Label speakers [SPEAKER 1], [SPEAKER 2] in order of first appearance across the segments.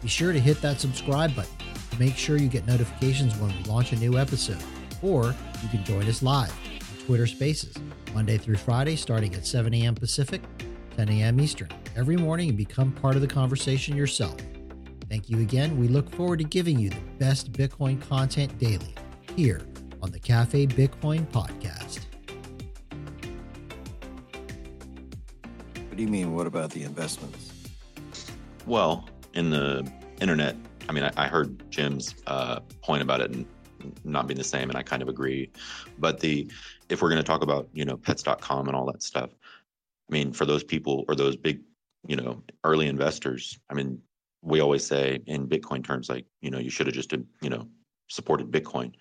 [SPEAKER 1] be sure to hit that subscribe button to make sure you get notifications when we launch a new episode. Or you can join us live on Twitter Spaces, Monday through Friday, starting at 7 a.m. Pacific, 10 a.m. Eastern, every morning and become part of the conversation yourself. Thank you again. We look forward to giving you the best Bitcoin content daily here on the Cafe Bitcoin podcast.
[SPEAKER 2] What do you mean? What about the investments?
[SPEAKER 3] Well, in the internet, I mean, I, I heard Jim's uh, point about it and not being the same, and I kind of agree. But the if we're going to talk about you know pets.com and all that stuff, I mean, for those people or those big you know early investors, I mean, we always say in Bitcoin terms, like you know, you should have just you know supported Bitcoin.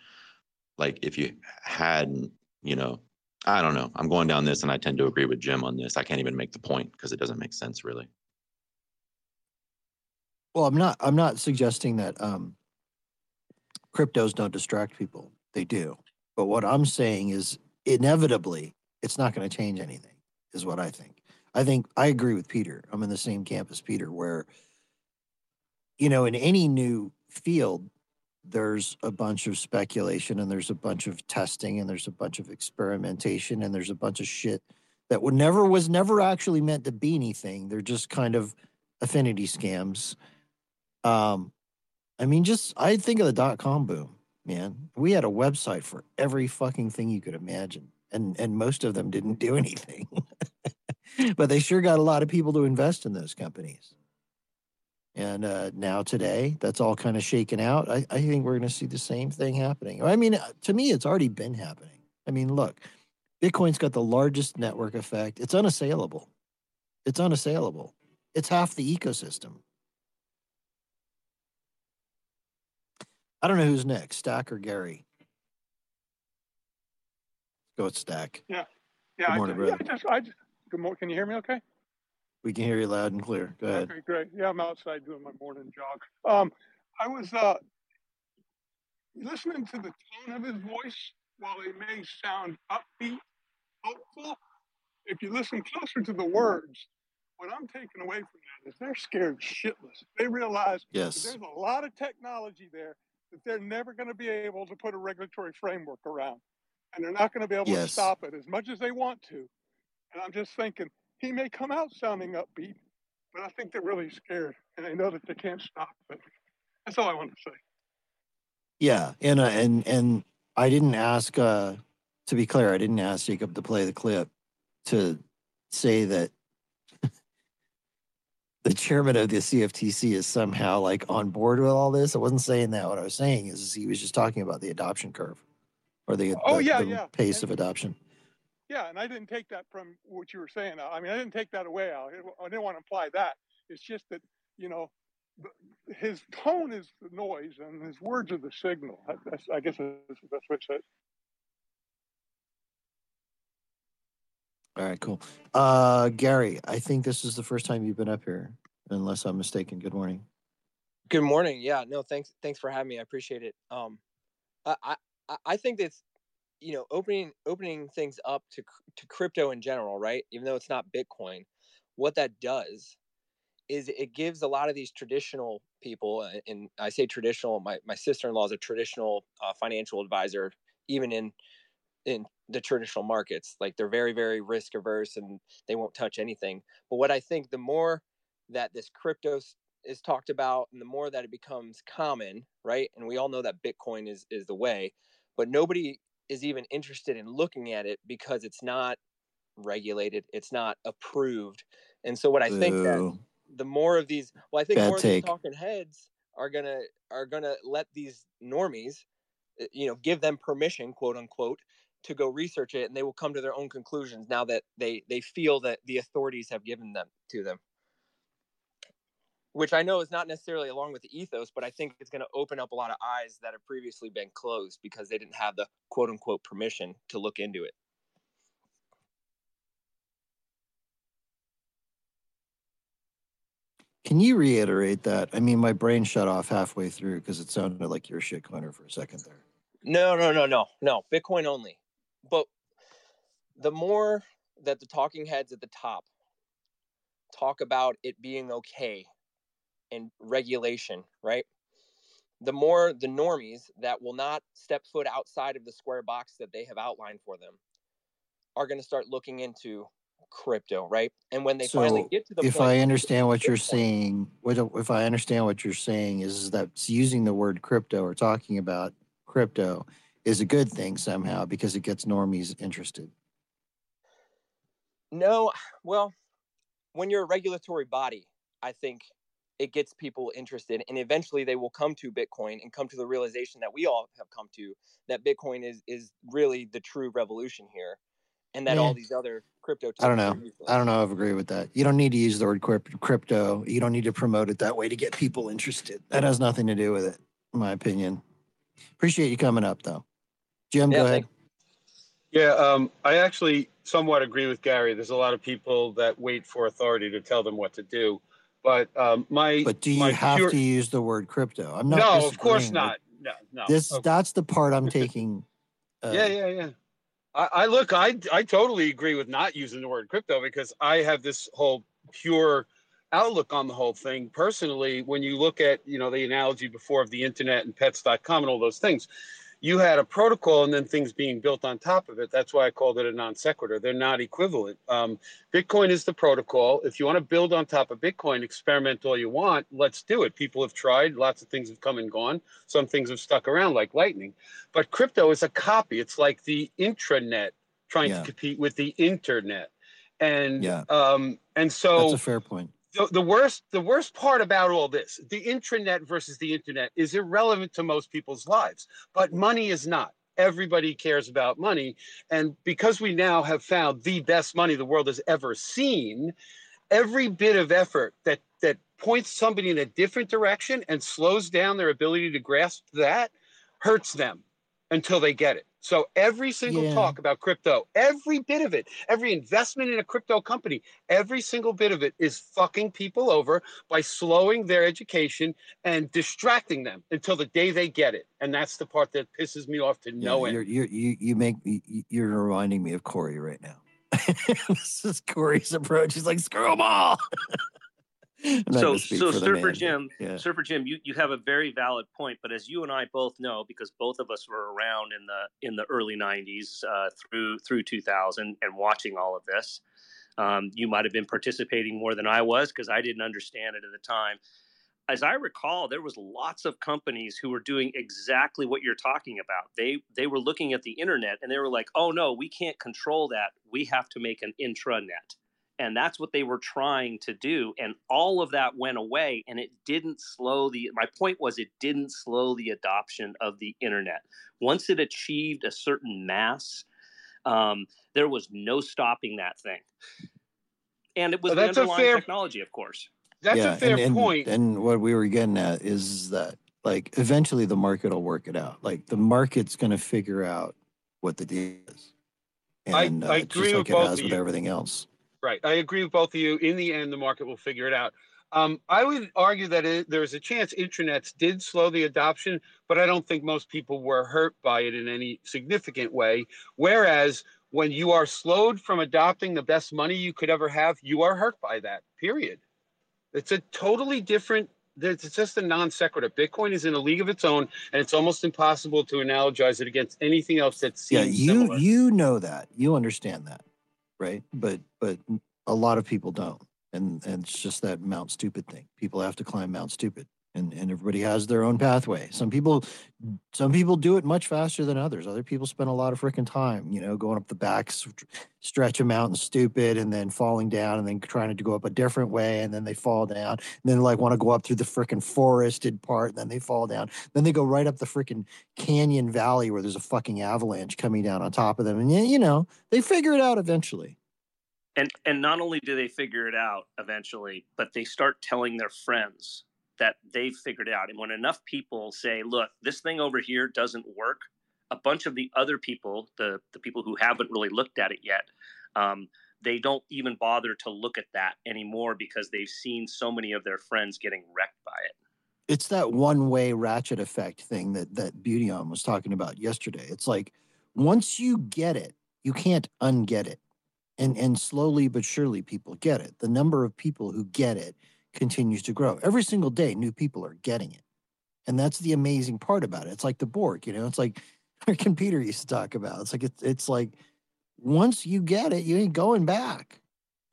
[SPEAKER 3] Like if you hadn't you know I don't know. I'm going down this, and I tend to agree with Jim on this. I can't even make the point because it doesn't make sense, really.
[SPEAKER 2] Well, I'm not. I'm not suggesting that um, cryptos don't distract people. They do. But what I'm saying is, inevitably, it's not going to change anything. Is what I think. I think I agree with Peter. I'm in the same camp as Peter, where you know, in any new field, there's a bunch of speculation and there's a bunch of testing and there's a bunch of experimentation and there's a bunch of shit that would never was never actually meant to be anything. They're just kind of affinity scams. Um, I mean, just I think of the dot com boom, man. We had a website for every fucking thing you could imagine, and and most of them didn't do anything, but they sure got a lot of people to invest in those companies. And uh, now today, that's all kind of shaken out. I, I think we're going to see the same thing happening. I mean, uh, to me, it's already been happening. I mean, look, Bitcoin's got the largest network effect. It's unassailable. It's unassailable. It's half the ecosystem. I don't know who's next, Stack or Gary. Go with Stack.
[SPEAKER 4] Yeah. Yeah.
[SPEAKER 2] Good morning,
[SPEAKER 4] I,
[SPEAKER 2] brother.
[SPEAKER 4] Yeah, I just, I just, good morning. Can you hear me okay?
[SPEAKER 2] We can hear you loud and clear. Go ahead.
[SPEAKER 4] Okay, great. Yeah, I'm outside doing my morning jog. Um, I was uh, listening to the tone of his voice. While it may sound upbeat, hopeful, if you listen closer to the words, what I'm taking away from that is they're scared shitless. They realize
[SPEAKER 2] Yes.
[SPEAKER 4] there's a lot of technology there that they're never going to be able to put a regulatory framework around, and they're not going to be able to stop it as much as they want to. And I'm just thinking he may come out sounding upbeat, but I think they're really scared and they know that they can't stop it. That's all I want to say.
[SPEAKER 2] Yeah, and uh, and and I didn't ask. uh To be clear, I didn't ask Jacob to play the clip to say that the chairman of the CFTC is somehow like on board with all this. I wasn't saying that. What I was saying is he was just talking about the adoption curve or the,
[SPEAKER 4] Oh,
[SPEAKER 2] the-
[SPEAKER 4] yeah,
[SPEAKER 2] the
[SPEAKER 4] yeah.
[SPEAKER 2] pace
[SPEAKER 4] And-
[SPEAKER 2] of adoption.
[SPEAKER 4] Yeah, and I didn't take that from what you were saying. I mean, I didn't take that away. I didn't want to imply that. It's just that you know, his tone is the noise and his words are the signal. That's, I guess that's what best way
[SPEAKER 2] All right, cool. Uh, Gary, I think this is the first time you've been up here, unless I'm mistaken. Good morning.
[SPEAKER 5] Good morning. Yeah, no, thanks. Thanks for having me. I appreciate it. Um, I I, I- think that's you know opening opening things up to to crypto in general, right? Even though it's not Bitcoin, what that does is it gives a lot of these traditional people, and I say traditional. My my sister in law is a traditional uh, financial advisor, even in in the traditional markets. Like they're very very risk averse and they won't touch anything. But what I think the more that this crypto is talked about and the more that it becomes common right and we all know that bitcoin is is the way but nobody is even interested in looking at it because it's not regulated it's not approved and so what i think that the more of these well i think
[SPEAKER 2] Bad
[SPEAKER 5] more of these talking heads are gonna are gonna let these normies uh, you know give them permission quote unquote to go research it and they will come to their own conclusions now that they they feel that the authorities have given them to them which I know is not necessarily along with the ethos, but I think it's going to open up a lot of eyes that have previously been closed because they didn't have the quote unquote permission to look into it.
[SPEAKER 2] Can you reiterate that? I mean, my brain shut off halfway through because it sounded like you're a shitcoiner for a second there.
[SPEAKER 5] No, no, no, no, no. Bitcoin only. But the more that the talking heads at the top talk about it being okay and regulation, right? The more the normies that will not step foot outside of the square box that they have outlined for them are going to start looking into crypto, right? And when they finally get to the
[SPEAKER 2] If
[SPEAKER 5] point,
[SPEAKER 2] I understand what you're saying, what if I understand what you're saying is that using the word crypto or talking about crypto is a good thing somehow because it gets normies interested.
[SPEAKER 5] No, well, when you're a regulatory body, I think it gets people interested and eventually they will come to Bitcoin and come to the realization that we all have come to that Bitcoin is is really the true revolution here and that all these other crypto
[SPEAKER 2] I don't know. I don't know if I agree with that. You don't need to use the word crypto. You don't need to promote it that way to get people interested. That has nothing to do with it, in my opinion. Appreciate you coming up though. Jim,
[SPEAKER 5] Yeah,
[SPEAKER 2] go ahead.
[SPEAKER 6] Yeah, um, I actually somewhat agree with Gary. There's a lot of people that wait for authority to tell them what to do. But um, my
[SPEAKER 2] But do you
[SPEAKER 6] my
[SPEAKER 2] have
[SPEAKER 6] pure-
[SPEAKER 2] to use the word crypto? I'm not.
[SPEAKER 6] No, of course not. No, no.
[SPEAKER 2] This
[SPEAKER 6] Okay.
[SPEAKER 2] that's the part I'm taking. Uh,
[SPEAKER 6] yeah, yeah, yeah. I, I look, I I totally agree with not using the word crypto because I have this whole pure outlook on the whole thing personally. When you look at you know the analogy before of the internet and pets.com and all those things, you had a protocol and then things being built on top of it. That's why I called it a non sequitur. They're not equivalent. Um, Bitcoin is the protocol. If you want to build on top of Bitcoin, experiment all you want. Let's do it. People have tried. Lots of things have come and gone. Some things have stuck around, like Lightning. But crypto is a copy. It's like the intranet trying
[SPEAKER 2] Yeah.
[SPEAKER 6] to compete with the internet. And
[SPEAKER 2] Yeah.
[SPEAKER 6] um, and so
[SPEAKER 2] That's a fair point.
[SPEAKER 6] The, the worst the worst part about all this the intranet versus the internet is irrelevant to most people's lives but money is not. Everybody cares about money. And because we now have found the best money the world has ever seen every bit of effort that that points somebody in a different direction and slows down their ability to grasp that hurts them until they get it so every single
[SPEAKER 2] Yeah.
[SPEAKER 6] talk about crypto every bit of it every investment in a crypto company every single bit of it is fucking people over by slowing their education and distracting them until the day they get it and that's the part that pisses me off to
[SPEAKER 2] Yeah,
[SPEAKER 6] no end
[SPEAKER 2] you're, you're, you you make you're reminding me of Corey right now. this is Corey's approach. He's like, screw them all.
[SPEAKER 7] So, so Surfer Jim,
[SPEAKER 2] Yeah.
[SPEAKER 7] Surfer Jim, you, you have a very valid point. But as you and I both know, because both of us were around in the in the early '90s uh, through through 2000 and watching all of this, um, you might have been participating more than I was because I didn't understand it at the time. As I recall, there was lots of companies who were doing exactly what you're talking about. They they were looking at the internet and they were like, "Oh no, we can't control that. We have to make an intranet." And that's what they were trying to do and all of that went away and it didn't slow the my point was it didn't slow the adoption of the internet once it achieved a certain mass um, there was no stopping that thing and it was
[SPEAKER 6] Well,
[SPEAKER 7] the
[SPEAKER 6] that's a fair-
[SPEAKER 7] technology of course
[SPEAKER 6] that's
[SPEAKER 2] yeah,
[SPEAKER 6] a fair
[SPEAKER 2] and, and,
[SPEAKER 6] point
[SPEAKER 2] And what we were getting at is that like eventually the market will work it out. Like the market's going to figure out what the deal is.
[SPEAKER 6] I-
[SPEAKER 2] And
[SPEAKER 6] I
[SPEAKER 2] uh, just
[SPEAKER 6] agree
[SPEAKER 2] like
[SPEAKER 6] with
[SPEAKER 2] it
[SPEAKER 6] both
[SPEAKER 2] has
[SPEAKER 6] of
[SPEAKER 2] with
[SPEAKER 6] you.
[SPEAKER 2] everything else.
[SPEAKER 6] Right. I agree with both of you. In the end, the market will figure it out. Um, I would argue that it, there's a chance intranets did slow the adoption, but I don't think most people were hurt by it in any significant way. Whereas when you are slowed from adopting the best money you could ever have, you are hurt by that, period. It's a totally different, it's just a non sequitur. Bitcoin is in a league of its own, and it's almost impossible to analogize it against anything else that
[SPEAKER 2] Yeah, you
[SPEAKER 6] similar.
[SPEAKER 2] you know that. You understand that. Right? But but a lot of people don't. And and it's just that Mount Stupid thing. People have to climb Mount Stupid. And and everybody has their own pathway. Some people some people do it much faster than others. Other people spend a lot of freaking time, you know, going up the back s- stretch of Mountain Stupid and then falling down and then trying to go up a different way and then they fall down. And then like want to go up through the freaking forested part and then they fall down. Then they go right up the freaking canyon valley where there's a fucking avalanche coming down on top of them. And you know, they figure it out eventually.
[SPEAKER 7] And and not only do they figure it out eventually, but they start telling their friends that they've figured out. And when enough people say, "Look, this thing over here doesn't work," a bunch of the other people, the the people who haven't really looked at it yet, um, they don't even bother to look at that anymore because they've seen so many of their friends getting wrecked by it.
[SPEAKER 2] It's that one way ratchet effect thing that that Beauty on was talking about yesterday. It's like once you get it, you can't unget it. And and slowly but surely people get it. The number of people who get it continues to grow. Every single day new people are getting it. And that's the amazing part about it. It's like the Borg, you know, it's like Peter used to talk about. It's like it's it's like once you get it, you ain't going back.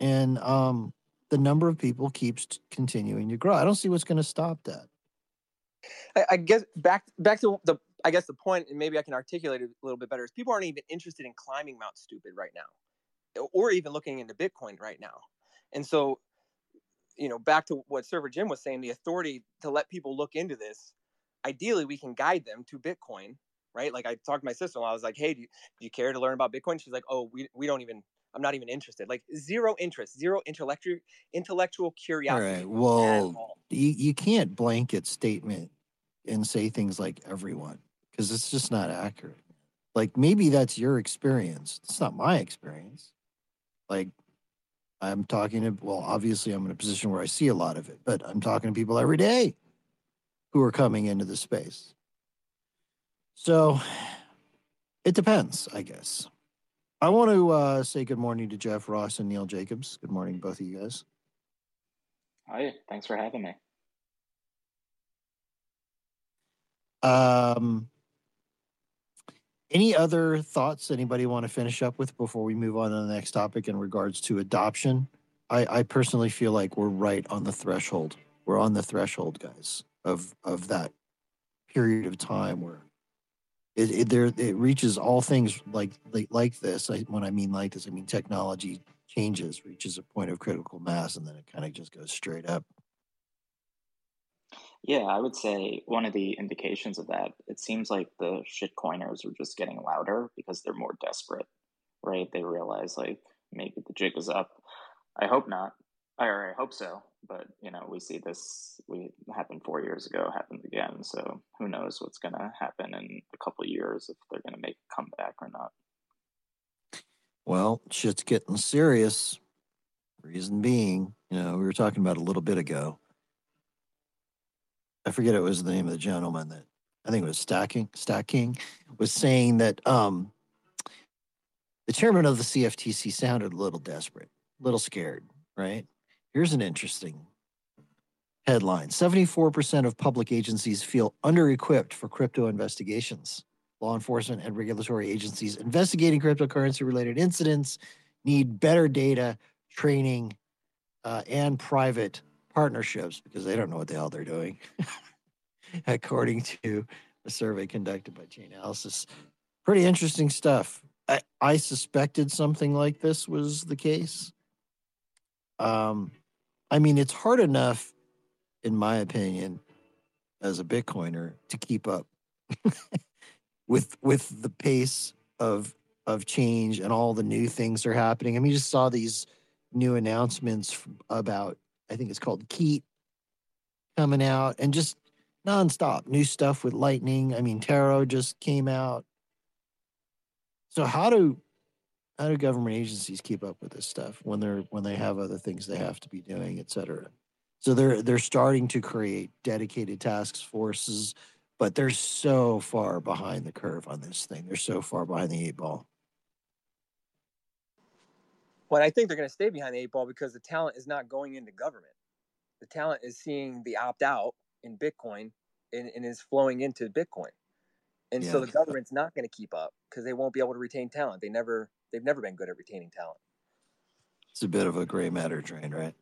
[SPEAKER 2] And um, the number of people keeps continuing to grow. I don't see what's going to stop that.
[SPEAKER 5] I, I, guess back back to the I guess the point, and maybe I can articulate it a little bit better, is people aren't even interested in climbing Mount Stupid right now, or even looking into Bitcoin right now. And so, you know, back to what Surfer Jim was saying, the authority to let people look into this. Ideally, we can guide them to Bitcoin right? Like I talked to my sister I was like, hey, do you, do you care to learn about Bitcoin? She's like, oh, we, we don't even, I'm not even interested. Like zero interest, zero intellectual intellectual curiosity.
[SPEAKER 2] All right. Well, you, you can't blanket statement and say things like everyone because it's just not accurate. Like maybe that's your experience. It's not my experience. Like I'm talking to, well, obviously I'm in a position where I see a lot of it, but I'm talking to people every day who are coming into the space. So it depends, I guess. I want to uh, say good morning to Jeff Ross and Neil Jacobs. Good morning, both of you guys.
[SPEAKER 8] Hi, thanks for having me.
[SPEAKER 2] Um, any other thoughts anybody want to finish up with before we move on to the next topic in regards to adoption? I, I personally feel like we're right on the threshold. We're on the threshold, guys, of of that period of time where it, it there it reaches all things like like, like this. I, when I mean like this, I mean technology changes, reaches a point of critical mass, and then it kind of just goes straight up.
[SPEAKER 8] Yeah, I would say one of the indications of that, it seems like the shitcoiners are just getting louder because they're more desperate, right? They realize like maybe the jig is up. I hope not, or I hope so, but you know we see this we happened four years ago happened again so who knows what's going to happen in a couple years if they're going to make a comeback or not
[SPEAKER 2] well shit's getting serious reason being you know we were talking about a little bit ago i forget it was the name of the gentleman that i think it was stacking stacking was saying that um the chairman of the cftc sounded a little desperate a little scared right Here's an interesting headline 74% of public agencies feel under equipped for crypto investigations. Law enforcement and regulatory agencies investigating cryptocurrency related incidents need better data, training, uh, and private partnerships because they don't know what the hell they're doing, according to a survey conducted by Chainalysis. Pretty interesting stuff. I, I suspected something like this was the case. Um, I mean, it's hard enough, in my opinion, as a Bitcoiner, to keep up with with the pace of of change and all the new things that are happening. I mean, you just saw these new announcements about I think it's called Keet coming out and just nonstop new stuff with Lightning. I mean, Taro just came out. So how do how do government agencies keep up with this stuff when they're when they have other things they have to be doing, et cetera? So they're they're starting to create dedicated task forces, but they're so far behind the curve on this thing. They're so far behind the eight ball.
[SPEAKER 5] Well, I think they're going to stay behind the eight ball because the talent is not going into government. The talent is seeing the opt out in Bitcoin and, and is flowing into Bitcoin. And yeah. so the government's not going to keep up because they won't be able to retain talent. They never they've never been good at retaining talent.
[SPEAKER 2] It's a bit of a gray matter train, right?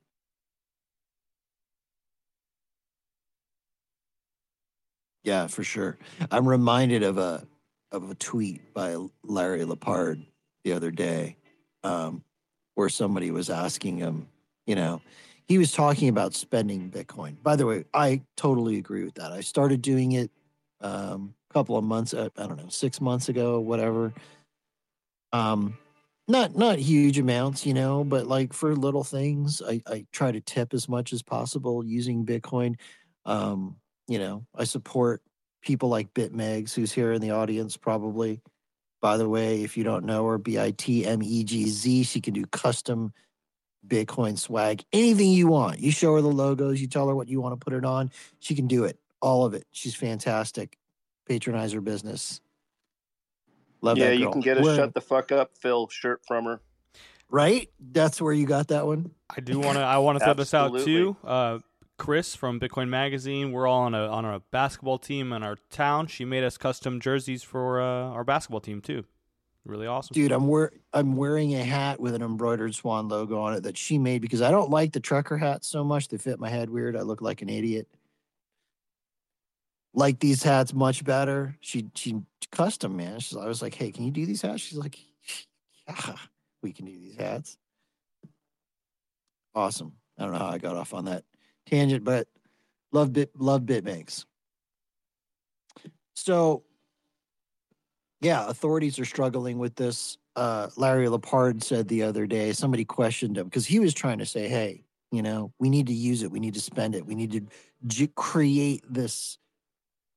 [SPEAKER 2] Yeah, for sure. I'm reminded of a of a tweet by Larry Lepard the other day, um, where somebody was asking him, you know, he was talking about spending Bitcoin. By the way, I totally agree with that. I started doing it um, a couple of months, uh, I don't know, six months ago, whatever. Um, not not huge amounts, you know, but like for little things, I, I try to tip as much as possible using Bitcoin. Um, you know, I support people like BitMegz, who's here in the audience probably. By the way, if you don't know her, B I T M E G Z, she can do custom Bitcoin swag, anything you want. You show her the logos, you tell her what you want to put it on, she can do it, all of it. She's fantastic. Patronize her business. Love
[SPEAKER 9] yeah,
[SPEAKER 2] that
[SPEAKER 9] you can get a
[SPEAKER 2] Where-
[SPEAKER 9] shut the fuck up Phil shirt from her.
[SPEAKER 2] right. That's where you got that one.
[SPEAKER 10] I do want to. I want to throw this out too. Uh, Chris from Bitcoin Magazine. We're all on a on a basketball team in our town. She made us custom jerseys for uh, our basketball team too. Really awesome.
[SPEAKER 2] Dude, I'm wear I'm wearing a hat with an embroidered swan logo on it that she made because I don't like the trucker hats so much. They fit my head weird. I look like an idiot. Like these hats much better. She she custom man. She's I was like, hey, can you do these hats? She's like, yeah, we can do these hats. Awesome. I don't know how I got off on that tangent, but love bit love BitMegz. So yeah, authorities are struggling with this. Uh, Larry Lepard said the other day, somebody questioned him because he was trying to say, hey, you know, we need to use it. We need to spend it. We need to create this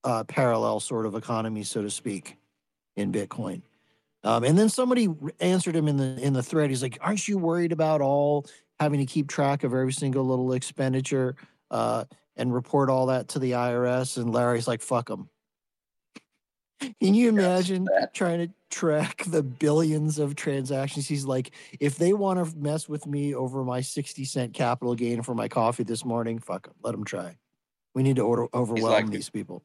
[SPEAKER 2] uh, parallel sort of economy, so to speak, in Bitcoin. Um, and then somebody answered him in the in the thread. He's like, "Aren't you worried about all having to keep track of every single little expenditure uh, and report all that to the IRS?" And Larry's like, "Fuck them." Can you imagine trying to track the billions of transactions? He's like, if they want to mess with me over my 60 cent capital gain for my coffee this morning, fuck them. Let them try. We need to order, overwhelm
[SPEAKER 9] like-
[SPEAKER 2] these people.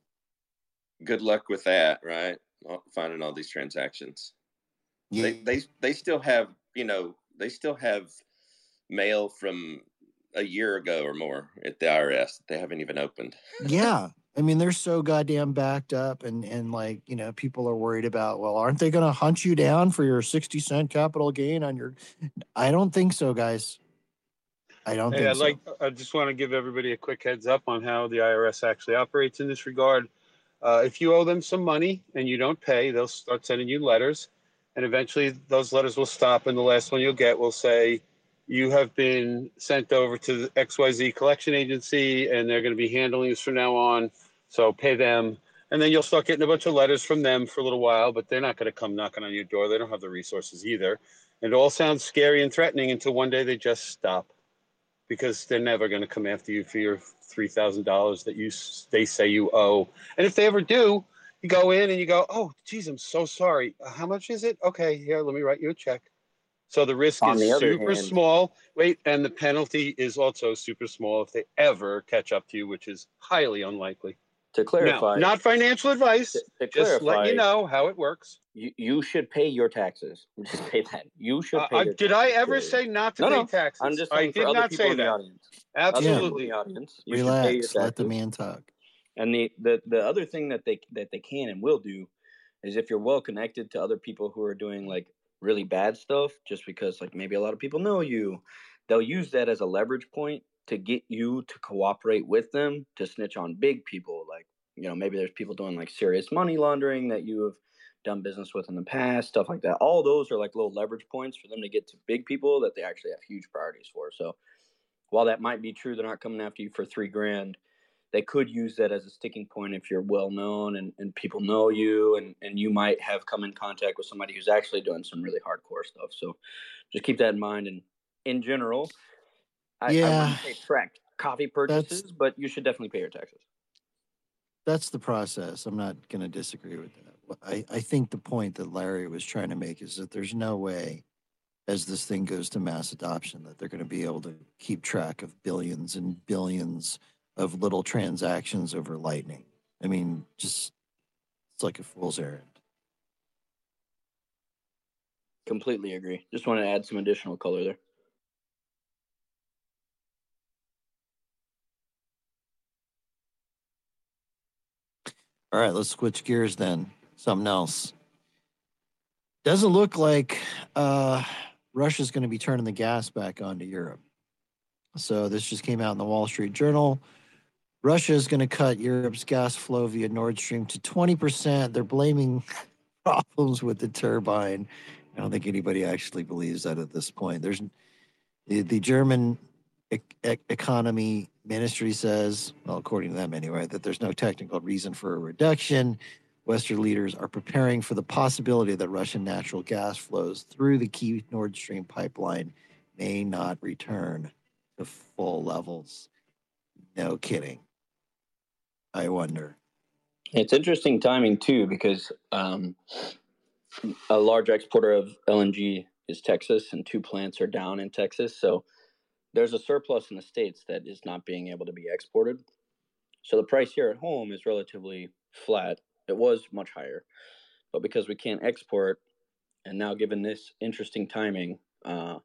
[SPEAKER 9] Good luck with that, right? Finding all these transactions. They they they still have you know they still have mail from a year ago or more at the IRS. They haven't even opened.
[SPEAKER 2] yeah. I mean, they're so goddamn backed up, and and like you know, people are worried about. Well, aren't they going to hunt you down for your sixty cent capital gain on your? I don't think so, guys. I don't
[SPEAKER 6] Hey,
[SPEAKER 2] think
[SPEAKER 6] I'd
[SPEAKER 2] so.
[SPEAKER 6] like I just want to give everybody a quick heads up on how the IRS actually operates in this regard. Uh, if you owe them some money and you don't pay, they'll start sending you letters, and eventually those letters will stop. And the last one you'll get will say, "You have been sent over to the XYZ collection agency, and they're going to be handling this from now on. So pay them." And then you'll start getting a bunch of letters from them for a little while, but they're not going to come knocking on your door. They don't have the resources either. And it all sounds scary and threatening until one day they just stop because they're never going to come after you for your three thousand dollars that you they say you owe. And if they ever do, you go in and you go, "Oh, geez, I'm so sorry. How much is it? Okay, here, let me write you a check." So the risk
[SPEAKER 8] On
[SPEAKER 6] is
[SPEAKER 8] the
[SPEAKER 6] super
[SPEAKER 8] hand-
[SPEAKER 6] small. Wait, and the penalty is also super small if they ever catch up to you, which is highly unlikely.
[SPEAKER 11] To clarify,
[SPEAKER 6] Now, not financial advice.
[SPEAKER 11] to, to
[SPEAKER 6] Just
[SPEAKER 11] clarify,
[SPEAKER 6] let you know how it works.
[SPEAKER 11] you, you should pay your taxes. Just say that. You should
[SPEAKER 6] Uh,
[SPEAKER 11] pay.
[SPEAKER 6] I-
[SPEAKER 11] your
[SPEAKER 6] did I ever
[SPEAKER 11] period.
[SPEAKER 6] say not to
[SPEAKER 11] No,
[SPEAKER 6] pay
[SPEAKER 11] no.
[SPEAKER 6] taxes?
[SPEAKER 11] I'm just
[SPEAKER 6] I did
[SPEAKER 11] for
[SPEAKER 6] not
[SPEAKER 11] people
[SPEAKER 6] say
[SPEAKER 11] in the
[SPEAKER 6] that.
[SPEAKER 11] audience. Other people
[SPEAKER 6] Absolutely.
[SPEAKER 11] the audience, you should pay your
[SPEAKER 2] Relax. Let the man talk.
[SPEAKER 11] And the, the the other thing that they that they can and will do is if you're well connected to other people who are doing like really bad stuff, just because like maybe a lot of people know you, they'll use that as a leverage point to get you to cooperate with them to snitch on big people. Like you know maybe there's people doing like serious money laundering that you have done business with in the past, stuff like that. All those are like little leverage points for them to get to big people that they actually have huge priorities for. So while that might be true, they're not coming after you for three grand they could use that as a sticking point if you're well known and, and people know you and, and you might have come in contact with somebody who's actually doing some really hardcore stuff. So just keep that in mind. And in general, I, I
[SPEAKER 2] Yeah.
[SPEAKER 11] wouldn't say track coffee purchases, but you should definitely pay your taxes.
[SPEAKER 2] That's the process. I'm not going to disagree with that. I, I think the point that Larry was trying to make is that there's no way, as this thing goes to mass adoption, that they're going to be able to keep track of billions and billions of little transactions over Lightning. I mean, just it's like a fool's errand.
[SPEAKER 11] Completely agree. Just want to add some additional color there.
[SPEAKER 2] All right, let's switch gears then. Something else. Doesn't look like uh, Russia's going to be turning the gas back on to Europe. So this just came out in the Wall Street Journal. Russia is going to cut Europe's gas flow via Nord Stream to 20%. They're blaming problems with the turbine I don't think anybody actually believes that at this point. There's the, the German e- economy ministry says, well, according to them anyway, that there's no technical reason for a reduction. Western leaders are preparing for the possibility that Russian natural gas flows through the key Nord Stream pipeline may not return to full levels. No kidding. I wonder.
[SPEAKER 11] It's interesting timing too because um, a large exporter of LNG is Texas, and two plants are down in Texas. So there's a surplus in the states that is not being able to be exported. So the price here at home is relatively flat. It was much higher, but because we can't export, and now given this interesting timing, uh,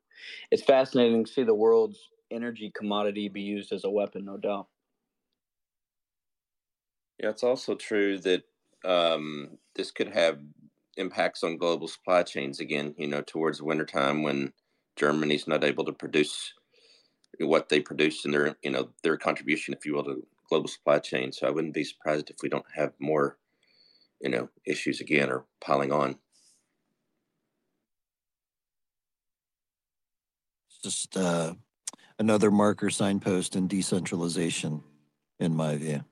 [SPEAKER 11] it's fascinating to see the world's energy commodity be used as a weapon, no doubt.
[SPEAKER 9] Yeah, it's also true that um, this could have impacts on global supply chains again, you know, towards wintertime when Germany's not able to produce what they produce in their, you know, their contribution, if you will, to global supply chain. So I wouldn't be surprised if we don't have more, you know, issues again or piling on.
[SPEAKER 2] It's just uh, another marker signpost in decentralization, in my view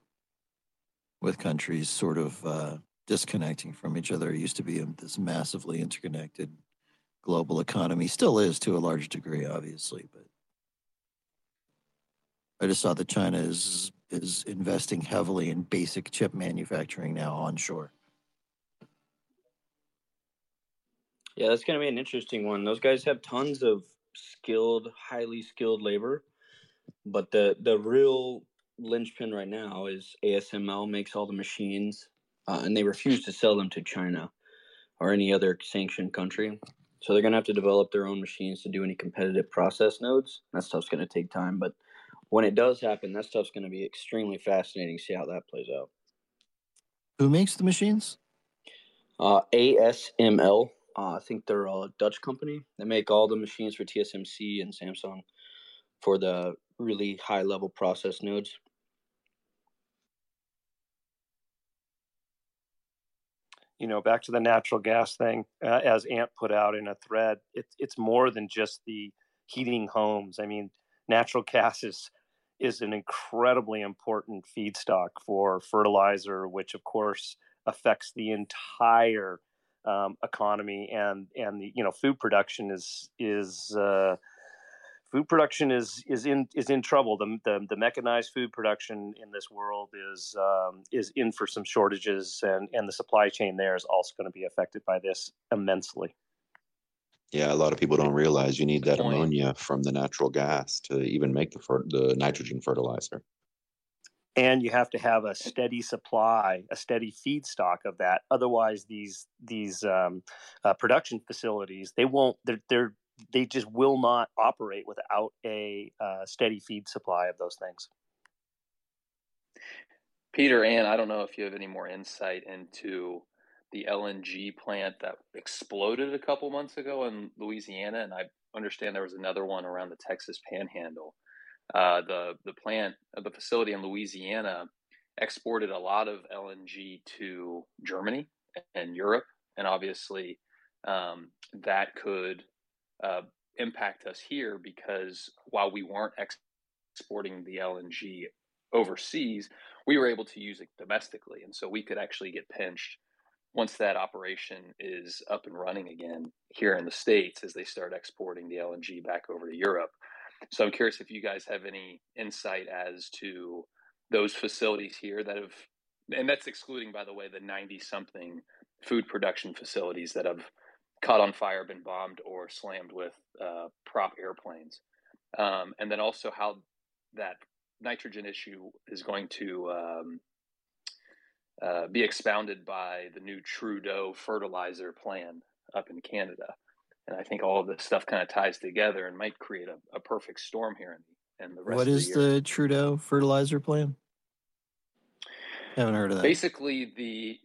[SPEAKER 2] with countries sort of uh, disconnecting from each other. It used to be this massively interconnected global economy, still is to a large degree, obviously. But I just saw that China is is investing heavily in basic chip manufacturing now onshore.
[SPEAKER 11] Yeah, that's going to be an interesting one. Those guys have tons of skilled, highly skilled labor, but the the real linchpin right now is ASML makes all the machines, uh, and they refuse to sell them to China or any other sanctioned country. So they're going to have to develop their own machines to do any competitive process nodes. That stuff's going to take time, but when it does happen, that stuff's going to be extremely fascinating to see how that plays out.
[SPEAKER 2] Who makes the machines?
[SPEAKER 11] Uh, ASML. Uh, I think they're a Dutch company. They make all the machines for TSMC and Samsung for the really high level process nodes.
[SPEAKER 7] you know, back to the natural gas thing, uh, as Ant put out in a thread, it's it's more than just the heating homes. I mean, natural gas is is an incredibly important feedstock for fertilizer, which of course affects the entire um, economy and and the you know food production is is uh, food production is is in is in trouble. The, the, the mechanized food production in this world is um, is in for some shortages, and and the supply chain there is also going to be affected by this immensely.
[SPEAKER 3] Yeah, a lot of people don't realize you need that ammonia from the natural gas to even make the fer- the nitrogen fertilizer.
[SPEAKER 7] And you have to have a steady supply, a steady feedstock of that. Otherwise, these these um, uh, production facilities they won't. They're, they're they just will not operate without a uh, steady feed supply of those things.
[SPEAKER 12] Peter, and I don't know if you have any more insight into the LNG plant that exploded a couple months ago in Louisiana, and I understand there was another one around the Texas Panhandle. Uh, the the plant, uh, the facility in Louisiana, exported a lot of LNG to Germany and Europe, and obviously um, that could uh, impact us here because while we weren't exporting the LNG overseas, we were able to use it domestically. And so we could actually get pinched once that operation is up and running again here in the States as they start exporting the LNG back over to Europe. So I'm curious if you guys have any insight as to those facilities here that have, and that's excluding, by the way, the 90 something food production facilities that have caught on fire, been bombed, or slammed with uh, prop airplanes. Um, and then also how that nitrogen issue is going to um, uh, be expounded by the new Trudeau fertilizer plan up in Canada. And I think all of this stuff kind of ties together and might create a, a perfect storm here in, in the rest
[SPEAKER 2] what is
[SPEAKER 12] the,
[SPEAKER 2] the Trudeau fertilizer plan? Haven't heard of that.
[SPEAKER 12] Basically, the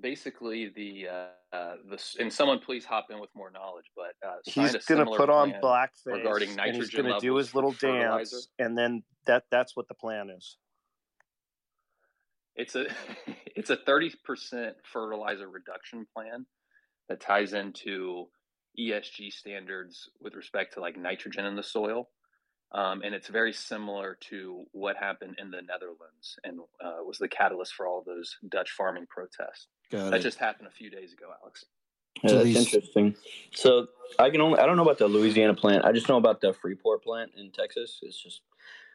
[SPEAKER 12] basically the uh, uh, the and someone please hop in with more knowledge. But uh,
[SPEAKER 7] he's
[SPEAKER 12] going
[SPEAKER 7] to put on blackface
[SPEAKER 12] regarding nitrogen
[SPEAKER 7] and he's going to do his little dance, and then that that's what the plan is.
[SPEAKER 12] It's a it's a thirty percent fertilizer reduction plan that ties into ESG standards with respect to like nitrogen in the soil. Um, and it's very similar to what happened in the Netherlands and uh, was the catalyst for all those Dutch farming protests.
[SPEAKER 2] Got
[SPEAKER 12] that
[SPEAKER 2] it.
[SPEAKER 12] just happened a few days ago, Alex.
[SPEAKER 11] Yeah, that's
[SPEAKER 2] these-
[SPEAKER 11] interesting. So I can only I don't know about the Louisiana plant. I just know about the Freeport plant in Texas. It's just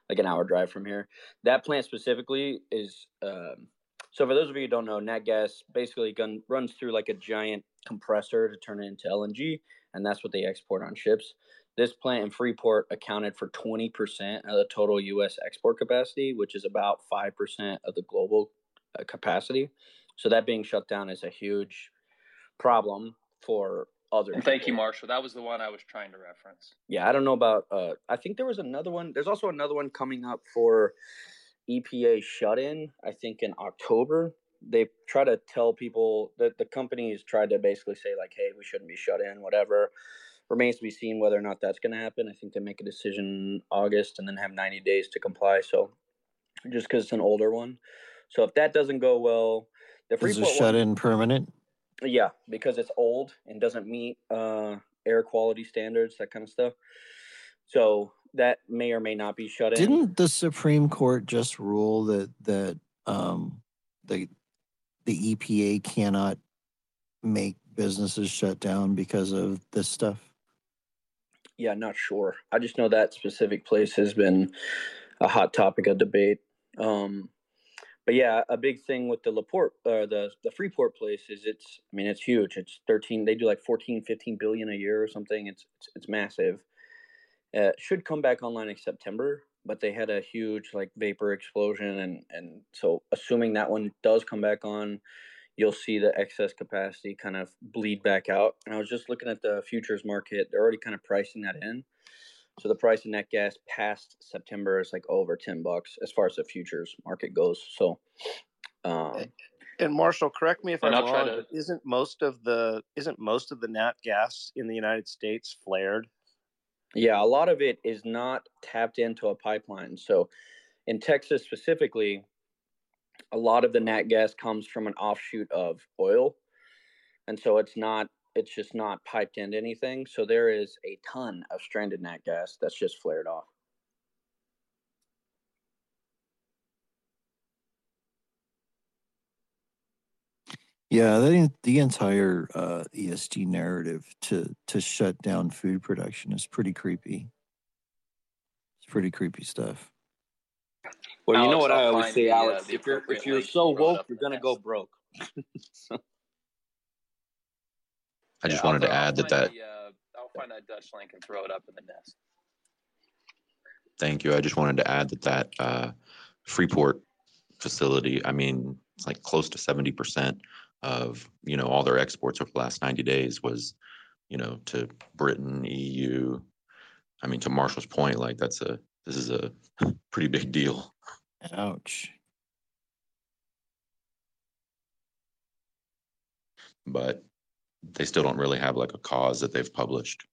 [SPEAKER 11] like an hour drive from here. That plant specifically is um, so for those of you who don't know, nat gas basically gun, runs through like a giant compressor to turn it into LNG, and that's what they export on ships. This plant in Freeport accounted for 20% of the total U.S. export capacity, which is about 5% of the global uh, capacity. So that being shut down is a huge problem for other.
[SPEAKER 12] And thank you. Marshall. That was the one I was trying to reference.
[SPEAKER 11] Yeah, I don't know about. Uh, I think there was another one. There's also another one coming up for EPA shut in. I think in October. They try to tell people that the companies tried to basically say like, "Hey, we shouldn't be shut in." Whatever remains to be seen whether or not that's going to happen. I think they make a decision in August and then have 90 days to comply. So just because it's an older one, so if that doesn't go well, the
[SPEAKER 2] Is
[SPEAKER 11] Freeport one-
[SPEAKER 2] shut in permanent?
[SPEAKER 11] yeah, because it's old and doesn't meet uh, air quality standards, that kind of stuff. So that may or may not be shut in.
[SPEAKER 2] Didn't the Supreme Court just rule that that um, the the EPA cannot make businesses shut down because of this stuff?
[SPEAKER 11] Yeah, not sure. I just know that specific place has been a hot topic of debate. Um, but yeah, a big thing with the Laporte or the the Freeport place is it's I mean it's huge. It's 13 they do like 14 15 billion a year or something. It's it's, it's massive. Uh, should come back online in September, but they had a huge like vapor explosion and and so assuming that one does come back on, you'll see the excess capacity kind of bleed back out. And I was just looking at the futures market; they're already kind of pricing that in. So the price of net gas past September is like over ten bucks as far as the futures market goes. So, um,
[SPEAKER 13] And Marshall, correct me if I'm
[SPEAKER 12] I'll
[SPEAKER 13] wrong,
[SPEAKER 12] to-
[SPEAKER 13] isn't most of the isn't most of the nat gas in the United States flared?
[SPEAKER 11] yeah, a lot of it is not tapped into a pipeline. So, in Texas specifically, a lot of the nat gas comes from an offshoot of oil, and so it's not it's just not piped into anything. So there is a ton of stranded nat gas that's just flared off.
[SPEAKER 2] Yeah, the the entire uh, ESG narrative to to shut down food production is pretty creepy. It's pretty creepy stuff.
[SPEAKER 11] Well, you know what I
[SPEAKER 12] I'll
[SPEAKER 11] always say,
[SPEAKER 12] the, uh,
[SPEAKER 11] Alex.
[SPEAKER 12] the
[SPEAKER 11] if you're if you're so woke, you're gonna go broke. So-
[SPEAKER 3] I just
[SPEAKER 12] Yeah, I'll
[SPEAKER 3] wanted to
[SPEAKER 12] I'll
[SPEAKER 3] add that that
[SPEAKER 12] the, uh, I'll find that Dutch link and throw it up in the nest.
[SPEAKER 3] Thank you. I just wanted to add that that uh, Freeport facility, I mean, it's like close to seventy percent of you know all their exports over the last ninety days was, you know, to Britain, EU. I mean, to Marshall's point, like that's a this is a pretty big deal.
[SPEAKER 2] Ouch.
[SPEAKER 3] But they still don't really have like a cause that they've published.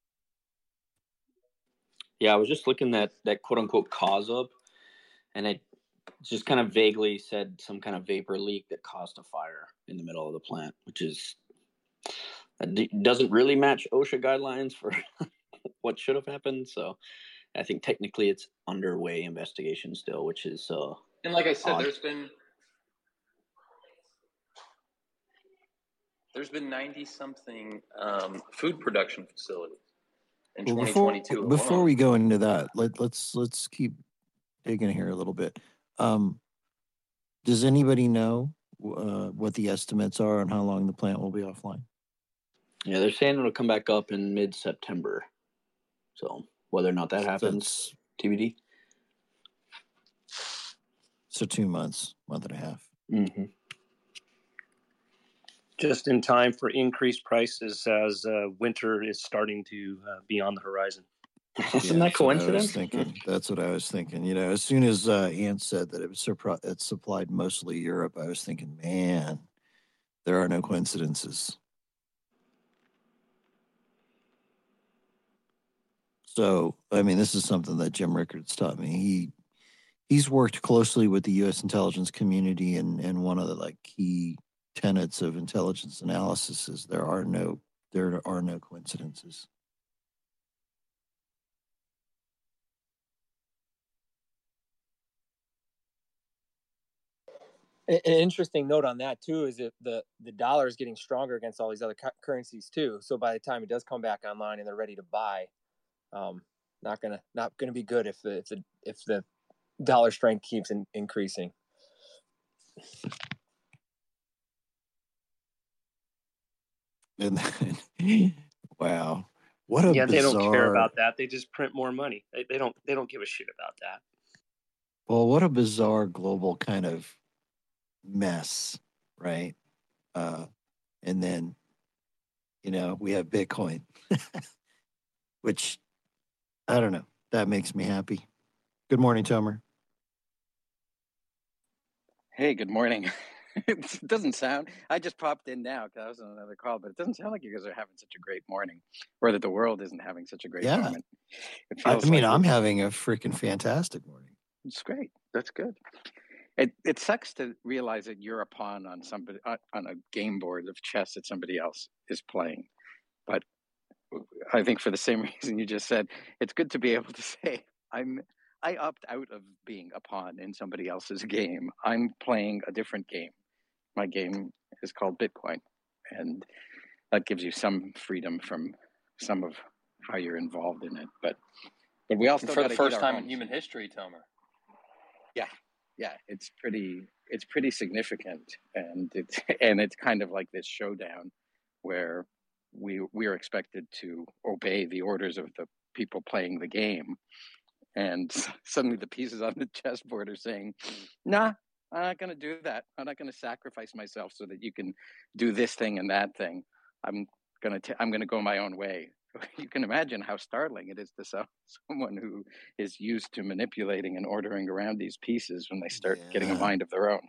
[SPEAKER 11] Yeah, I was just looking that that quote unquote cause up, and it just kind of vaguely said some kind of vapor leak that caused a fire in the middle of the plant, which is that doesn't really match OSHA guidelines for what should have happened. So I think technically it's underway investigation still, which is uh,
[SPEAKER 12] And like I said,
[SPEAKER 11] Odd.
[SPEAKER 12] there's been there's been ninety something um, food production facilities in
[SPEAKER 2] Well, before
[SPEAKER 12] 2022
[SPEAKER 2] before
[SPEAKER 12] alone.
[SPEAKER 2] we go into that, let let's let's keep digging here a little bit. Um, does anybody know uh, what the estimates are on how long the plant will be offline?
[SPEAKER 11] yeah, they're saying it'll come back up in mid September. So whether or not that happens, TBD.
[SPEAKER 2] So two months, month and a half.
[SPEAKER 11] Mm-hmm.
[SPEAKER 13] Just in time for increased prices as uh, winter is starting to uh, be on the horizon.
[SPEAKER 11] Isn't
[SPEAKER 2] Yeah,
[SPEAKER 11] that
[SPEAKER 2] that's what
[SPEAKER 11] coincidence?
[SPEAKER 2] thinking. That's what I was thinking. You know, as soon as uh, Ant said that it was surpri- it supplied mostly Europe, I was thinking, man, there are no coincidences. So, I mean, this is something that Jim Rickards taught me. He he's worked closely with the U.S. intelligence community, and and one of the like key tenets of intelligence analysis is there are no there are no coincidences.
[SPEAKER 5] An interesting note on that too is that the the dollar is getting stronger against all these other cu- currencies too. So by the time it does come back online and they're ready to buy, um, not gonna not gonna be good if the if the if the dollar strength keeps in, increasing.
[SPEAKER 2] And then, wow, what a
[SPEAKER 7] yeah, they
[SPEAKER 2] bizarre,
[SPEAKER 7] don't care about that. They just print more money. They, they don't they don't give a shit about that.
[SPEAKER 2] Well, what a bizarre global kind of mess, right? Uh, and then, you know, we have Bitcoin, which I don't know. That makes me happy. Good morning, Tomer.
[SPEAKER 14] Hey, good morning. it doesn't sound. I just popped in now because I was on another call, but it doesn't sound like you guys are having such a great morning, or that the world isn't having such a great
[SPEAKER 2] Yeah.
[SPEAKER 14] moment.
[SPEAKER 2] I mean,
[SPEAKER 14] like
[SPEAKER 2] I'm having a freaking fantastic morning.
[SPEAKER 14] It's great. That's good. It it sucks to realize that you're a pawn on somebody on on a game board of chess that somebody else is playing, but I think for the same reason you just said, it's good to be able to say I'm. I opt out of being a pawn in somebody else's game. I'm playing a different game. My game is called Bitcoin, and that gives you some freedom from some of how you're involved in it. But but we also
[SPEAKER 12] for the first time in human history, Tomer.
[SPEAKER 14] Yeah, yeah, it's pretty it's pretty significant, and it's and it's kind of like this showdown where we we are expected to obey the orders of the people playing the game, and suddenly the pieces on the chessboard are saying, "Nah, I'm not going to do that. I'm not going to sacrifice myself so that you can do this thing and that thing. I'm going to I'm going to go my own way." You can imagine how startling it is to some, someone who is used to manipulating and ordering around these pieces when they start getting a mind of their own.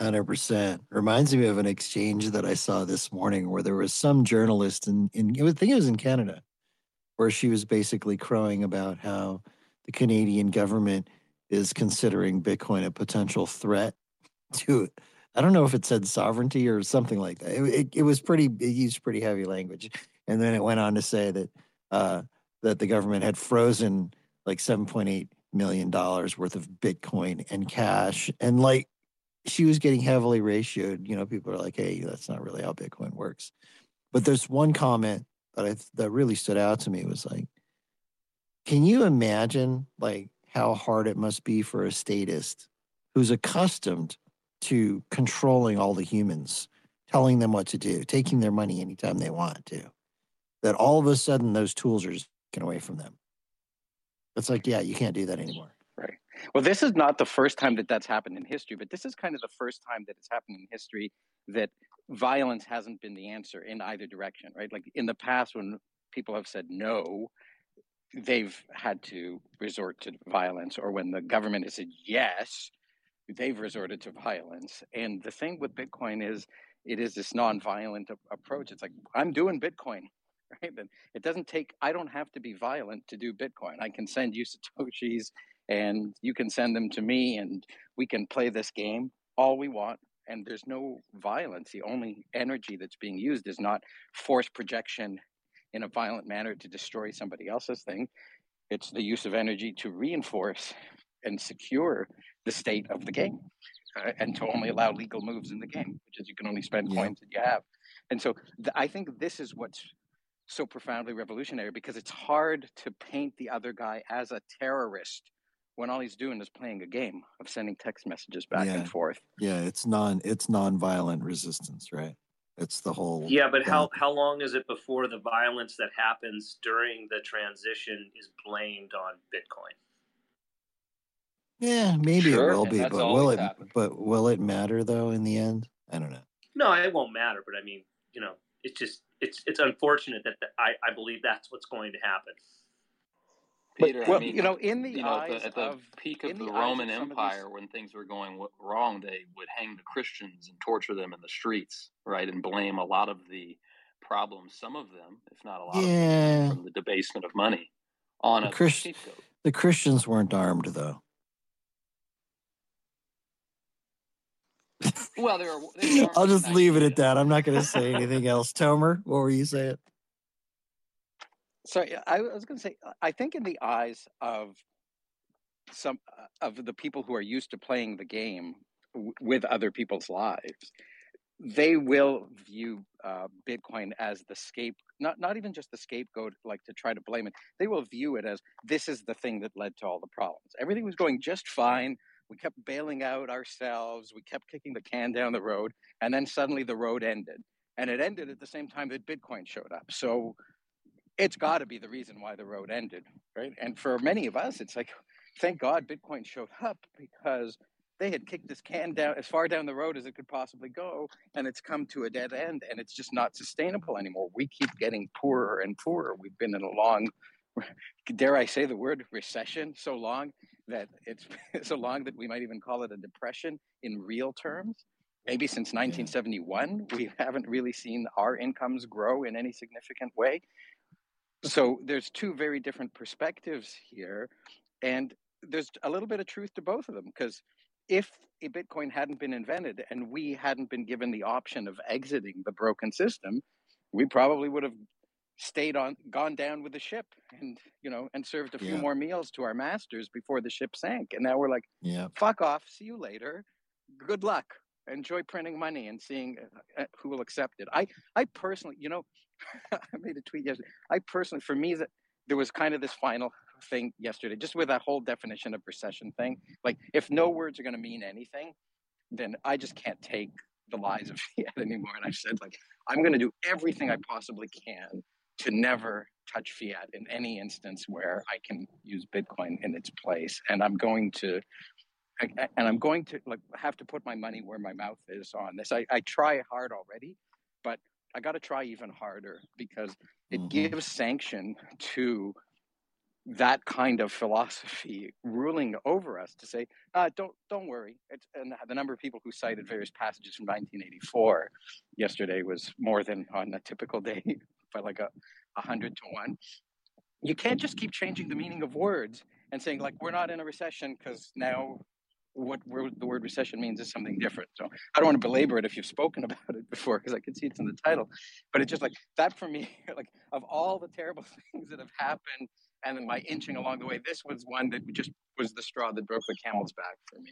[SPEAKER 2] Hundred percent reminds me of an exchange that I saw this morning where there was some journalist in in I think it was in Canada, where she was basically crowing about how the Canadian government is considering Bitcoin a potential threat to. I don't know if it said sovereignty or something like that. It, it, it was pretty. It used pretty heavy language, and then it went on to say that uh, that the government had frozen like seven point eight million dollars worth of Bitcoin and cash, and like she was getting heavily ratioed. You know, people are like, "Hey, that's not really how Bitcoin works." But there's one comment that I that really stood out to me was like, "Can you imagine like how hard it must be for a statist who's accustomed to controlling all the humans, telling them what to do, taking their money anytime they want to, that all of a sudden those tools are just taken away from them?" It's like, yeah, you can't do that anymore.
[SPEAKER 14] Well, this is not the first time that that's happened in history, but this is kind of the first time that it's happened in history that violence hasn't been the answer in either direction, right? Like in the past, when people have said no, they've had to resort to violence, or when the government has said yes, they've resorted to violence. And the thing with Bitcoin is it is this nonviolent approach. It's like, I'm doing Bitcoin. Right. Then it doesn't take, I don't have to be violent to do Bitcoin. I can send you Satoshis and you can send them to me and we can play this game all we want. And there's no violence. The only energy that's being used is not force projection in a violent manner to destroy somebody else's thing. It's the use of energy to reinforce and secure the state of the game uh, and to only allow legal moves in the game which is you can only spend
[SPEAKER 2] Yeah.
[SPEAKER 14] coins that you have. And so th- i think this is what's so profoundly revolutionary because it's hard to paint the other guy as a terrorist when all he's doing is playing a game of sending text messages back
[SPEAKER 2] Yeah.
[SPEAKER 14] and forth.
[SPEAKER 2] Yeah, it's non it's non-violent resistance, right? It's the whole
[SPEAKER 7] Yeah, but how,
[SPEAKER 2] thing.
[SPEAKER 7] how long is it before the violence that happens during the transition is blamed on Bitcoin?
[SPEAKER 2] Yeah, maybe
[SPEAKER 12] Sure,
[SPEAKER 2] it will be,
[SPEAKER 12] that's
[SPEAKER 2] but will it
[SPEAKER 12] happened.
[SPEAKER 2] but will it matter though in the end? I don't know.
[SPEAKER 7] No, it won't matter. But I mean, you know, it's just it's it's unfortunate that the, I I believe that's what's going to happen.
[SPEAKER 12] Peter,
[SPEAKER 14] well,
[SPEAKER 12] I mean,
[SPEAKER 14] you know, in the
[SPEAKER 12] you know, at the, at the
[SPEAKER 14] of
[SPEAKER 12] peak of the,
[SPEAKER 14] the
[SPEAKER 12] Roman
[SPEAKER 14] of
[SPEAKER 12] Empire,
[SPEAKER 14] these-
[SPEAKER 12] when things were going wrong, they would hang the Christians and torture them in the streets, right, and blame a lot of the problems, some of them, if not a lot of them, from the debasement of money, on
[SPEAKER 2] The,
[SPEAKER 12] a
[SPEAKER 2] Christ-
[SPEAKER 12] scapegoat.
[SPEAKER 2] the Christians weren't armed though.
[SPEAKER 14] well, there are. There are
[SPEAKER 2] I'll just leave it at that. I'm not going to say anything else. Tomer, what were you saying?
[SPEAKER 14] So I was going to say, I think in the eyes of some uh, of the people who are used to playing the game with other people's lives, they will view uh, Bitcoin as the scape, not not even just the scapegoat, like to try to blame it. They will view it as this is the thing that led to all the problems. Everything was going just fine. We kept bailing out ourselves. We kept kicking the can down the road, and then suddenly the road ended, and it ended at the same time that Bitcoin showed up. So it's got to be the reason why the road ended, right? And for many of us, it's like, thank God Bitcoin showed up because they had kicked this can down as far down the road as it could possibly go, and it's come to a dead end, and it's just not sustainable anymore. We keep getting poorer and poorer. We've been in a long, dare I say the word recession, so long that it's so long that we might even call it a depression in real terms. Maybe since 1971, we haven't really seen our incomes grow in any significant way. So there's two very different perspectives here, and there's a little bit of truth to both of them because if a Bitcoin hadn't been invented and we hadn't been given the option of exiting the broken system, we probably would have stayed on gone down with the ship and you know and served a few
[SPEAKER 2] Yeah.
[SPEAKER 14] more meals to our masters before the ship sank and now we're like
[SPEAKER 2] Yeah.
[SPEAKER 14] fuck off see you later good luck enjoy printing money and seeing uh, who will accept it. I i personally you know i made a tweet yesterday. I personally for me that there was kind of this final thing yesterday just with that whole definition of recession thing. Like if no words are going to mean anything then i just can't take the lies of fiat anymore. And i said like i'm going to do everything i possibly can to never touch fiat in any instance where I can use Bitcoin in its place. And I'm going to, I- and I'm going to like have to put my money where my mouth is on this. I, I try hard already, but I got to try even harder because it gives sanction to that kind of philosophy ruling over us to say, uh, don't don't worry. It's, and the number of people who cited various passages from 1984 yesterday was more than on a typical day by like a, a hundred to one. You can't just keep changing the meaning of words and saying like we're not in a recession because now what the word recession means is something different. So I don't want to belabor it if you've spoken about it before because I can see it's in the title. But it's just like that for me, like of all the terrible things that have happened and then my inching along the way, this was one that just was the straw that broke the camel's back for me.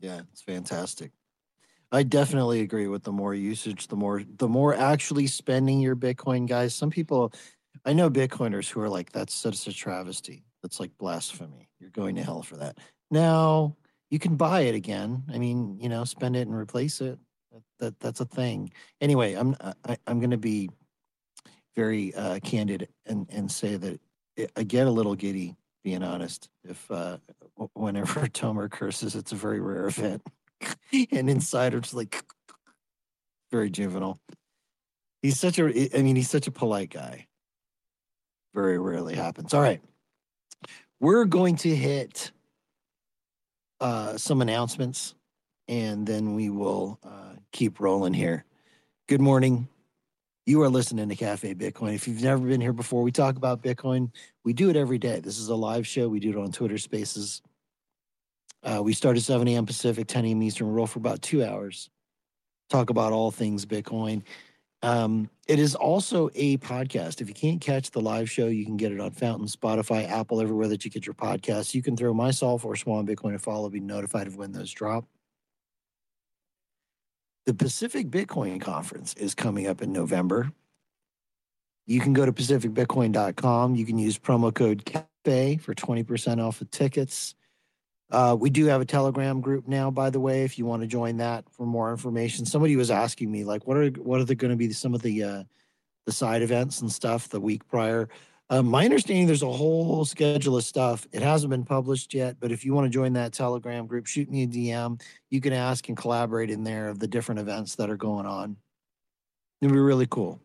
[SPEAKER 2] Yeah, it's fantastic. I definitely agree with the more usage, the more the more actually spending your Bitcoin, guys. Some people I know Bitcoiners who are like, that's such a travesty. That's like blasphemy. You're going to hell for that. Now you can buy it again. I mean, you know, spend it and replace it. That, that that's a thing. Anyway, I'm I, I'm going to be very uh, candid and and say that it, I get a little giddy, being honest. If uh, whenever Tomer curses, it's a very rare event, and Insider's like very juvenile. He's such a, I mean, he's such a polite guy. Very rarely happens. All right, we're going to hit uh, some announcements, and then we will uh, keep rolling here. Good morning. You are listening to Cafe Bitcoin. If you've never been here before, we talk about Bitcoin. We do it every day. This is a live show. We do it on Twitter Spaces. Uh, we start at 7 a.m. Pacific, 10 a.m. Eastern. We roll for about two hours. Talk about all things Bitcoin. Um, it is also a podcast. If you can't catch the live show, you can get it on Fountain, Spotify, Apple, everywhere that you get your podcasts. You can throw myself or Swan Bitcoin a follow, be notified of when those drop. The Pacific Bitcoin Conference is coming up in November. You can go to pacificbitcoin.com. You can use promo code CAFE for 20% off the tickets. Uh, we do have a Telegram group now, by the way, if you want to join that for more information. Somebody was asking me, like, what are what are the going to be some of the uh, the side events and stuff the week prior? Um, my understanding, there's a whole schedule of stuff. It hasn't been published yet, but if you want to join that Telegram group, shoot me a DM. You can ask and collaborate in there of the different events that are going on. It'll be really cool.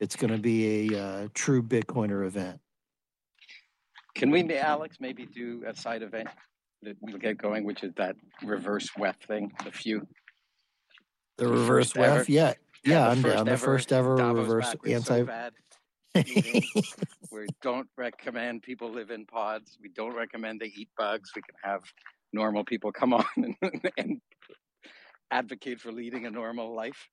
[SPEAKER 2] It's going to be a uh, true Bitcoiner event.
[SPEAKER 14] Can we, Alex, maybe do a side event that we'll get going, which is that reverse WEF thing, the few?
[SPEAKER 2] The reverse WEF, yeah, yeah,
[SPEAKER 14] the
[SPEAKER 2] I'm down. The
[SPEAKER 14] ever
[SPEAKER 2] first ever
[SPEAKER 14] Davos
[SPEAKER 2] reverse anti.
[SPEAKER 14] so we don't recommend people live in pods. We don't recommend they eat bugs. We can have normal people come on and, and advocate for leading a normal life.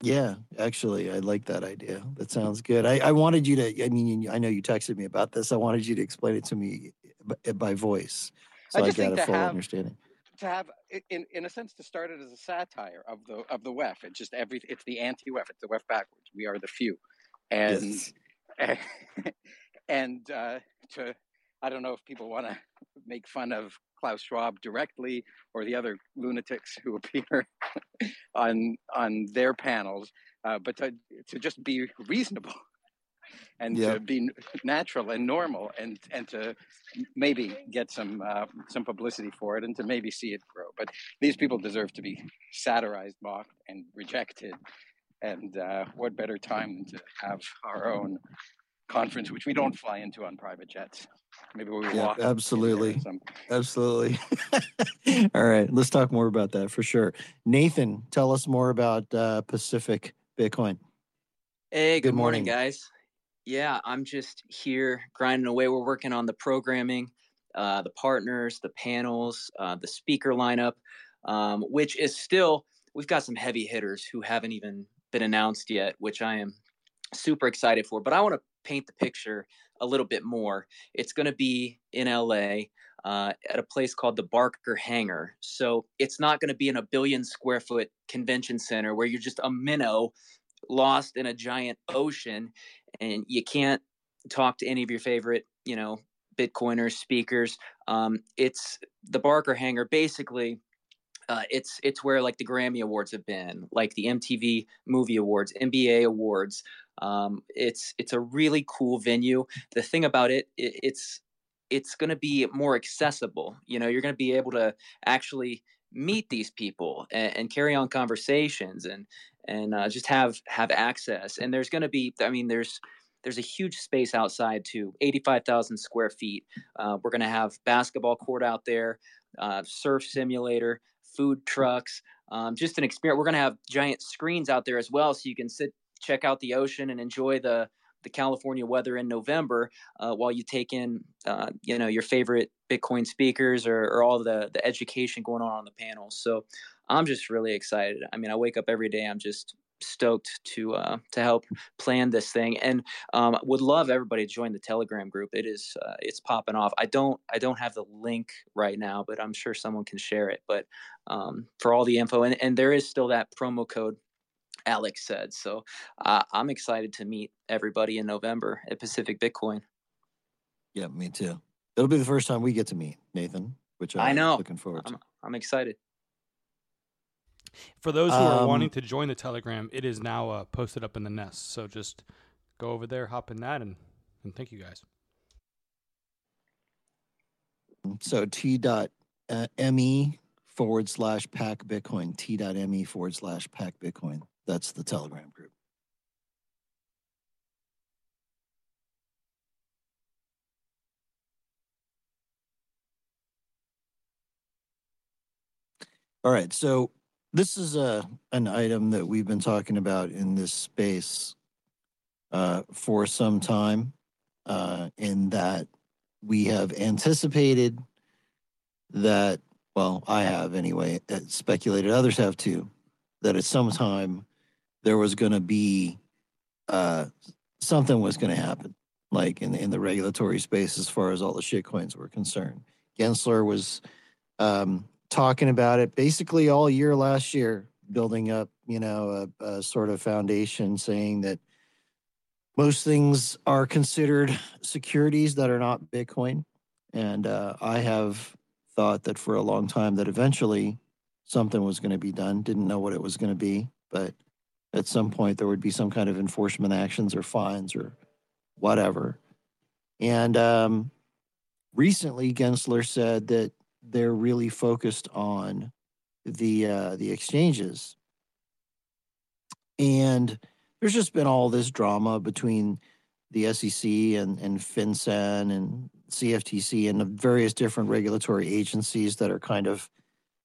[SPEAKER 2] Yeah, actually, I like that idea. That sounds good. I, I wanted you to. I mean, I know you texted me about this. I wanted you to explain it to me by, by voice, so I, I got a full have, understanding.
[SPEAKER 14] To have, in in a sense, to start it as a satire of the of the WEF. It's just every. It's the anti-WEF. It's the WEF backwards. We are the few, and yes. and, and uh, to. I don't know if people want to make fun of Klaus Schwab directly or the other lunatics who appear on on their panels, uh, but to to just be reasonable and yeah. to be natural and normal and and to maybe get some uh, some publicity for it and to maybe see it grow. But these people deserve to be satirized, mocked, and rejected. And uh, what better time than to have our own conference, which we don't fly into on private jets. Maybe we
[SPEAKER 2] yeah, walk. Absolutely. Absolutely. All right. Let's talk more about that for sure. Nathan, tell us more about uh, Pacific Bitcoin.
[SPEAKER 15] Hey, good, good morning, morning, guys. Yeah, I'm just here grinding away. We're working on the programming, uh, the partners, the panels, uh, the speaker lineup, um, which is still, we've got some heavy hitters who haven't even been announced yet, which I am super excited for. But I want to paint the picture a little bit more. It's going to be in LA uh, at a place called the Barker Hangar. So it's not going to be in a billion square foot convention center where you're just a minnow lost in a giant ocean and you can't talk to any of your favorite, you know, Bitcoiners, speakers. Um, it's the Barker Hangar basically. Uh, it's it's where like the Grammy Awards have been, like the MTV Movie Awards, NBA Awards, um, it's it's a really cool venue. The thing about it, it it's it's going to be more accessible. You know, you're going to be able to actually meet these people and, and carry on conversations and and uh, just have have access. And there's going to be, I mean, there's there's a huge space outside too, 85,000 square feet. Uh, we're going to have basketball court out there, uh, surf simulator, food trucks, um, just an experience. We're going to have giant screens out there as well, so you can sit check out the ocean and enjoy the the California weather in November uh, while you take in uh, you know your favorite Bitcoin speakers or, or all the the education going on on the panels. So I'm just really excited. I mean, I wake up every day. I'm just stoked to uh, to help plan this thing and um, would love everybody to join the telegram group it is uh, it's popping off i don't i don't have the link right now but i'm sure someone can share it but um, for all the info and, and there is still that promo code Alex said. So uh, I'm excited to meet everybody in November at Pacific Bitcoin.
[SPEAKER 2] Yeah, me too. It'll be the first time we get to meet Nathan, which I'm
[SPEAKER 15] I know.
[SPEAKER 2] Looking forward
[SPEAKER 15] I'm,
[SPEAKER 2] to.
[SPEAKER 15] I'm excited.
[SPEAKER 10] For those who are um, wanting to join the Telegram, it is now uh, posted up in the nest. So just go over there, hop in that, and and thank you guys.
[SPEAKER 2] So T dot uh, me forward slash pack Bitcoin, T dot me forward slash pack Bitcoin. That's the Telegram group. All right, so this is a an item that we've been talking about in this space uh, for some time, uh, in that we have anticipated that, well, I have anyway, uh, speculated, others have too, that at some time there was going to be uh, something was going to happen, like in in the regulatory space as far as all the shit coins were concerned. Gensler was um, talking about it basically all year last year, building up, you know, a, a sort of foundation, saying that most things are considered securities that are not Bitcoin. And uh, I have thought that for a long time that eventually something was going to be done. Didn't know what it was going to be, but at some point there would be some kind of enforcement actions or fines or whatever. And um, recently, Gensler said that they're really focused on the uh, the exchanges, and there's just been all this drama between the SEC and and FinCEN and CFTC and the various different regulatory agencies that are kind of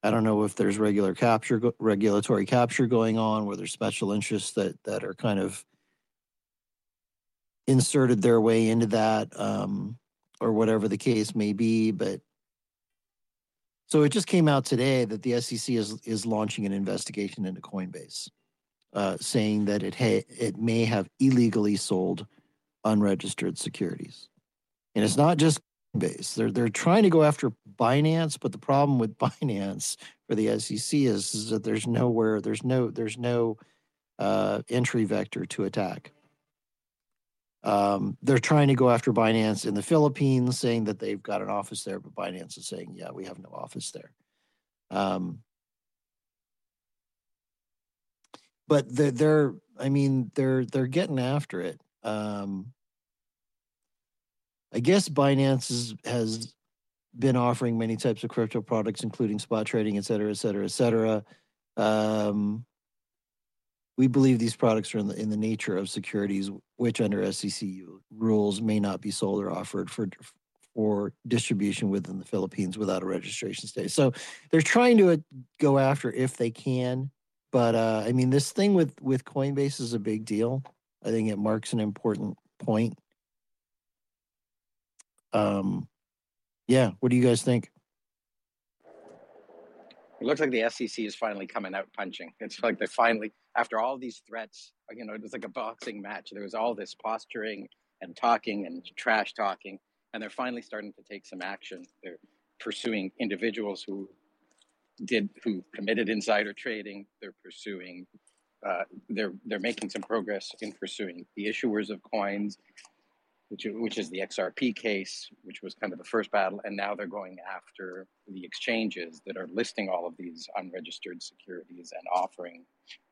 [SPEAKER 2] I don't know if there's regular capture, regulatory capture going on, where there's special interests that that are kind of inserted their way into that, um, or whatever the case may be. But So it just came out today that the SEC is is launching an investigation into Coinbase, uh, saying that it ha- it may have illegally sold unregistered securities, and it's not just Coinbase. They're they're trying to go after Binance, but the problem with Binance for the SEC is, is that there's nowhere there's no there's no uh, entry vector to attack. Um, they're trying to go after Binance in the Philippines, saying that they've got an office there, but Binance is saying, yeah, we have no office there. Um, but they're, they're, I mean, they're they're getting after it. Um, I guess Binance is, has been offering many types of crypto products, including spot trading, et cetera, et cetera, et cetera. Um, we believe these products are in the, in the nature of securities, which under SEC rules may not be sold or offered for for distribution within the Philippines without a registration state. So they're trying to uh, go after if they can, but uh, I mean this thing with with Coinbase is a big deal. I think it marks an important point. Um, yeah, what do you guys think?
[SPEAKER 14] It looks like the SEC is finally coming out punching. It's like they finally, after all these threats, you know, it was like a boxing match. There was all this posturing and talking and trash talking, and they're finally starting to take some action. They're pursuing individuals who did who committed insider trading. They're pursuing. Uh, they're they're making some progress in pursuing the issuers of coins which, which is the XRP case, which was kind of the first battle. And now they're going after the exchanges that are listing all of these unregistered securities and offering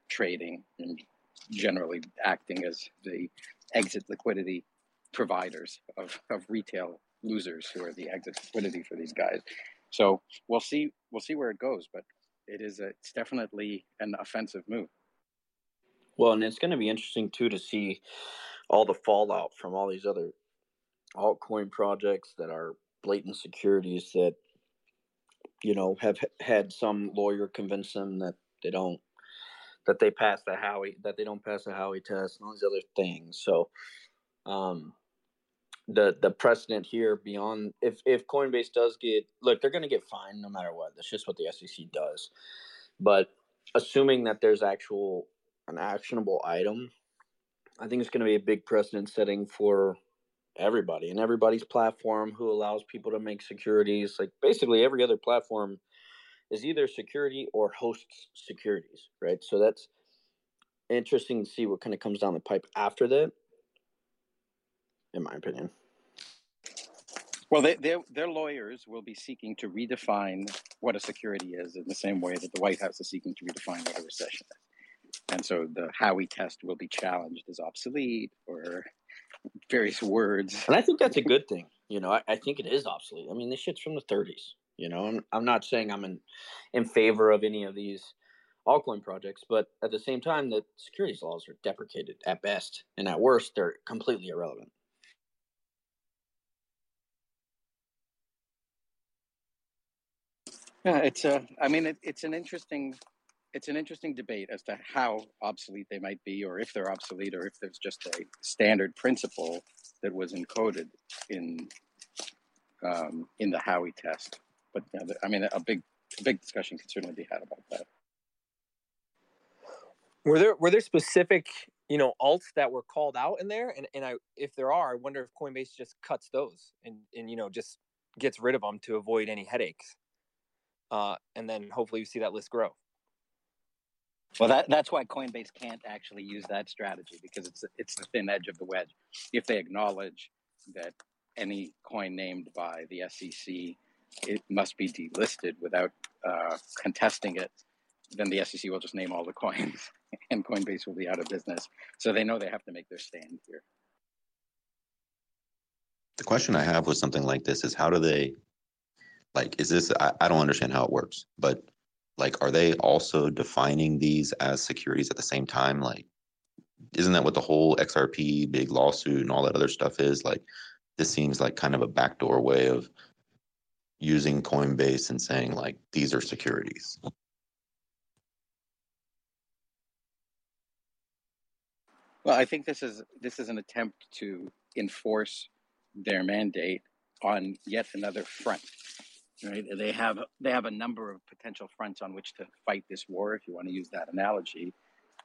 [SPEAKER 14] trading and generally acting as the exit liquidity providers of, of retail losers who are the exit liquidity for these guys. So we'll see we'll see where it goes, but it is a, it's definitely an offensive move.
[SPEAKER 11] Well, and it's going to be interesting too to see all the fallout from all these other altcoin projects that are blatant securities that you know have had some lawyer convince them that they don't that they pass the Howey that they don't pass the Howey test and all these other things. So um the the precedent here beyond if if Coinbase does get look they're going to get fined no matter what. That's just what the SEC does. But assuming that there's actual an actionable item I think it's going to be a big precedent setting for everybody and everybody's platform who allows people to make securities. Like basically every other platform is either security or hosts securities, right? So that's interesting to see what kind of comes down the pipe after that, in my opinion.
[SPEAKER 14] Well, they, their lawyers will be seeking to redefine what a security is in the same way that the White House is seeking to redefine what a recession is and so the Howey test will be challenged as obsolete or various words.
[SPEAKER 11] And I think that's a good thing. You know, I, I think it is obsolete. I mean, this shit's from the 30s. You know, I'm, I'm not saying I'm in in favor of any of these altcoin projects, but at the same time, the securities laws are deprecated at best, and at worst, they're completely irrelevant.
[SPEAKER 14] Yeah, it's a. I mean, it, it's an interesting it's an interesting debate as to how obsolete they might be, or if they're obsolete, or if there's just a standard principle that was encoded in um, in the Howey test. But I mean, a big a big discussion could certainly be had about that.
[SPEAKER 5] Were there were there specific you know alts that were called out in there, and and I if there are, I wonder if Coinbase just cuts those and and you know just gets rid of them to avoid any headaches, uh, and then hopefully you see that list grow.
[SPEAKER 14] Well, that, that's why Coinbase can't actually use that strategy because it's it's the thin edge of the wedge. If they acknowledge that any coin named by the SEC it must be delisted without uh, contesting it, then the SEC will just name all the coins, and Coinbase will be out of business. So they know they have to make their stand here.
[SPEAKER 3] The question I have with something like this is how do they, like, is this? I, I don't understand how it works, but like are they also defining these as securities at the same time? Like isn't that what the whole xrp big lawsuit and all that other stuff is? Like this seems like kind of a backdoor way of using coinbase and saying like these are securities.
[SPEAKER 14] Well i think this is this is an attempt to enforce their mandate on yet another front right? They have they have a number of potential fronts on which to fight this war, if you want to use that analogy.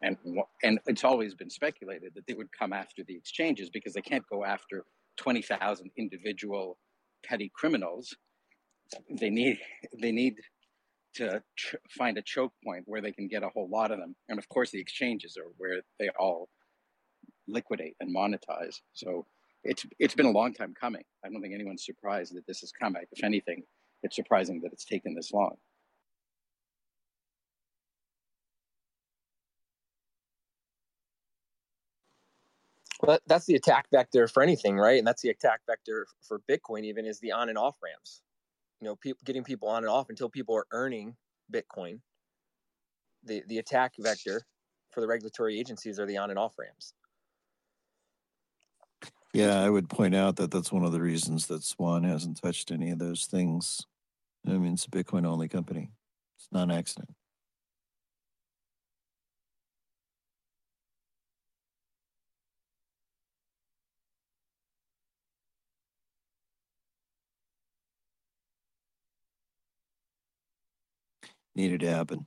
[SPEAKER 14] And and it's always been speculated that they would come after the exchanges because they can't go after twenty thousand individual petty criminals. They need they need to tr- find a choke point where they can get a whole lot of them. And of course, the exchanges are where they all liquidate and monetize. So it's it's been a long time coming. I don't think anyone's surprised that this has come. If anything, it's surprising that it's taken this long.
[SPEAKER 5] Well, that's the attack vector for anything, right? And that's the attack vector for Bitcoin, even is the on and off ramps. You know, getting people on and off until people are earning Bitcoin. The the attack vector for the regulatory agencies are the on and off ramps.
[SPEAKER 2] Yeah, I would point out that that's one of the reasons that Swan hasn't touched any of those things. I mean, it's a Bitcoin only company. It's not an accident. Needed to happen.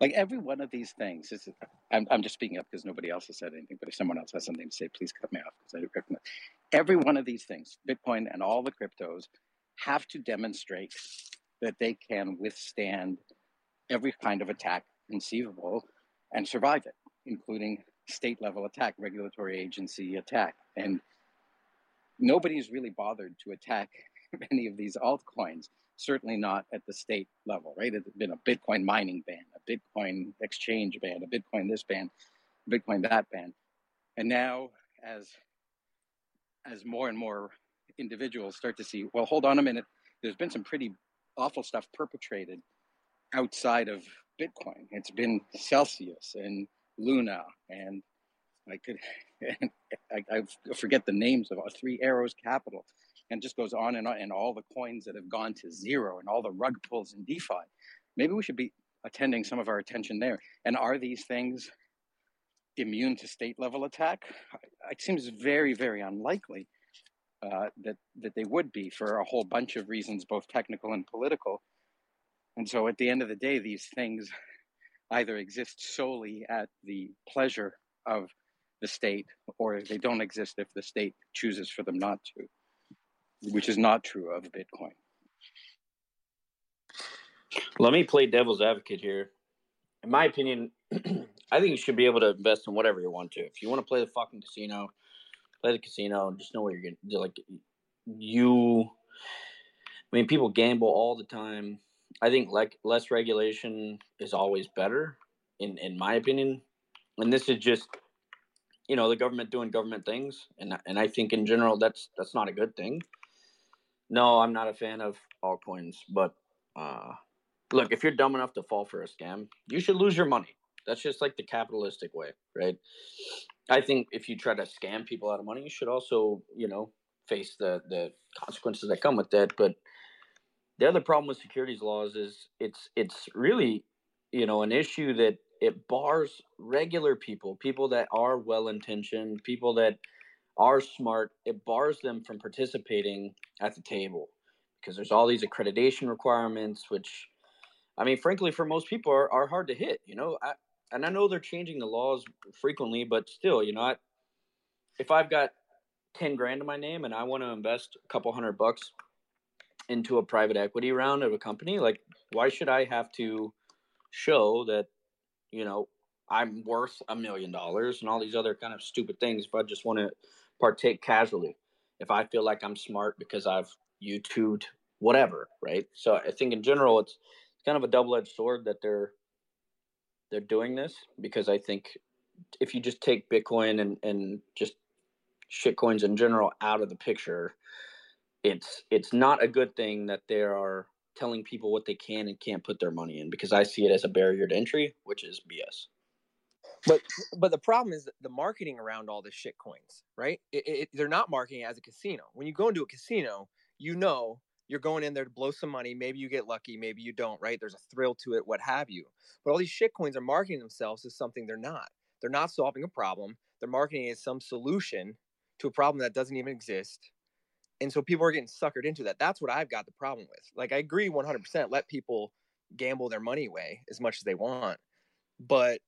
[SPEAKER 14] Like every one of these things is, I'm, I'm just speaking up because nobody else has said anything, but if someone else has something to say, please cut me off because I every one of these things, Bitcoin and all the cryptos, have to demonstrate that they can withstand every kind of attack conceivable and survive it, including state level attack, regulatory agency attack. And nobody's really bothered to attack any of these altcoins certainly not at the state level, right? It's been a Bitcoin mining ban, a Bitcoin exchange ban, a Bitcoin this ban, Bitcoin that ban. And now as as more and more individuals start to see, well, hold on a minute, there's been some pretty awful stuff perpetrated outside of Bitcoin. It's been Celsius and Luna and I could and I, I forget the names of Three Arrows Capital and just goes on and on, and all the coins that have gone to zero and all the rug pulls in DeFi. Maybe we should be attending some of our attention there. And are these things immune to state level attack? It seems very, very unlikely uh, that that they would be for a whole bunch of reasons, both technical and political. And so, at the end of the day, these things either exist solely at the pleasure of the state, or they don't exist if the state chooses for them not to which is not true of Bitcoin.
[SPEAKER 11] Let me play devil's advocate here. In my opinion, I think you should be able to invest in whatever you want to. If you want to play the fucking casino, play the casino and just know what you're going to like. You, I mean, people gamble all the time. I think like less regulation is always better, in in my opinion. And this is just, you know, the government doing government things, and and I think in general that's that's not a good thing. No, I'm not a fan of altcoins, but uh, look, if you're dumb enough to fall for a scam, you should lose your money. That's just like the capitalistic way, right? I think if you try to scam people out of money, you should also, you know, face the the consequences that come with that. But the other problem with securities laws is it's it's really, you know, an issue that it bars regular people, people that are well intentioned, people that are smart, it bars them from participating at the table because there's all these accreditation requirements, which, I mean, frankly, for most people are, are hard to hit. You know, I, and I know they're changing the laws frequently, but still, you know, I, if I've got ten grand in my name and I want to invest a couple hundred bucks into a private equity round of a company, like, why should I have to show that, you know, I'm worth a million dollars and all these other kind of stupid things if I just want to partake casually if I feel like I'm smart because I've YouTubed whatever, right? So I think in general it's kind of a double edged sword that they're they're doing this because I think if you just take Bitcoin and, and just shitcoins in general out of the picture, it's it's not a good thing that they are telling people what they can and can't put their money in because I see it as a barrier to entry, which is BS.
[SPEAKER 5] But but the problem is the marketing around all this shit coins, right? It, it, they're not marketing as a casino. When you go into a casino, you know you're going in there to blow some money. Maybe you get lucky, maybe you don't, right? There's a thrill to it, what have you. But all these shit coins are marketing themselves as something they're not. They're not solving a problem. They're marketing as some solution to a problem that doesn't even exist. and so people are getting suckered into that. That's what I've got the problem with. Like I agree 100%. Let people gamble their money away as much as they want, but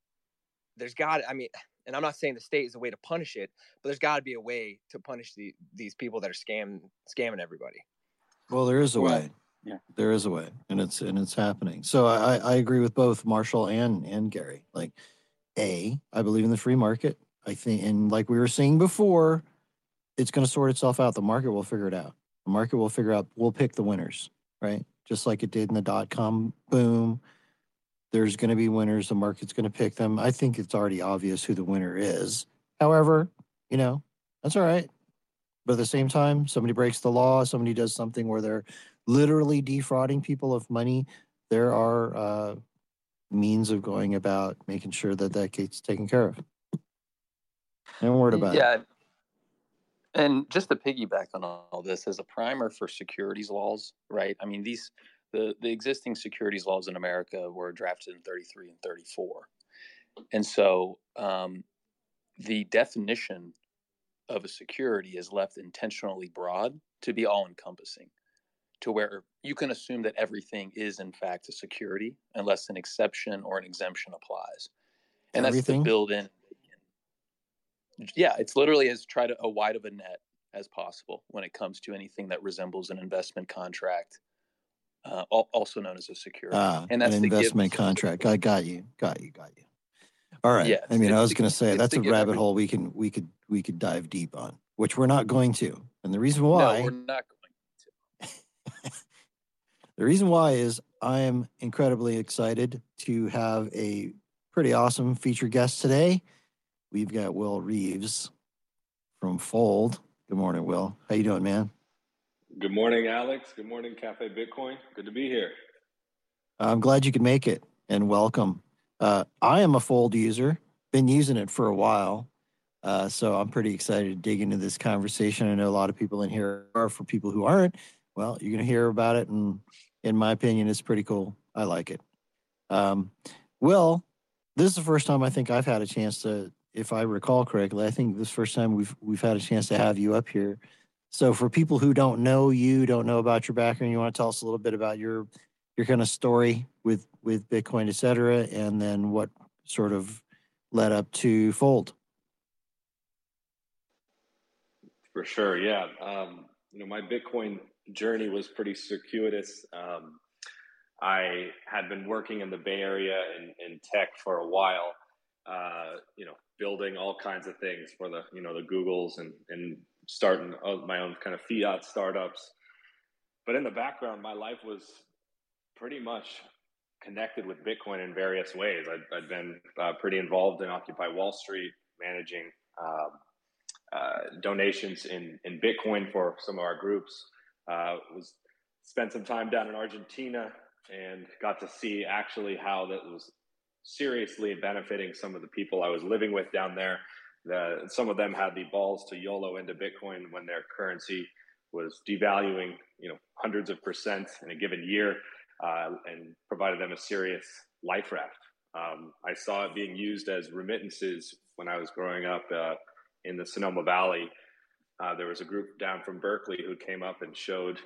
[SPEAKER 5] there's got. I mean, and I'm not saying the state is a way to punish it, but there's got to be a way to punish the, these people that are scam scamming everybody.
[SPEAKER 2] Well, there is a way. Yeah, there is a way, and it's and it's happening. So I I agree with both Marshall and and Gary. Like, a I believe in the free market. I think, and like we were saying before, it's going to sort itself out. The market will figure it out. The market will figure out. We'll pick the winners, right? Just like it did in the dot com boom. There's going to be winners. The market's going to pick them. I think it's already obvious who the winner is. However, you know, that's all right. But at the same time, somebody breaks the law, somebody does something where they're literally defrauding people of money. There are uh, means of going about making sure that that gets taken care of. No word about
[SPEAKER 12] yeah.
[SPEAKER 2] it.
[SPEAKER 12] And just to piggyback on all this, as a primer for securities laws, right? I mean, these the the existing securities laws in America were drafted in 33 and 34, and so um, the definition of a security is left intentionally broad to be all encompassing, to where you can assume that everything is in fact a security unless an exception or an exemption applies, and
[SPEAKER 2] Everything?
[SPEAKER 12] that's the build in yeah, it's literally as try to a wide of a net as possible when it comes to anything that resembles an investment contract, uh, also known as a security.
[SPEAKER 2] Ah,
[SPEAKER 12] and that's
[SPEAKER 2] an investment contract. I got you. Got you. Got you. All right.
[SPEAKER 12] Yeah,
[SPEAKER 2] I mean, I was going to say that's a rabbit hole we can we could we could dive deep on, which we're not going to. And the reason
[SPEAKER 12] No,
[SPEAKER 2] why
[SPEAKER 12] we're not going to.
[SPEAKER 2] the reason why is I am incredibly excited to have a pretty awesome feature guest today. We've got Will Reeves from Fold. Good morning, Will. How you doing, man?
[SPEAKER 16] Good morning, Alex. Good morning, Cafe Bitcoin. Good to be here.
[SPEAKER 2] I'm glad you could make it and welcome. Uh, I am a Fold user, been using it for a while. Uh, so I'm pretty excited to dig into this conversation. I know a lot of people in here are. For people who aren't, well, you're going to hear about it. And in my opinion, it's pretty cool. I like it. Um, Will, this is the first time I think I've had a chance to, if I recall correctly, I think this first time we've we've had a chance to have you up here. So for people who don't know you, don't know about your background, you want to tell us a little bit about your your kind of story with with Bitcoin, et cetera, and then what sort of led up to Fold.
[SPEAKER 16] For sure, yeah. Um, you know, my Bitcoin journey was pretty circuitous. Um, I had been working in the Bay Area in, in tech for a while, uh, you know, building all kinds of things for the, you know, the Googles and, and starting my own kind of fiat startups. But in the background, my life was pretty much connected with Bitcoin in various ways. I'd, I'd been uh, pretty involved in Occupy Wall Street, managing um, uh, donations in, in Bitcoin for some of our groups. Uh, was spent some time down in Argentina and got to see actually how that was seriously benefiting some of the people I was living with down there. The, some of them had the balls to YOLO into Bitcoin when their currency was devaluing, you know, hundreds of percent in a given year, uh, and provided them a serious life raft. Um, I saw it being used as remittances when I was growing up uh, in the Sonoma Valley. Uh, there was a group down from Berkeley who came up and showed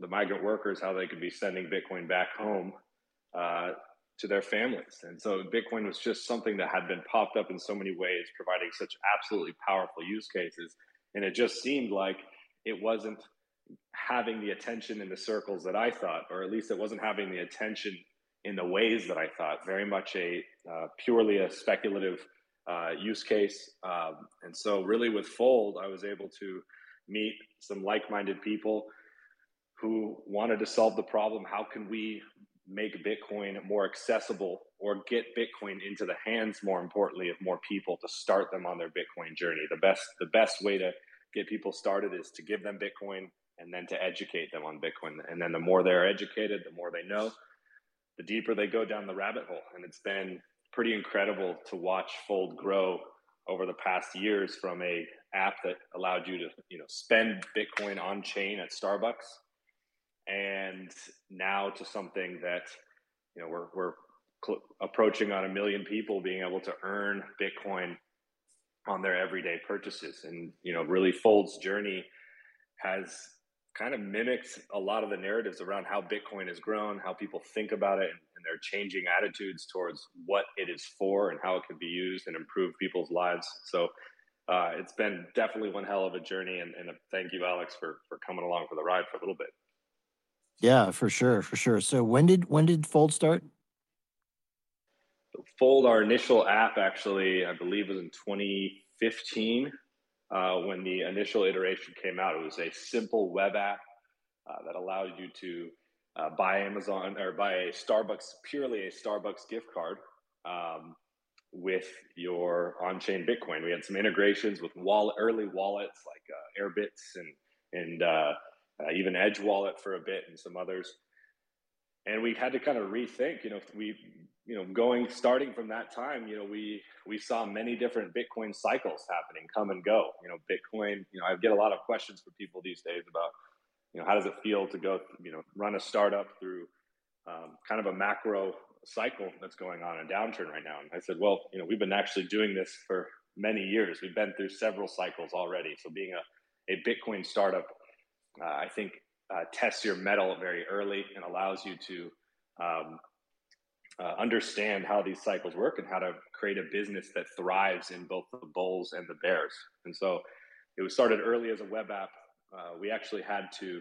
[SPEAKER 16] the migrant workers how they could be sending Bitcoin back home uh, to their families. And so Bitcoin was just something that had been popped up in so many ways, providing such absolutely powerful use cases. And it just seemed like it wasn't having the attention in the circles that I thought, or at least it wasn't having the attention in the ways that I thought. Very much a uh, purely a speculative uh, use case. Um, and so, really, with Fold, I was able to meet some like minded people who wanted to solve the problem how can we make Bitcoin more accessible or get Bitcoin into the hands, more importantly, of more people to start them on their Bitcoin journey. The best, the best way to get people started is to give them Bitcoin and then to educate them on Bitcoin. And then the more they're educated, the more they know, the deeper they go down the rabbit hole. And it's been pretty incredible to watch Fold grow over the past years from a app that allowed you to, you know, spend Bitcoin on chain at Starbucks and now to something that you know we're we're cl- approaching on a million people being able to earn Bitcoin on their everyday purchases, and you know really Fold's journey has kind of mimicked a lot of the narratives around how Bitcoin has grown, how people think about it, and, their changing attitudes towards what it is for and how it can be used and improve people's lives. So uh, it's been definitely one hell of a journey, and, and thank you, Alex, for for coming along for the ride for a little bit.
[SPEAKER 2] Yeah, for sure, for sure. So when did when did Fold start?
[SPEAKER 16] Fold, our initial app, actually, I believe, was in 2015 uh, when the initial iteration came out. It was a simple web app uh, that allowed you to uh, buy Amazon or buy a Starbucks, purely a Starbucks gift card um, with your on-chain Bitcoin. We had some integrations with wallet, early wallets like uh, Airbitz and and uh, even Edge Wallet for a bit, and some others. And we had to kind of rethink. You know, we you know going starting from that time you know we we saw many different bitcoin cycles happening come and go you know bitcoin you know i get a lot of questions from people these days about you know how does it feel to go you know run a startup through um, kind of a macro cycle that's going on a downturn right now and i said well you know we've been actually doing this for many years we've been through several cycles already so being a, a bitcoin startup uh, i think uh, tests your mettle very early and allows you to um, uh, understand how these cycles work and how to create a business that thrives in both the bulls and the bears. And so it was started early as a web app. Uh, we actually had to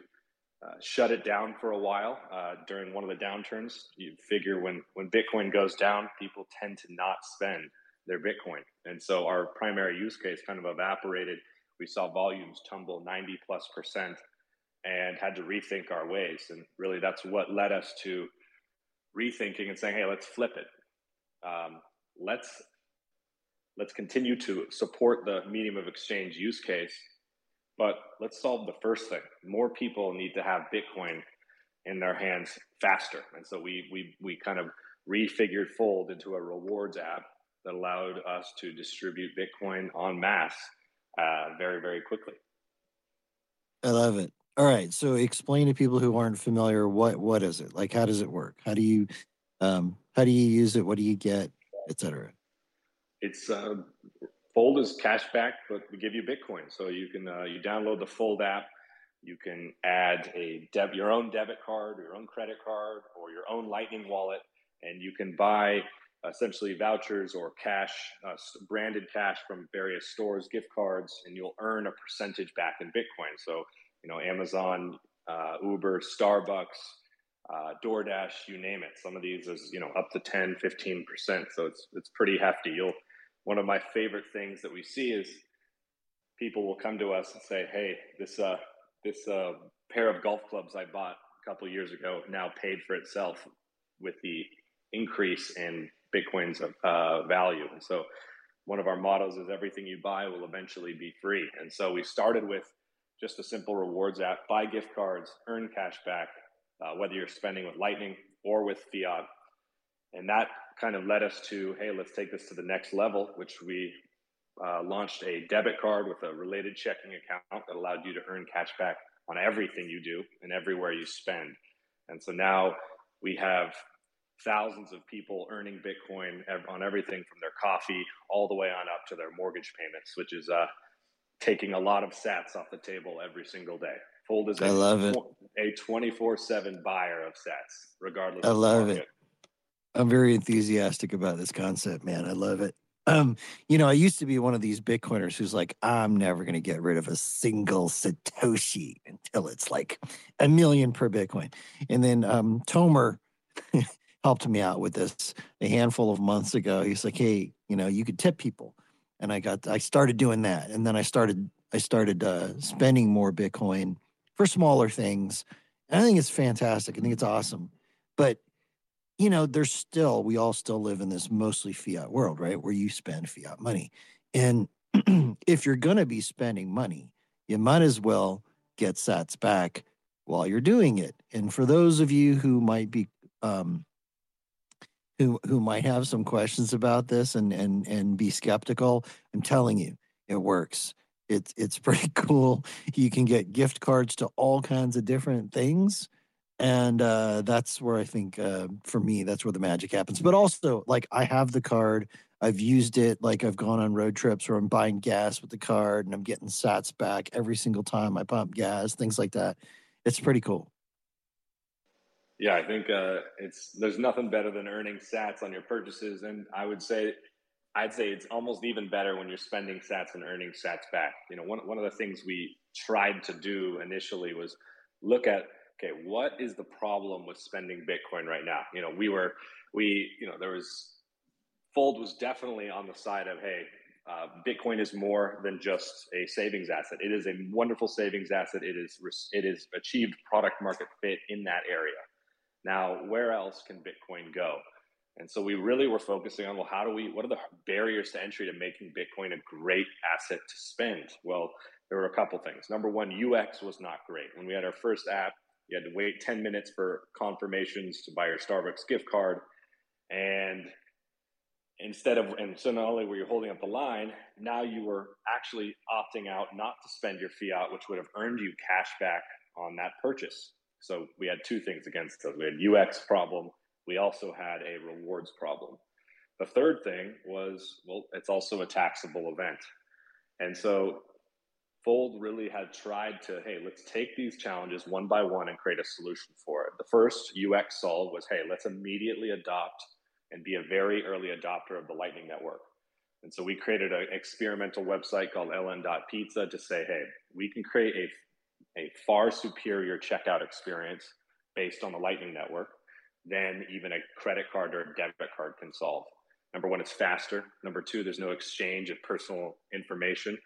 [SPEAKER 16] uh, shut it down for a while uh, during one of the downturns. You figure when when Bitcoin goes down, people tend to not spend their Bitcoin, and so our primary use case kind of evaporated. We saw volumes tumble 90 plus percent, and had to rethink our ways. And really, that's what led us to rethinking and saying, "Hey, let's flip it. Um, let's let's continue to support the medium of exchange use case, but let's solve the first thing. More people need to have Bitcoin in their hands faster, and so we we we kind of refigured Fold into a rewards app that allowed us to distribute Bitcoin en masse uh, very very quickly.
[SPEAKER 2] I love it. All right. So explain to people who aren't familiar what what is it? Like how does it work? How do you um how do you use it? What do you get, etc.
[SPEAKER 16] It's uh, Fold is cash back, but we give you Bitcoin. So you can uh, you download the Fold app. You can add a deb your own debit card, or your own credit card, or your own Lightning wallet, and you can buy essentially vouchers or cash, uh, branded cash from various stores, gift cards, and you'll earn a percentage back in Bitcoin. So you know, Amazon, uh, Uber, Starbucks, uh, DoorDash, you name it. Some of these is, you know, up to 10, 15%. So it's, it's pretty hefty. You'll, one of my favorite things that we see is people will come to us and say, Hey, this, uh, this, uh, pair of golf clubs I bought a couple years ago now paid for itself with the increase in Bitcoin's, uh, value. And so one of our mottos is everything you buy will eventually be free. And so we started with just a simple rewards app. Buy gift cards, earn cash back, uh, whether you're spending with Lightning or with fiat. And that kind of led us to, hey, let's take this to the next level, which we uh, launched a debit card with a related checking account that allowed you to earn cash back on everything you do and everywhere you spend. And so now we have thousands of people earning Bitcoin on everything from their coffee all the way on up to their mortgage payments, which is uh, taking a lot of sats off the table every single day. Fold is
[SPEAKER 2] I love it.
[SPEAKER 16] a 24 7 buyer of sats, regardless
[SPEAKER 2] I love it. I'm very enthusiastic about this concept, man. I love it. Um, you know, I used to be one of these Bitcoiners who's like, I'm never going to get rid of a single Satoshi until it's like a million per Bitcoin. And then um, Tomer helped me out with this a handful of months ago. He's like, hey, you know, you could tip people and I got I started doing that, and then I started I started uh, spending more Bitcoin for smaller things. And I think it's fantastic. I think it's awesome, but you know, there's still we all still live in this mostly fiat world, right? Where you spend fiat money, and if you're gonna be spending money, you might as well get Sats back while you're doing it. And for those of you who might be um, who who might have some questions about this and and and be skeptical, I'm telling you, it works. It's it's pretty cool. You can get gift cards to all kinds of different things and uh, that's where I think uh, for me that's where the magic happens. But also, like I have the card, I've used it. Like I've gone on road trips where I'm buying gas with the card, and I'm getting Sats back every single time I pump gas, things like that. It's pretty cool.
[SPEAKER 16] Yeah, I think uh, it's there's nothing better than earning Sats on your purchases, and I would say. I'd say it's almost even better when you're spending sats and earning sats back. You know, one, one of the things we tried to do initially was look at okay, what is the problem with spending Bitcoin right now? You know, we were, we, you know, there was, Fold was definitely on the side of, hey, uh, Bitcoin is more than just a savings asset. It is a wonderful savings asset. It is, it is achieved product market fit in that area. Now, where else can Bitcoin go? And so we really were focusing on, well, how do we, what are the barriers to entry to making Bitcoin a great asset to spend? Well, there were a couple things. Number one, UX was not great. When we had our first app, you had to wait 10 minutes for confirmations to buy your Starbucks gift card. And instead of, and so not only were you holding up the line, now you were actually opting out not to spend your fiat, which would have earned you cash back on that purchase. So we had two things against us. We had UX problem. We also had a rewards problem. The third thing was, well, it's also a taxable event. And so Fold really had tried to, hey, let's take these challenges one by one and create a solution for it. The first UX solve was, hey, let's immediately adopt and be a very early adopter of the Lightning Network. And so we created an experimental website called ln.pizza to say, hey, we can create a, a far superior checkout experience based on the Lightning Network than even a credit card or a debit card can solve. Number one, it's faster. Number two, there's no exchange of personal information.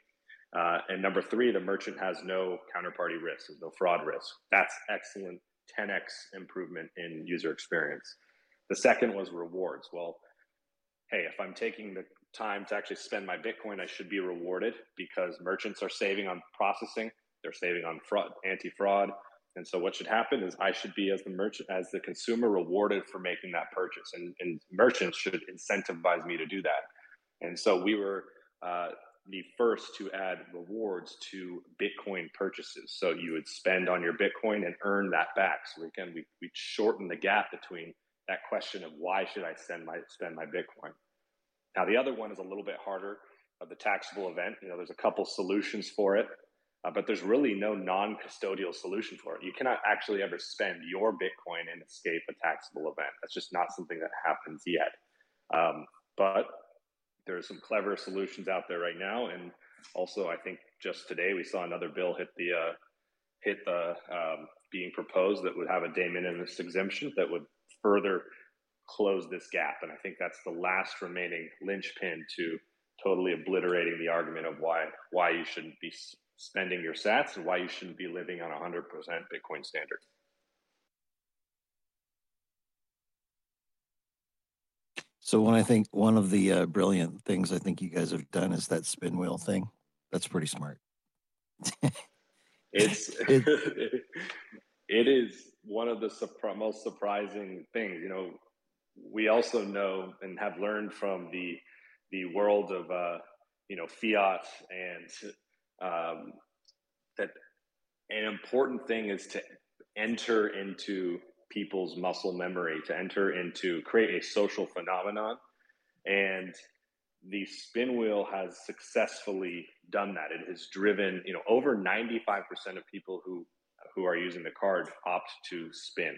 [SPEAKER 16] Uh, and number three, the merchant has no counterparty risk, there's no fraud risk. That's excellent 10x improvement in user experience. The second was rewards. Well, hey, if I'm taking the time to actually spend my Bitcoin, I should be rewarded because merchants are saving on processing, they're saving on fraud, anti-fraud. And so what should happen is I should be as the merchant, as the consumer rewarded for making that purchase. And, and merchants should incentivize me to do that. And so we were uh, the first to add rewards to Bitcoin purchases. So you would spend on your Bitcoin and earn that back. So again, we, we shorten the gap between that question of why should I spend my spend my Bitcoin. Now the other one is a little bit harder of the taxable event. You know, there's a couple solutions for it, uh, but there's really no non-custodial solution for it. You cannot actually ever spend your Bitcoin and escape a taxable event. That's just not something that happens yet. Um, but there are some clever solutions out there right now, and also I think just today we saw another bill hit the uh, hit the um, being proposed that would have a de minimis exemption that would further close this gap, and I think that's the last remaining linchpin to totally obliterating the argument of why why you shouldn't be spending your Sats and why you shouldn't be living on a hundred percent Bitcoin standard.
[SPEAKER 2] So when I think one of the uh, brilliant things I think you guys have done is that spin wheel thing. That's pretty smart.
[SPEAKER 16] it's it, it is one of the surpri- most surprising things. You know, we also know and have learned from the the world of uh, you know fiat and um, that an important thing is to enter into people's muscle memory to enter into create a social phenomenon. And the spin wheel has successfully done that. It has driven you know over 95% of people who who are using the card opt to spin.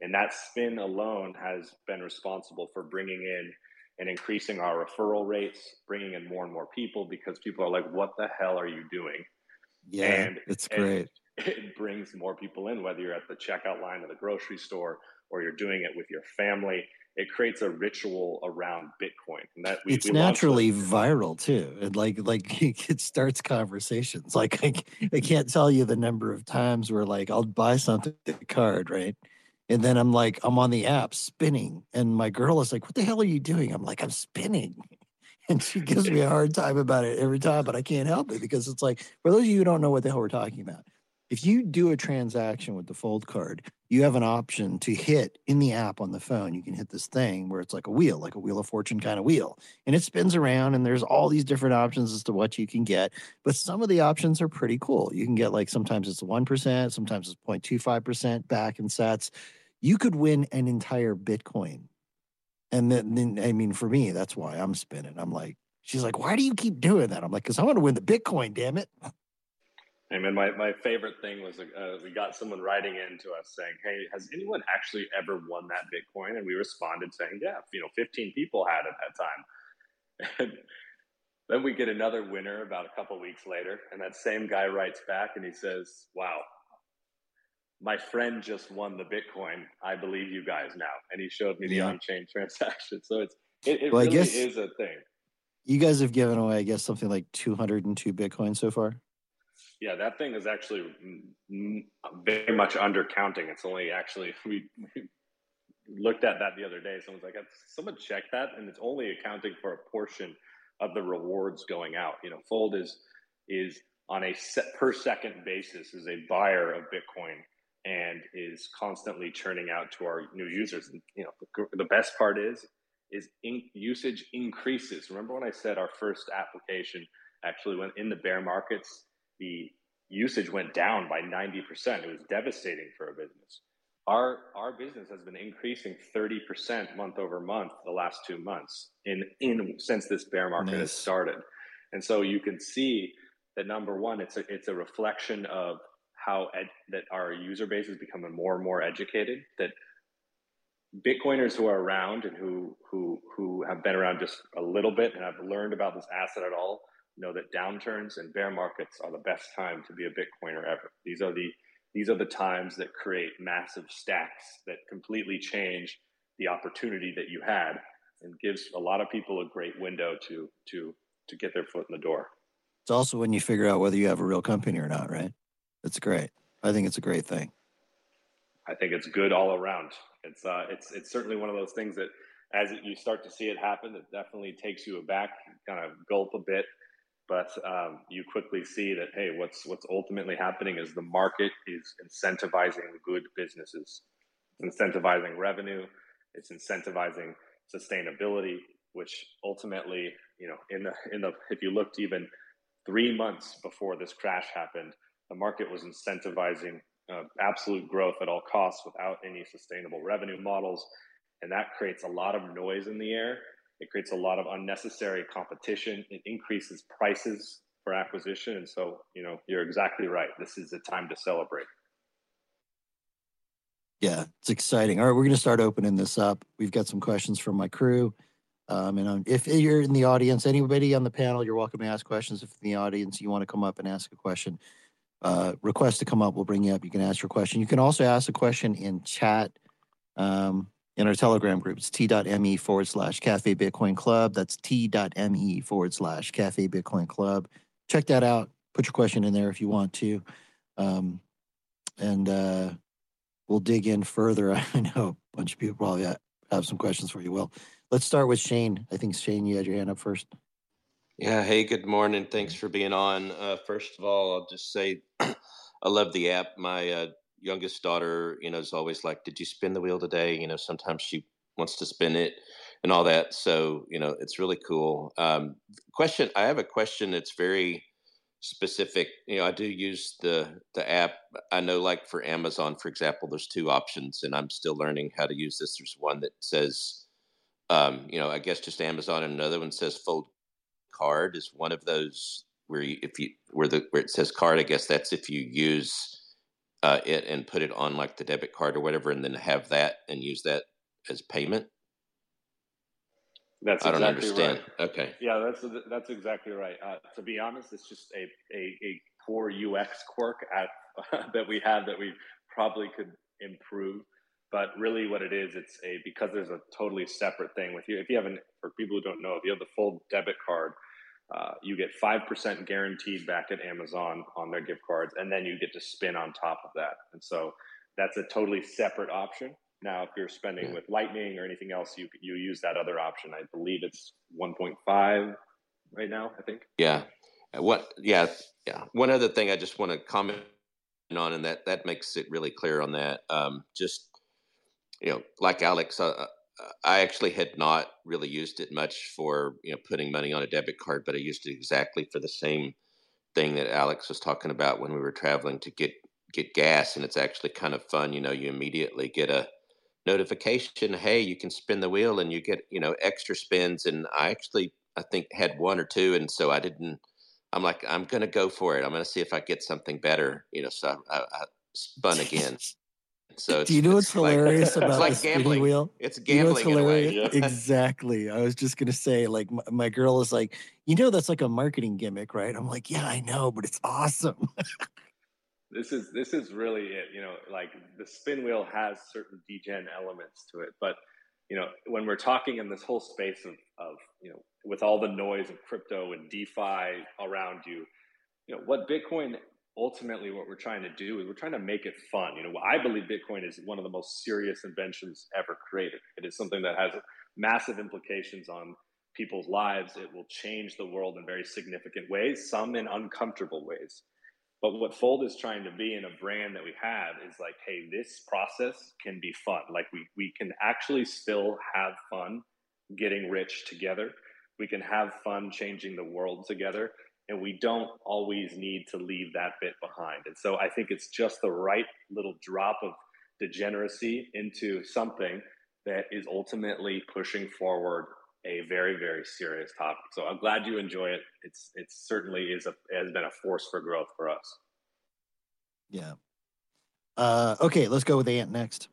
[SPEAKER 16] And that spin alone has been responsible for bringing in and increasing our referral rates bringing in more and more people because people are like what the hell are you doing
[SPEAKER 2] yeah and it's great
[SPEAKER 16] it brings more people in, whether you're at the checkout line of the grocery store or you're doing it with your family. It creates a ritual around Bitcoin, and that we,
[SPEAKER 2] it's
[SPEAKER 16] we
[SPEAKER 2] naturally viral too. And like like it starts conversations. Like I, I can't tell you the number of times where like I'll buy something with a card right, and then I'm like I'm on the app spinning, and my girl is like, "What the hell are you doing?" I'm like, "I'm spinning." and she gives me a hard time about it every time, but I can't help it because it's like for those of you who don't know what the hell we're talking about, if you do a transaction with the Fold card, you have an option to hit in the app on the phone. You can hit this thing where it's like a wheel, like a Wheel of Fortune kind of wheel, and it spins around. And there's all these different options as to what you can get. But some of the options are pretty cool. You can get like sometimes it's one percent, sometimes it's 0.25 percent back in sats. You could win an entire Bitcoin. And then, then, I mean, for me, that's why I'm spinning. I'm like, she's like, why do you keep doing that? I'm like, because I want to win the Bitcoin, damn it.
[SPEAKER 16] I mean, my, my favorite thing was uh, we got someone writing in to us saying, "Hey, has anyone actually ever won that Bitcoin?" And we responded saying, "Yeah, you know, 15 people had at that time." And then we get another winner about a couple weeks later, and that same guy writes back and he says, "Wow, my friend just won the Bitcoin. I believe you guys now." And he showed me the
[SPEAKER 2] Yeah.
[SPEAKER 16] on-chain transaction. So it's it, it
[SPEAKER 2] Well,
[SPEAKER 16] really is a thing.
[SPEAKER 2] You guys have given away, I guess, something like 202 Bitcoin so far.
[SPEAKER 16] Yeah, that thing is actually very much undercounting. It's only actually we, we looked at that the other day. Someone's like, "Someone check that," and it's only accounting for a portion of the rewards going out. You know, Fold is is on a sat per second basis is a buyer of Bitcoin and is constantly churning out to our new users. And you know, the, the best part is is in, usage increases. Remember when I said our first application actually went in the bear markets, the usage went down by 90%. It was devastating for a business. Our our business has been increasing 30% month over month the last two months in in since this bear market has started. And so you can see that number one, it's a it's a reflection of how ed, that our user base is becoming more and more educated. That Bitcoiners who are around and who who who have been around just a little bit and have learned about this asset at all know that downturns and bear markets are the best time to be a Bitcoiner ever. These are the these are the times that create massive stacks that completely change the opportunity that you had and gives a lot of people a great window to to to get their foot in the door.
[SPEAKER 2] It's also when you figure out whether you have a real company or not, right? That's great. I think it's a great thing.
[SPEAKER 16] I think it's good all around. It's uh, it's it's certainly one of those things that as you start to see it happen, it definitely takes you aback, kind of gulp a bit, but um, you quickly see that hey, what's what's ultimately happening is the market is incentivizing good businesses, it's incentivizing revenue, it's incentivizing sustainability, which ultimately, you know, in the in the if you looked even three months before this crash happened, the market was incentivizing uh, absolute growth at all costs without any sustainable revenue models. And that creates a lot of noise in the air. It creates a lot of unnecessary competition. It increases prices for acquisition. And so, you know, you're exactly right. This is a time to celebrate.
[SPEAKER 2] Yeah, it's exciting. All right, we're going to start opening this up. We've got some questions from my crew. Um, and um, if you're in the audience, anybody on the panel, you're welcome to ask questions. If in the audience you want to come up and ask a question, uh, request to come up, we'll bring you up. You can ask your question. You can also ask a question in chat um, in our Telegram group. It's t.me forward slash Cafe Bitcoin Club. That's t.me forward slash Cafe Bitcoin Club. Check that out. Put your question in there if you want to. Um, and uh, we'll dig in further. I know a bunch of people probably have some questions for you. Will, let's start with Shane. I think Shane, you had your hand up first.
[SPEAKER 9] Yeah. Hey, good morning. Thanks for being on. Uh, first of all, I'll just say I love the app. My uh, youngest daughter, you know, is always like, "Did you spin the wheel today?" You know, sometimes she wants to spin it and all that. So, you know, it's really cool. Um, question: I have a question that's very specific. You know, I do use the the app. I know, like for Amazon, for example, there's two options, and I'm still learning how to use this. There's one that says, um, you know, I guess just Amazon, and another one says Fold card is one of those where you, if you where the where it says card, I guess that's if you use uh, it and put it on like the debit card or whatever, and then have that and use that as payment.
[SPEAKER 16] That's
[SPEAKER 9] I don't
[SPEAKER 16] exactly
[SPEAKER 9] understand.
[SPEAKER 16] right.
[SPEAKER 9] Okay.
[SPEAKER 16] Yeah, that's that's exactly right. Uh, to be honest, it's just a, a, a poor UX quirk at, that we have that we probably could improve. But really, what it is, it's a because there's a totally separate thing with you. If you haven't, for people who don't know, if you have the Fold debit card, uh, you get five percent guaranteed back at Amazon on their gift cards, and then you get to spin on top of that. And so that's a totally separate option. Now, if you're spending
[SPEAKER 9] Yeah.
[SPEAKER 16] with Lightning or anything else, you you use that other option. I believe it's 1.5 right now. I think.
[SPEAKER 9] Yeah. What? Yeah. Yeah. One other thing I just want to comment on, and that that makes it really clear on that. Um, just you know, like Alex, uh, uh, I actually had not really used it much for you know putting money on a debit card, but I used it exactly for the same thing that Alex was talking about when we were traveling to get get gas, and it's actually kind of fun. You know, you immediately get a notification, hey, you can spin the wheel, and you get you know extra spins. And I actually I think had one or two, and so I didn't. I'm like, I'm gonna go for it. I'm gonna see if I get something better. You know, so I, I, I spun again. So
[SPEAKER 2] do you know what's
[SPEAKER 9] like,
[SPEAKER 2] hilarious about
[SPEAKER 9] like
[SPEAKER 2] the spinning
[SPEAKER 9] gambling?
[SPEAKER 2] wheel?
[SPEAKER 9] It's gambling.
[SPEAKER 2] You know what's
[SPEAKER 9] gambling in a way.
[SPEAKER 2] hilarious? Exactly. I was just gonna say, like, my, my girl is like, you know, that's like a marketing gimmick, right? I'm like, yeah, I know, but it's awesome.
[SPEAKER 16] this is this is really it you know like the spin wheel has certain degen elements to it but you know when we're talking in this whole space of, of you know with all the noise of crypto and defi around you you know what bitcoin ultimately what we're trying to do is we're trying to make it fun you know i believe bitcoin is one of the most serious inventions ever created it is something that has massive implications on people's lives it will change the world in very significant ways some in uncomfortable ways but what Fold is trying to be in a brand that we have is like, hey, this process can be fun. Like we we can actually still have fun getting rich together. We can have fun changing the world together. And we don't always need to leave that bit behind. And so I think it's just the right little drop of degeneracy into something that is ultimately pushing forward a very very serious topic. So I'm glad you enjoy it. It's it certainly is a has been a force for growth for us.
[SPEAKER 2] yeah. Uh, okay, let's go with Ant next.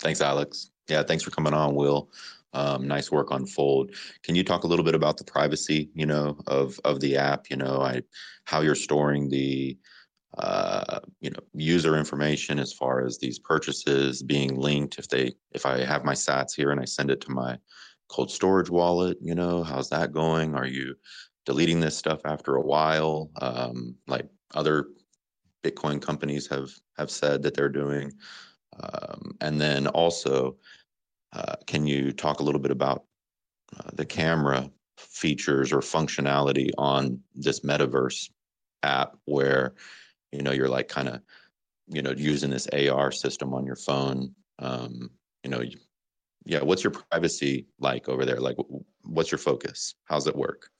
[SPEAKER 3] Thanks, Alex. Yeah, thanks for coming on, Will. Um, nice work on Fold. Can you talk a little bit about the privacy, you know, of of the app? You know, I how you're storing the uh, you know user information as far as these purchases being linked. If they if I have my Sats here and I send it to my cold storage wallet, you know, how's that going? Are you deleting this stuff after a while, um, like other Bitcoin companies have have said that they're doing? Um, and then also, uh, can you talk a little bit about uh, the camera features or functionality on this metaverse app where you know you're like kind of you know using this AR system on your phone? Um you know yeah what's your privacy like over there? Like what's your focus? How's it work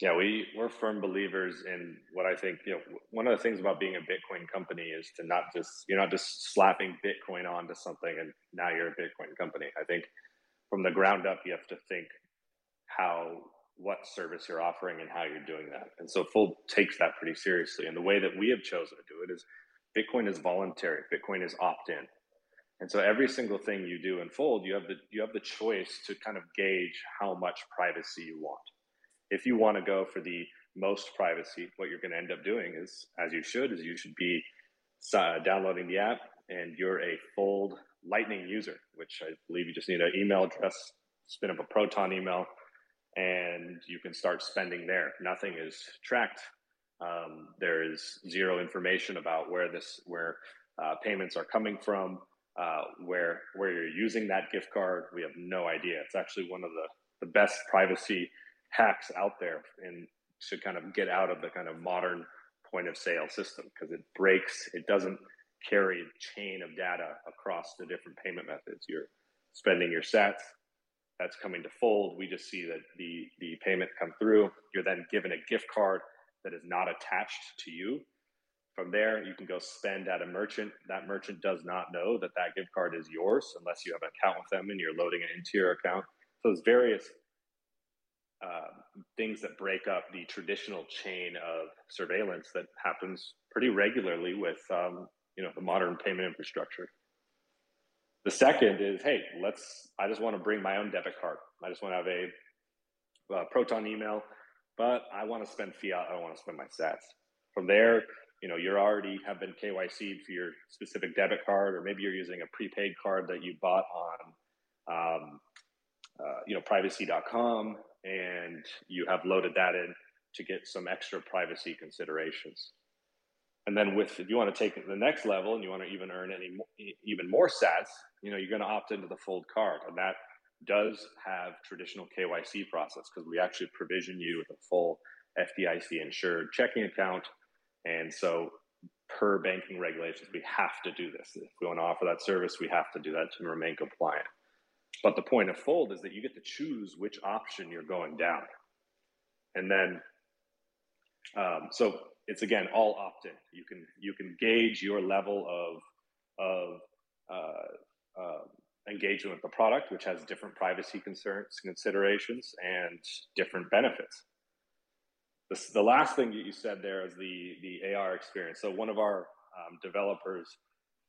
[SPEAKER 16] Yeah, we we're firm believers in what I think. You know, one of the things about being a Bitcoin company is to not just you're not just slapping Bitcoin onto something and now you're a Bitcoin company. I think from the ground up, you have to think how what service you're offering and how you're doing that. And so Fold takes that pretty seriously. And the way that we have chosen to do it is Bitcoin is voluntary. Bitcoin is opt-in. And so every single thing you do in Fold, you have the you have the choice to kind of gauge how much privacy you want. If you want to go for the most privacy, what you're going to end up doing is, as you should, is you should be uh, downloading the app and you're a Fold Lightning user, which I believe you just need an email address, spin up a Proton email, and you can start spending there. Nothing is tracked. Um, there is zero information about where this where uh, payments are coming from, uh, where where you're using that gift card. We have no idea. It's actually one of the the best privacy hacks out there, and to kind of get out of the kind of modern point of sale system because it breaks. It doesn't carry a chain of data across the different payment methods. You're spending your sats, that's coming to fold. We just see that the the payment come through. You're then given a gift card that is not attached to you. From there, you can go spend at a merchant. That merchant does not know that that gift card is yours unless you have an account with them and you're loading it into your account. So there's various uh, things that break up the traditional chain of surveillance that happens pretty regularly with um, you know the modern payment infrastructure. The second is, hey, let's. I just want to bring my own debit card. I just want to have a uh, Proton email, but I want to spend fiat. I don't want to spend my Sats. From there, you know, you're already have been KYC'd for your specific debit card, or maybe you're using a prepaid card that you bought on, um, uh, you know, privacy.com, and you have loaded that in to get some extra privacy considerations. And then with if you want to take it to the next level and you want to even earn any even more sats, you know, you're going to opt into the fold card, and that does have traditional KYC process because we actually provision you with a full FDIC insured checking account And so, per banking regulations, we have to do this. If we want to offer that service, we have to do that to remain compliant. But the point of Fold is that you get to choose which option you're going down. And then, um, so it's again all opt-in. You can you can gauge your level of of uh, uh, engagement with the product, which has different privacy concerns, considerations, and different benefits. The, the last thing that you said there is the the AR experience. So one of our um, developers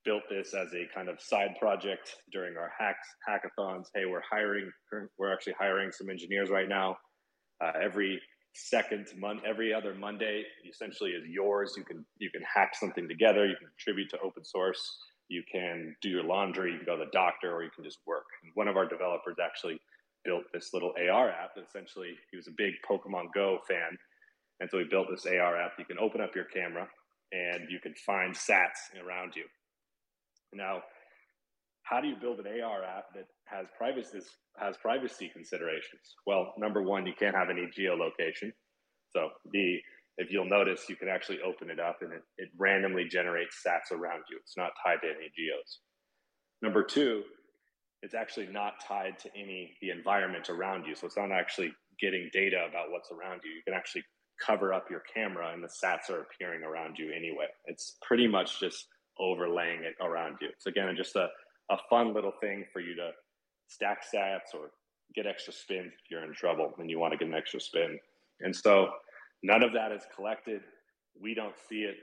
[SPEAKER 16] built this as a kind of side project during our hacks hackathons. Hey, we're hiring. We're actually hiring some engineers right now. Uh, every second month, every other Monday, essentially is yours. You can you can hack something together. You can contribute to open source. You can do your laundry. You can go to the doctor, or you can just work. And one of our developers actually built this little AR app. That essentially, he was a big Pokemon Go fan, and so he built this AR app. You can open up your camera, and you can find Sats around you. Now, how do you build an AR app that has privacy has privacy considerations? Well, number one, you can't have any geolocation. So the if you'll notice, you can actually open it up and it, it randomly generates sats around you. It's not tied to any geos. Number two, it's actually not tied to any the environment around you. So it's not actually getting data about what's around you. You can actually cover up your camera and the sats are appearing around you anyway. It's pretty much just overlaying it around you. So again, just a, a fun little thing for you to stack sats or get extra spins if you're in trouble and you want to get an extra spin. And so none of that is collected. We don't see it.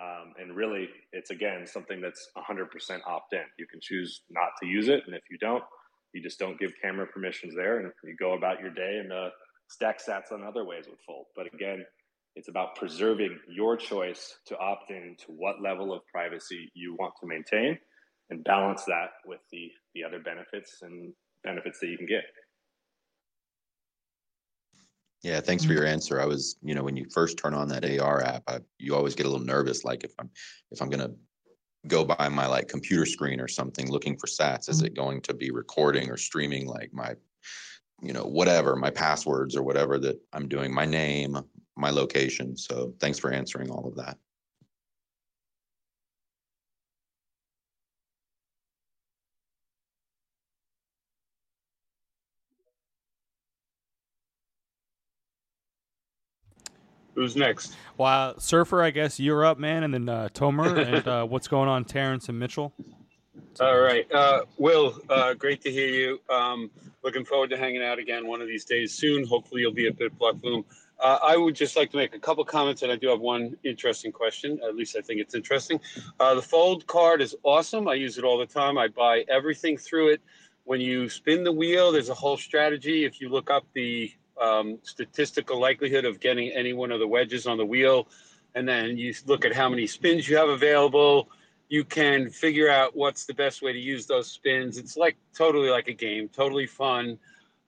[SPEAKER 16] Um, and really, it's again something that's 100% opt in. You can choose not to use it. And if you don't, you just don't give camera permissions there and you go about your day and uh, stack sats on other ways with Fold. But again, it's about preserving your choice to opt in to what level of privacy you want to maintain and balance that with the, the other benefits and benefits that you can get.
[SPEAKER 3] Yeah, thanks for your answer. I was, you know, when you first turn on that AR app, I, you always get a little nervous, like if I'm if I'm gonna go by my like computer screen or something looking for sats, is it going to be recording or streaming like my, you know, whatever my passwords or whatever that I'm doing, my name, my location. So thanks for answering all of that.
[SPEAKER 6] Who's next?
[SPEAKER 10] Well, Surfer, I guess you're up, man, and then uh, Tomer, and uh, what's going on, Terrence and Mitchell?
[SPEAKER 6] All right, uh, Will, uh, great to hear you. Um, looking forward to hanging out again one of these days soon. Hopefully, you'll be at BitBlock Boom. Uh, I would just like to make a couple comments, and I do have one interesting question. At least I think it's interesting. Uh, the Fold card is awesome. I use it all the time. I buy everything through it. When you spin the wheel, there's a whole strategy. If you look up the um, statistical likelihood of getting any one of the wedges on the wheel, and then you look at how many spins you have available, you can figure out what's the best way to use those spins. It's like totally like a game, totally fun.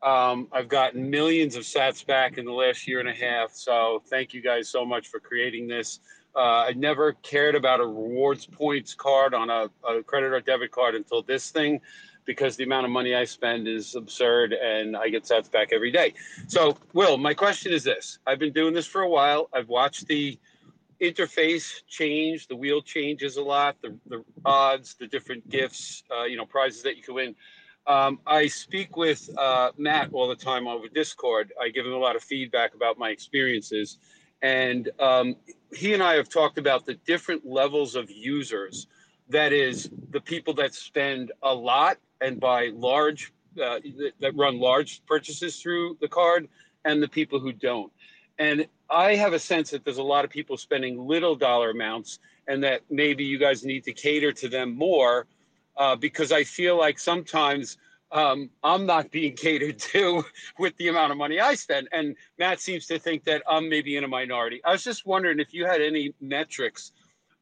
[SPEAKER 6] Um, I've gotten millions of sats back in the last year and a half. So thank you guys so much for creating this. Uh, I never cared about a rewards points card on a, a, credit or debit card until this thing, because the amount of money I spend is absurd and I get sats back every day. So, Will, my question is this I've been doing this for a while. I've watched the interface change, the wheel changes a lot, the, the odds, the different gifts, uh, you know, prizes that you can win. Um, I speak with uh, Matt all the time over Discord. I give him a lot of feedback about my experiences. And um, he and I have talked about the different levels of users. That is, the people that spend a lot and buy large, uh, that run large purchases through the card, and the people who don't. And I have a sense that there's a lot of people spending little dollar amounts, and that maybe you guys need to cater to them more uh, because I feel like sometimes um, I'm not being catered to with the amount of money I spend. And Matt seems to think that I'm maybe in a minority. I was just wondering if you had any metrics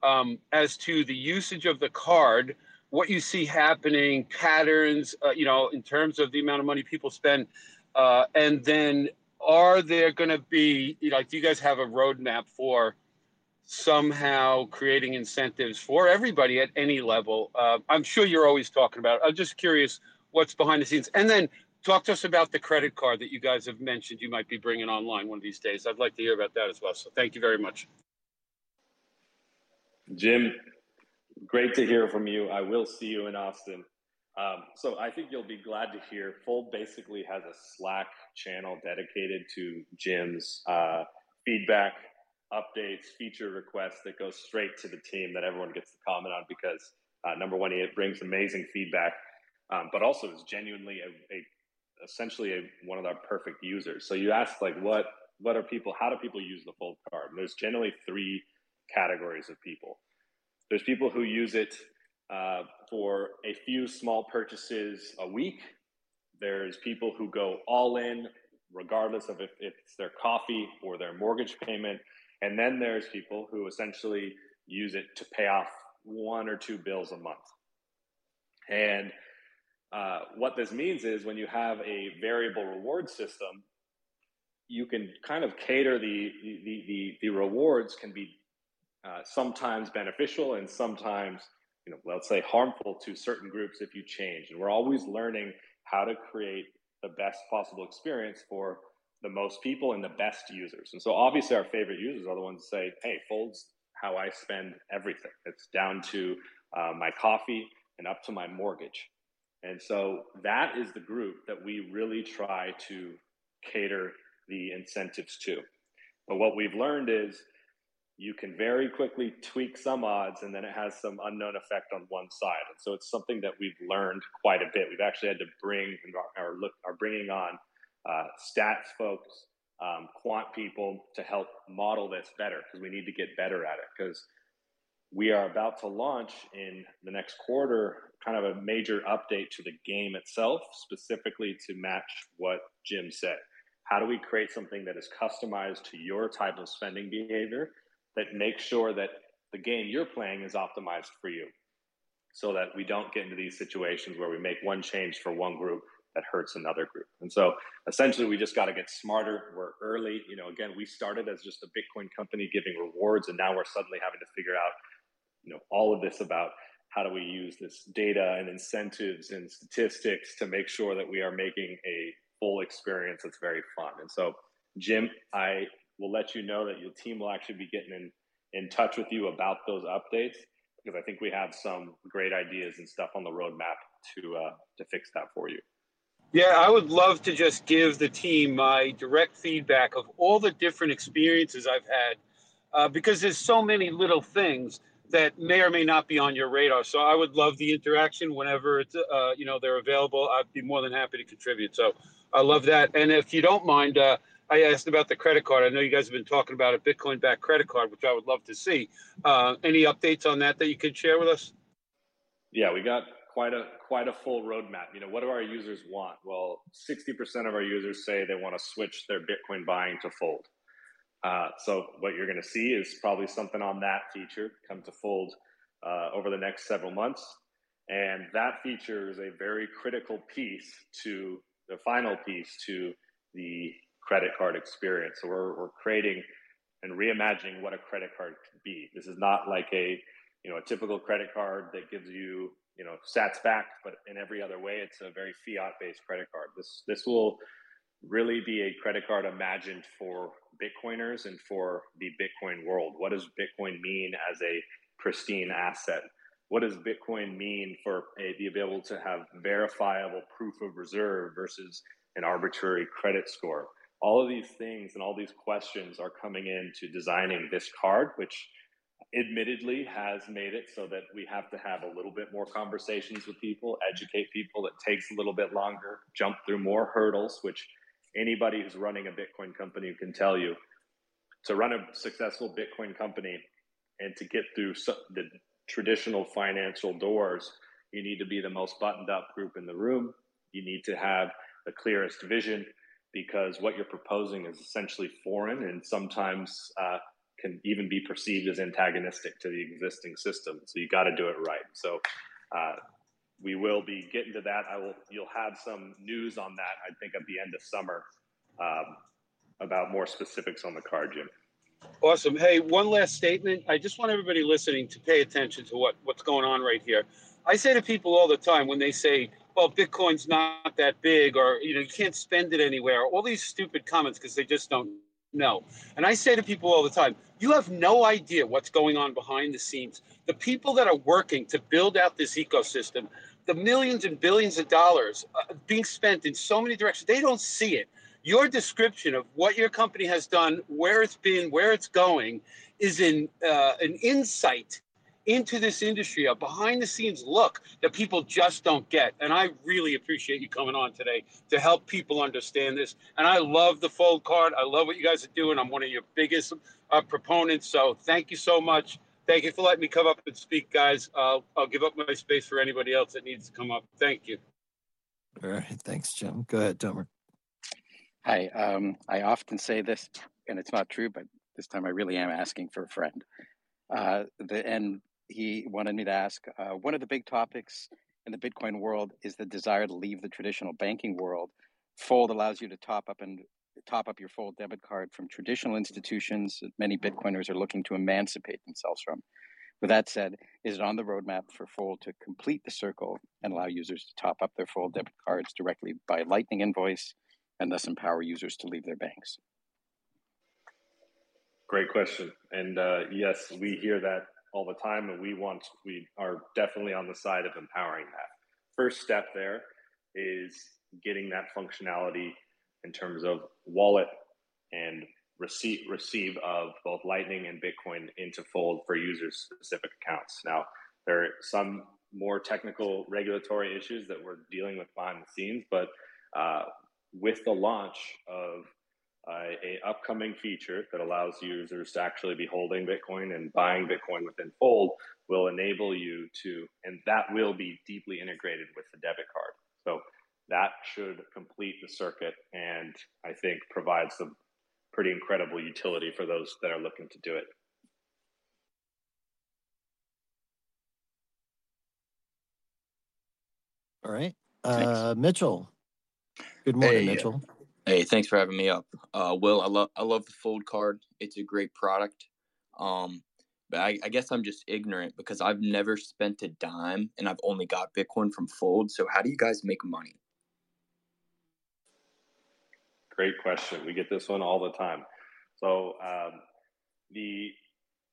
[SPEAKER 6] um, as to the usage of the card, what you see happening, patterns, uh, you know, in terms of the amount of money people spend. Uh, and then are there going to be, you know, do you guys have a roadmap for somehow creating incentives for everybody at any level. Uh, I'm sure you're always talking about. It. I'm just curious what's behind the scenes, and then talk to us about the credit card that you guys have mentioned you might be bringing online one of these days. I'd like to hear about that as well. So thank you very much.
[SPEAKER 16] Jim, great to hear from you. I will see you in Austin. Um, so I think you'll be glad to hear Fold basically has a Slack channel dedicated to Jim's uh, feedback, updates, feature requests that goes straight to the team that everyone gets to comment on because uh, number one, it brings amazing feedback, um, but also is genuinely a, a essentially a, one of our perfect users. So you ask like, what what are people? How do people use the Fold card? And there's generally three categories of people. There's people who use it uh, for a few small purchases a week. There's people who go all in, regardless of if, if it's their coffee or their mortgage payment. And then there's people who essentially use it to pay off one or two bills a month. And uh, what this means is when you have a variable reward system, you can kind of cater the the the, the rewards can be uh, sometimes beneficial and sometimes you know let's say harmful to certain groups if you change and we're always learning how to create the best possible experience for the most people and the best users and so obviously our favorite users are the ones that say hey folds how i spend everything it's down to uh, my coffee and up to my mortgage and so that is the group that we really try to cater the incentives to but what we've learned is you can very quickly tweak some odds and then it has some unknown effect on one side. And so it's something that we've learned quite a bit. We've actually had to bring or look are bringing on uh, stats folks, um, quant people to help model this better because we need to get better at it because we are about to launch in the next quarter kind of a major update to the game itself specifically to match what Jim said. How do we create something that is customized to your type of spending behavior that makes sure that the game you're playing is optimized for you so that we don't get into these situations where we make one change for one group that hurts another group. And so essentially we just got to get smarter. We're early. You know, again, we started as just a Bitcoin company giving rewards and now we're suddenly having to figure out, you know, all of this about how do we use this data and incentives and statistics to make sure that we are making a full experience that's very fun. And so Jim, I we'll let you know that your team will actually be getting in, in touch with you about those updates because I think we have some great ideas and stuff on the roadmap to uh, to fix that for you.
[SPEAKER 6] Yeah, I would love to just give the team my direct feedback of all the different experiences I've had uh, because there's so many little things that may or may not be on your radar. So I would love the interaction whenever it's uh, you know they're available. I'd be more than happy to contribute. So I love that. And if you don't mind, uh, I asked about the credit card. I know you guys have been talking about a Bitcoin backed credit card, which I would love to see. Uh, any updates on that that you could share with us?
[SPEAKER 16] Yeah, we got quite a quite a full roadmap. You know, what do our users want? Well, 60% of our users say they want to switch their Bitcoin buying to Fold. Uh, so what you're going to see is probably something on that feature come to Fold uh, over the next several months. And that feature is a very critical piece to the final piece to the credit card experience. So we're, we're creating and reimagining what a credit card could be. This is not like a, you know, a typical credit card that gives you, you know, sats back, but in every other way, it's a very fiat based credit card. This, this will really be a credit card imagined for Bitcoiners and for the Bitcoin world. What does Bitcoin mean as a pristine asset? What does Bitcoin mean for a, be able to have verifiable proof of reserve versus an arbitrary credit score? all of these things and all these questions are coming into designing this card, which admittedly has made it so that we have to have a little bit more conversations with people, educate people. It takes a little bit longer, jump through more hurdles, which anybody who's running a Bitcoin company can tell you. To run a successful Bitcoin company and to get through the traditional financial doors, you need to be the most buttoned up group in the room. You need to have the clearest vision because what you're proposing is essentially foreign and sometimes uh, can even be perceived as antagonistic to the existing system. So you got to do it right. So uh, we will be getting to that. I will. You'll have some news on that. I think at the end of summer um, about more specifics on the card, Jim.
[SPEAKER 6] Awesome. Hey, one last statement. I just want everybody listening to pay attention to what, what's going on right here. I say to people all the time when they say, well, Bitcoin's not that big, or you know, you can't spend it anywhere. All these stupid comments because they just don't know. And I say to people all the time, you have no idea what's going on behind the scenes. The people that are working to build out this ecosystem, the millions and billions of dollars uh, being spent in so many directions, they don't see it. Your description of what your company has done, where it's been, where it's going, is in uh, an insight into this industry, a behind the scenes look that people just don't get. And I really appreciate you coming on today to help people understand this. And I love the fold card. I love what you guys are doing. I'm one of your biggest uh, proponents. So thank you so much. Thank you for letting me come up and speak, guys. Uh, I'll give up my space for anybody else that needs to come up. Thank you.
[SPEAKER 2] All right. Thanks, Jim. Go ahead, Tomer.
[SPEAKER 14] Hi. Um, I often say this, and it's not true, but this time I really am asking for a friend. Uh, the, and he wanted me to ask uh, one of the big topics in the Bitcoin world is the desire to leave the traditional banking world. Fold allows you to top up and top up your Fold debit card from traditional institutions that many Bitcoiners are looking to emancipate themselves from. With that said, is it on the roadmap for Fold to complete the circle and allow users to top up their Fold debit cards directly by Lightning invoice and thus empower users to leave their banks?
[SPEAKER 16] Great question. And uh, yes, we hear that all the time, and we want we are definitely on the side of empowering that. First step there is getting that functionality in terms of wallet and receive receive of both Lightning and Bitcoin into Fold for users specific accounts. Now there are some more technical regulatory issues that we're dealing with behind the scenes, but uh, with the launch of uh, a upcoming feature that allows users to actually be holding Bitcoin and buying Bitcoin within Fold will enable you to, and that will be deeply integrated with the debit card. So that should complete the circuit and I think provides some pretty incredible utility for those that are looking to do it.
[SPEAKER 2] All right. Uh, Mitchell. Good morning,
[SPEAKER 17] Hey,
[SPEAKER 2] Mitchell.
[SPEAKER 17] Hey, thanks for having me up. Uh, Will, I love I love the Fold card. It's a great product. Um, but I, I guess I'm just ignorant because I've never spent a dime and I've only got Bitcoin from Fold. So how do you guys make money?
[SPEAKER 16] Great question. We get this one all the time. So um, the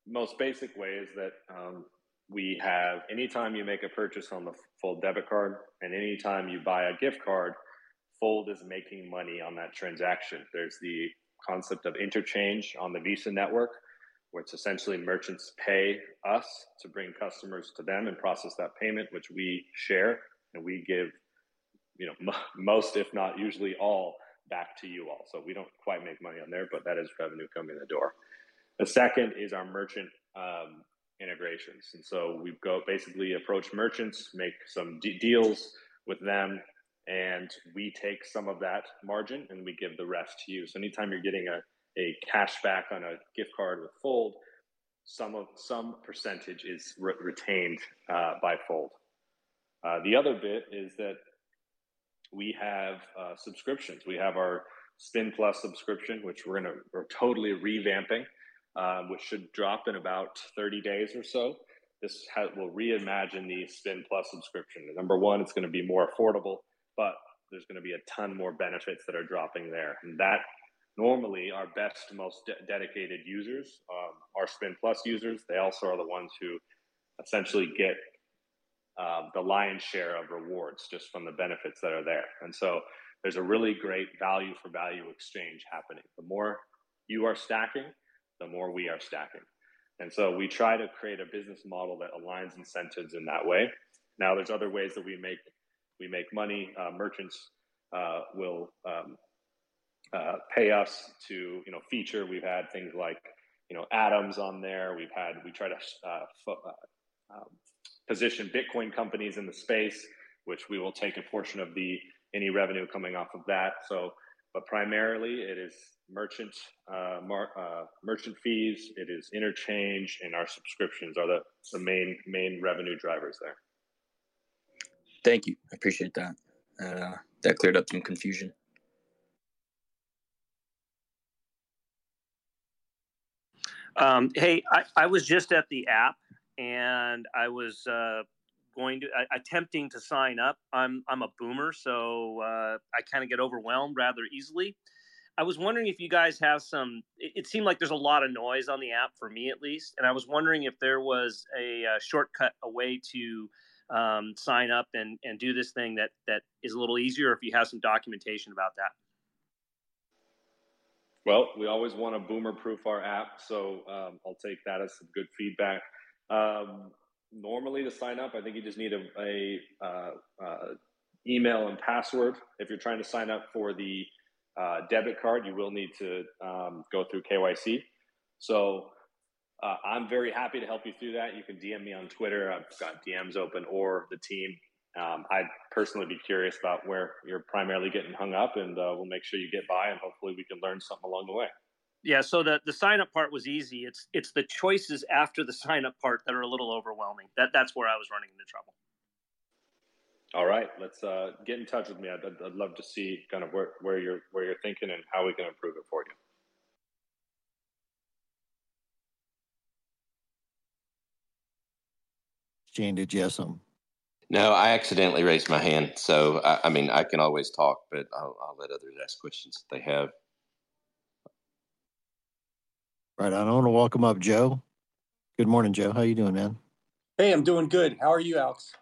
[SPEAKER 16] most basic way is that um, we have anytime you make a purchase on the Fold debit card and anytime you buy a gift card, Fold is making money on that transaction. There's the concept of interchange on the Visa network, where it's essentially merchants pay us to bring customers to them and process that payment, which we share and we give, you know, m- most, if not usually all, back to you all. So we don't quite make money on there, but that is revenue coming in the door. The second is our merchant um, integrations, and so we go basically approach merchants, make some deals with them, and we take some of that margin and we give the rest to you. So anytime you're getting a, a cash back on a gift card with Fold, some of some percentage is re- retained uh, by Fold. Uh, the other bit is that we have uh, subscriptions. We have our Spin Plus subscription, which we're gonna we're totally revamping, um, which should drop in about 30 days or so. This will reimagine the Spin Plus subscription. Number one, it's going to be more affordable, but there's going to be a ton more benefits that are dropping there, and that normally our best, most de- dedicated users, um, our Spin Plus users, they also are the ones who essentially get um, the lion's share of rewards just from the benefits that are there. And so there's a really great value for value exchange happening. The more you are stacking, the more we are stacking. And so we try to create a business model that aligns incentives in that way. Now, there's other ways that we make we make money. Uh, merchants uh, will um, uh, pay us to you know feature. We've had things like you know atoms on there. We've had we try to uh, uh, um, position Bitcoin companies in the space, which we will take a portion of the any revenue coming off of that. So, but primarily it is merchant uh, mar- uh, merchant fees, it is interchange, and our subscriptions are the, the main main revenue drivers there.
[SPEAKER 17] Thank you. I appreciate that. Uh, that cleared up some confusion.
[SPEAKER 7] Um, hey, I, I was just at the app and I was uh, going to uh, attempting to sign up. I'm I'm a boomer, so uh, I kind of get overwhelmed rather easily. I was wondering if you guys have some. It, it, seemed like there's a lot of noise on the app for me at least, and I was wondering if there was a, a shortcut, a way to um, sign up and and do this thing that that is a little easier. If you have some documentation about that.
[SPEAKER 16] Well, we always want to boomer proof our app, so um, I'll take that as some good feedback. Um, normally, to sign up, I think you just need a, a uh, uh, email and password. If you're trying to sign up for the uh, debit card, you will need to um, go through KYC. So uh, I'm very happy to help you through that. You can DM me on Twitter. I've got DMs open or the team. Um, I'd personally be curious about where you're primarily getting hung up, and uh, we'll make sure you get by, and hopefully we can learn something along the way.
[SPEAKER 7] Yeah, so the the sign up part was easy. It's it's the choices after the sign up part that are a little overwhelming. That that's where I was running into trouble.
[SPEAKER 16] All right, let's uh, get in touch with me. I'd, I'd love to see kind of where, where you're where you're thinking and how we can improve it for you.
[SPEAKER 2] Shane, did you have some?
[SPEAKER 9] No, I accidentally raised my hand. So, I, I mean, I can always talk, but I'll, I'll, let others ask questions if they have.
[SPEAKER 2] Right on. I want to welcome up Joe. Good morning, Joe. How you doing, man?
[SPEAKER 18] Hey, I'm doing good. How are you, Alex?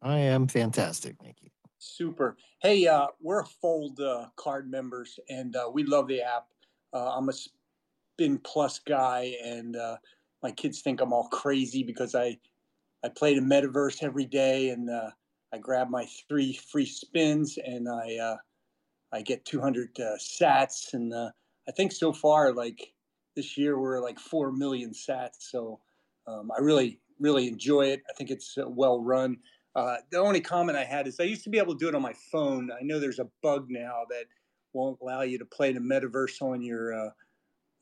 [SPEAKER 2] I am fantastic. Thank you.
[SPEAKER 18] Super. Hey, uh, we're Fold uh, card members, and uh, we love the app. Uh, I'm a Spin Plus guy, and uh, my kids think I'm all crazy because I I play the metaverse every day, and uh, I grab my three free spins, and I I get 200 Sats, and I think so far, like this year, we're like four million Sats. So um, I really really enjoy it. I think it's well run. Uh, the only comment I had is I used to be able to do it on my phone. I know there's a bug now that won't allow you to play the metaverse on your uh,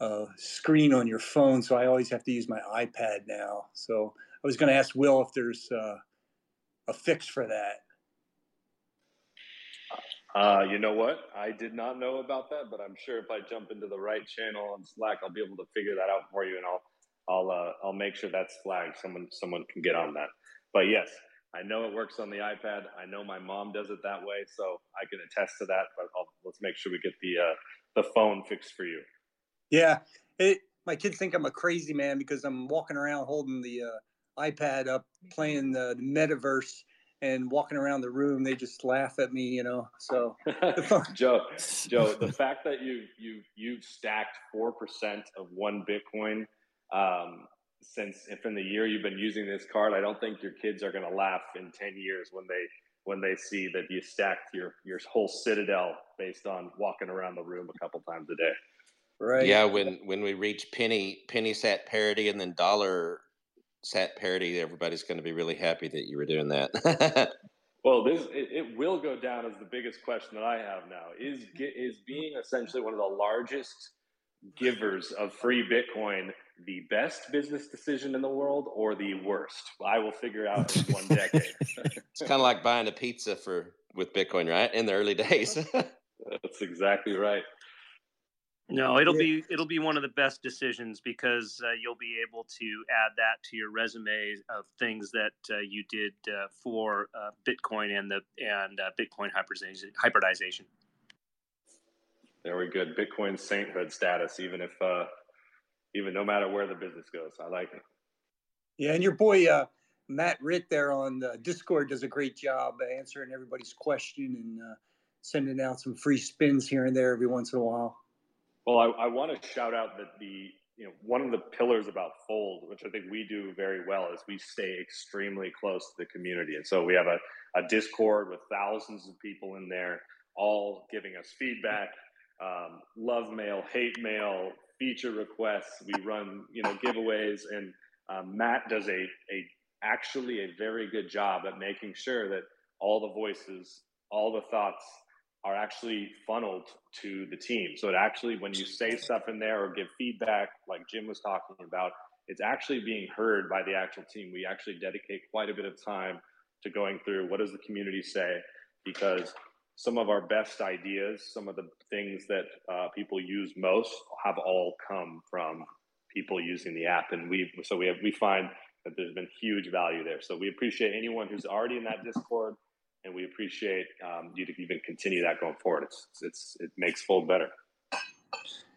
[SPEAKER 18] uh, screen on your phone, so I always have to use my iPad now. So I was going to ask Will if there's uh, a fix for that.
[SPEAKER 16] Uh, you know what? I did not know about that, but I'm sure if I jump into the right channel on Slack, I'll be able to figure that out for you, and I'll I'll uh, I'll make sure that's flagged. Someone someone can get on that. But yes, I know it works on the iPad. I know my mom does it that way, so I can attest to that. But I'll, let's make sure we get the uh, the phone fixed for you.
[SPEAKER 18] Yeah, it, my kids think I'm a crazy man because I'm walking around holding the uh, iPad up, playing the, the, metaverse, and walking around the room. They just laugh at me, you know. So,
[SPEAKER 16] Joe, Joe, the fact that you you you stacked four percent of one Bitcoin um, since if in the year you've been using this card, I don't think your kids are going to laugh in 10 years when they when they see that you stacked your your whole citadel based on walking around the room a couple times a day.
[SPEAKER 9] Right. Yeah, when when we reach penny penny sat parity and then dollar sat parody, everybody's going to be really happy that you were doing that.
[SPEAKER 16] well, this it, it, will go down as the biggest question that I have now. Is is being essentially one of the largest givers of free Bitcoin the best business decision in the world or the worst? I will figure out in one decade.
[SPEAKER 9] it's kind of like buying a pizza for with Bitcoin, right? In the early days.
[SPEAKER 16] That's exactly right.
[SPEAKER 7] No, it'll be it'll be one of the best decisions because uh, you'll be able to add that to your resume of things that uh, you did uh, for uh, Bitcoin and the and uh, Bitcoin hybridization.
[SPEAKER 16] Very good. Bitcoin sainthood status, even if uh, even no matter where the business goes. I like it.
[SPEAKER 18] Yeah, and your boy uh, Matt Ritt there on the Discord does a great job answering everybody's question and uh, sending out some free spins here and there every once in a while.
[SPEAKER 16] Well, I, I want to shout out that the you know one of the pillars about Fold, which I think we do very well, is we stay extremely close to the community, and so we have a, a Discord with thousands of people in there, all giving us feedback, um, love mail, hate mail, feature requests. We run, you know, giveaways, and um, Matt does a a actually a very good job at making sure that all the voices, all the thoughts are actually funneled to the team. So it actually, when you say stuff in there or give feedback, like Jim was talking about, it's actually being heard by the actual team. We actually dedicate quite a bit of time to going through what does the community say, because some of our best ideas, some of the things that uh, people use most, have all come from people using the app, and we so we have we find that there's been huge value there. So we appreciate anyone who's already in that Discord, and we appreciate um, you to even continue that going forward. It's it's it makes Fold better.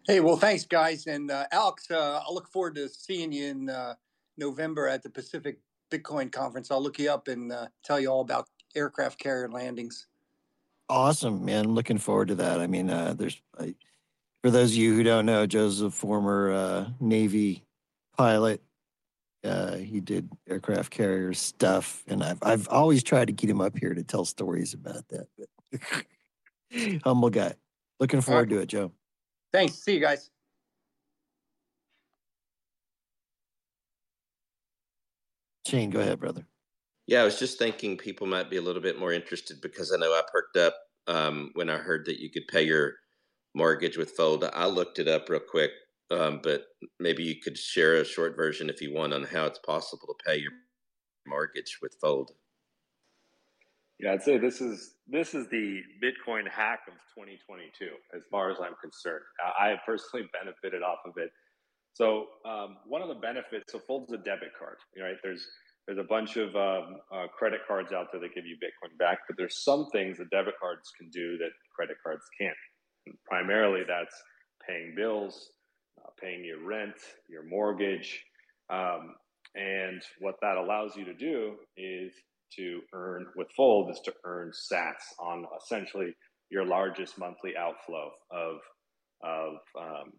[SPEAKER 18] Hey, well, thanks, guys. And uh, Alex, uh, I'll look forward to seeing you in uh, November at the Pacific Bitcoin Conference. I'll look you up and uh, tell you all about aircraft carrier landings.
[SPEAKER 2] Awesome, man. I'm looking forward to that. I mean, uh, there's, I, for those of you who don't know, Joe's a former uh, Navy pilot. He did aircraft carrier stuff, and I've I've always tried to get him up here to tell stories about that. But humble guy. Looking forward right. to it, Joe.
[SPEAKER 18] Thanks. See you guys.
[SPEAKER 2] Shane, go ahead, brother.
[SPEAKER 9] Yeah, I was just thinking people might be a little bit more interested because I know I perked up um, when I heard that you could pay your mortgage with Fold. I looked it up real quick, um, but maybe you could share a short version if you want on how it's possible to pay your mortgage with Fold.
[SPEAKER 16] Yeah, I'd say this is this is the Bitcoin hack of 2022, as far as I'm concerned. I have personally benefited off of it. So um, one of the benefits, so Fold's a debit card, right? There's there's a bunch of um, uh, credit cards out there that give you Bitcoin back, but there's some things that debit cards can do that credit cards can't. And primarily, that's paying bills, paying your rent, your mortgage, um, and what that allows you to do is to earn with Fold is to earn Sats on essentially your largest monthly outflow of of um,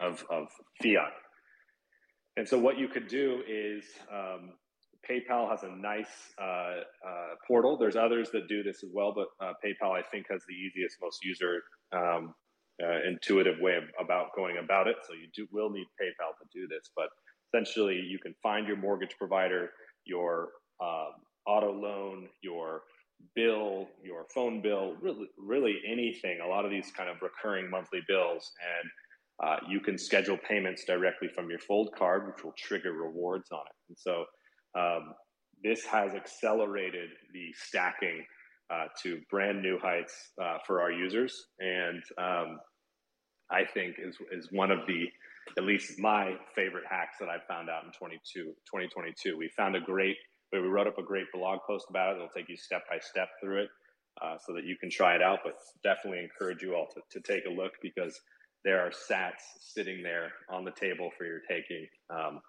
[SPEAKER 16] of, of fiat. And so what you could do is um, PayPal has a nice uh, uh, portal. There's others that do this as well, but uh, PayPal I think has the easiest, most user um, uh, intuitive way of, about going about it. So you do will need PayPal to do this, but essentially you can find your mortgage provider, your um, auto loan, your bill, your phone bill, really, really anything. A lot of these kind of recurring monthly bills, and uh, you can schedule payments directly from your Fold card, which will trigger rewards on it. And so um, this has accelerated the stacking uh, to brand new heights uh, for our users, and um, I think is is one of the at least my favorite hacks that I found out in 22, 2022. We found a great we wrote up a great blog post about it. It'll take you step by step through it uh, so that you can try it out. But definitely encourage you all to, to take a look because there are sats sitting there on the table for your taking. Um,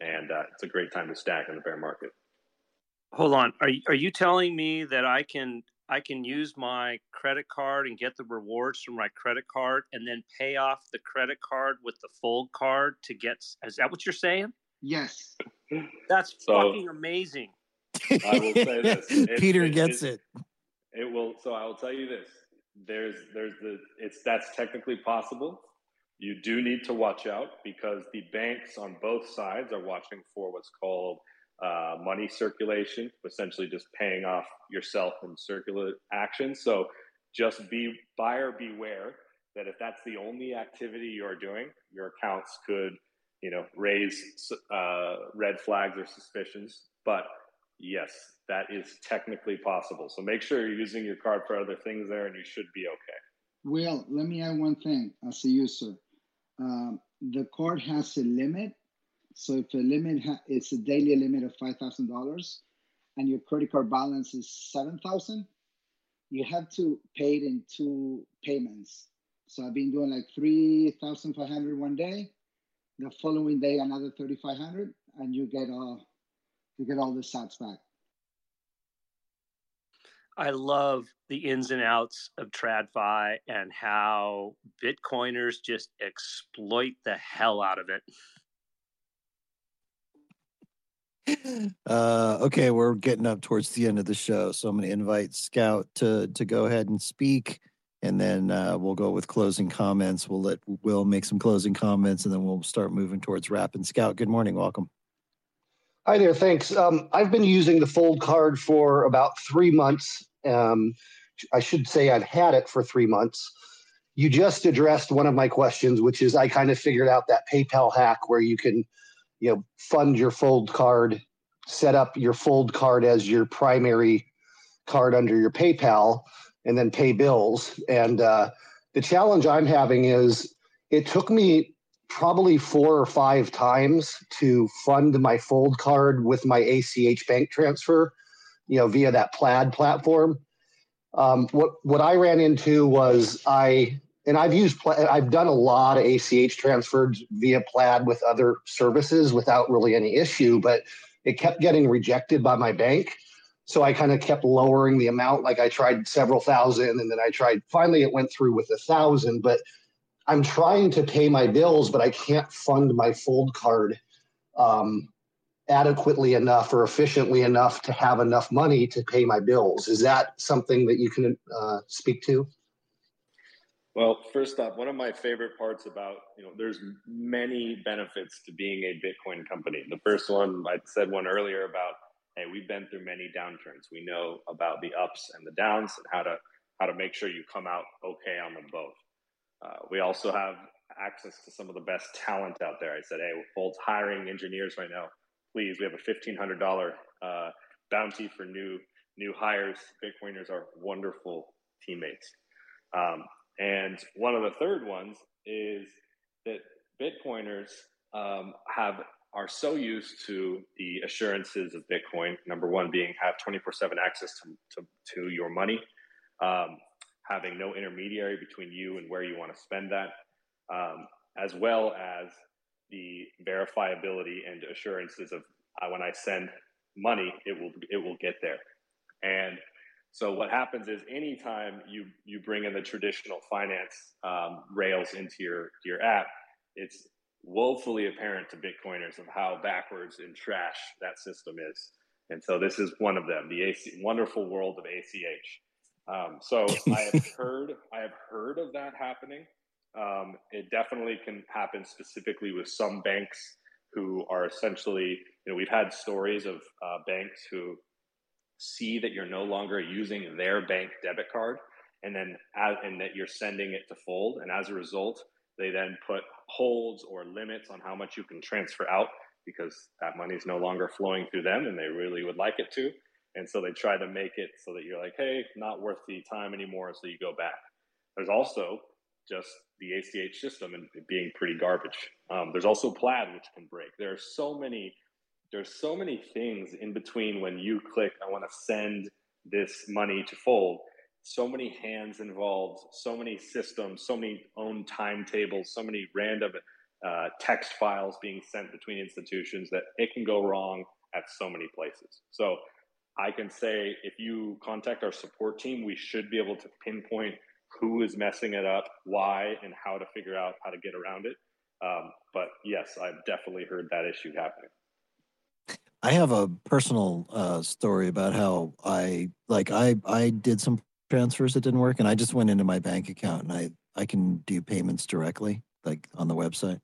[SPEAKER 16] and uh, it's a great time to stack in the bear market.
[SPEAKER 7] Hold on. Are, are you telling me that I can I can use my credit card and get the rewards from my credit card and then pay off the credit card with the Fold card to get is that what you're saying?
[SPEAKER 19] Yes.
[SPEAKER 7] That's so, fucking amazing.
[SPEAKER 16] I will say this.
[SPEAKER 2] It, Peter it, gets it,
[SPEAKER 16] it. It will. So I will tell you this. There's, there's the. It's that's technically possible. You do need to watch out because the banks on both sides are watching for what's called uh, money circulation, essentially just paying off yourself in circular action. So just be buyer beware that if that's the only activity you're doing, your accounts could you know, raise uh, red flags or suspicions. But yes, that is technically possible. So make sure you're using your card for other things there, and you should be okay.
[SPEAKER 19] Well, let me add one thing as a user. Um, the card has a limit. So if a limit ha- it's a daily limit of five thousand dollars, and your credit card balance is seven thousand, you have to pay it in two payments. So I've been doing like three thousand five hundred one day, the following day another 3500 and you get all you get all the sats back
[SPEAKER 7] I love the ins and outs of TradFi and how Bitcoiners just exploit the hell out of
[SPEAKER 2] it. Uh, okay, we're getting up towards the end of the show, so I'm going to invite Scout to to go ahead and speak and then uh, we'll go with closing comments. We'll let Will make some closing comments, and then we'll start moving towards wrap. And Scout, good morning, welcome.
[SPEAKER 20] Hi there, thanks. Um, I've been using the Fold card for about three months. Um, I should say I've had it for three months. You just addressed one of my questions, which is I kind of figured out that PayPal hack where you can, you know, fund your Fold card, set up your Fold card as your primary card under your PayPal and then pay bills. And uh, the challenge I'm having is it took me probably four or five times to fund my Fold card with my ACH bank transfer, you know, via that Plaid platform. Um, what what I ran into was I and I've used I've done a lot of ACH transfers via Plaid with other services without really any issue, but it kept getting rejected by my bank. So I kind of kept lowering the amount. Like I tried several thousand, and then I tried. Finally, it went through with a thousand. But I'm trying to pay my bills, but I can't fund my Fold card um, adequately enough or efficiently enough to have enough money to pay my bills. Is that something that you can uh, speak to?
[SPEAKER 16] Well, first off, one of my favorite parts about, you know, there's many benefits to being a Bitcoin company. The first one, I said one earlier about, hey, we've been through many downturns. We know about the ups and the downs and how to how to make sure you come out okay on them both. Uh, we also have access to some of the best talent out there. I said, hey, Fold's hiring engineers right now. Please, we have a fifteen hundred dollar uh, bounty for new new hires. Bitcoiners are wonderful teammates. Um, and one of the third ones is that Bitcoiners um, have are so used to the assurances of Bitcoin. Number one being have 24/7 access to, to, to your money, um, having no intermediary between you and where you want to spend that, um, as well as the verifiability and assurances of uh, when I send money, it will it will get there. And so what happens is anytime you you bring in the traditional finance um, rails into your your app, it's woefully apparent to Bitcoiners of how backwards and trash that system is. And so this is one of them, the AC, wonderful world of ACH. Um, so I have heard I have heard of that happening. Um, it definitely can happen specifically with some banks who are essentially, you know, we've had stories of uh, banks who see that you're no longer using their bank debit card and then and that you're sending it to Fold. And as a result they then put holds or limits on how much you can transfer out because that money is no longer flowing through them and they really would like it to. And so they try to make it so that you're like hey not worth the time anymore so you go back. There's also just the ACH system and being pretty garbage. Um, there's also Plaid which can break. There are so many there's so many things in between when you click i want to send this money to Fold. So many hands involved so many systems so many own timetables so many random uh, text files being sent between institutions that it can go wrong at so many places. So i can say if you contact our support team we should be able to pinpoint who is messing it up why and how to figure out how to get around it. Um, but yes i've definitely heard that issue happening
[SPEAKER 2] I have a personal uh, story about how I like I I did some transfers that didn't work, and I just went into my bank account and I I can do payments directly, like on the website.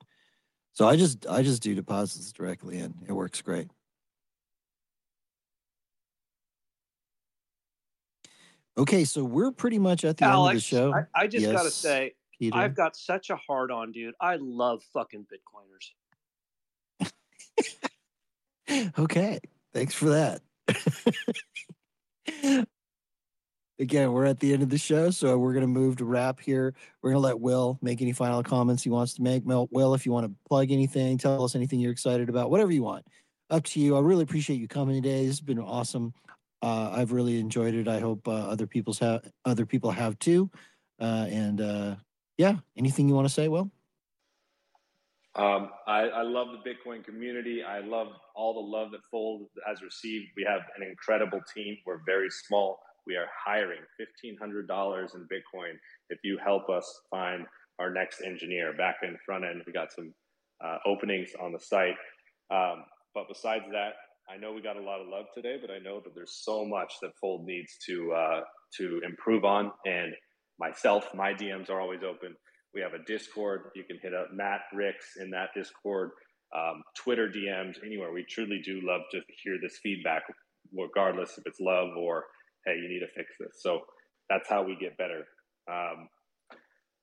[SPEAKER 2] So I just I just do deposits directly, and it works great. Okay, so we're pretty much at the
[SPEAKER 7] Alex,
[SPEAKER 2] end of the show.
[SPEAKER 7] I, I just got to say,
[SPEAKER 2] Peter?
[SPEAKER 7] I've got such a hard on, dude. I love fucking Bitcoiners.
[SPEAKER 2] okay, thanks for that. Again, we're at the end of the show, so we're going to move to wrap here. We're going to let Will make any final comments he wants to make. Will, if you want to plug anything, tell us anything you're excited about, whatever you want. Up to you. I really appreciate you coming today. This has been awesome. Uh, I've really enjoyed it. I hope uh, other people's have other people have too. Uh, and uh, yeah, anything you want to say, Will?
[SPEAKER 16] Um, I, I love the Bitcoin community. I love all the love that Fold has received. We have an incredible team. We're very small. We are hiring $1,500 in Bitcoin if you help us find our next engineer. Back in front end, we got some uh, openings on the site. Um, but besides that, I know we got a lot of love today, but I know that there's so much that Fold needs to uh, to improve on. And myself, my DMs are always open. We have a Discord. You can hit up Matt Ricks in that Discord, um, Twitter DMs, anywhere. We truly do love to hear this feedback, regardless if it's love or, hey, you need to fix this. So that's how we get better. Um,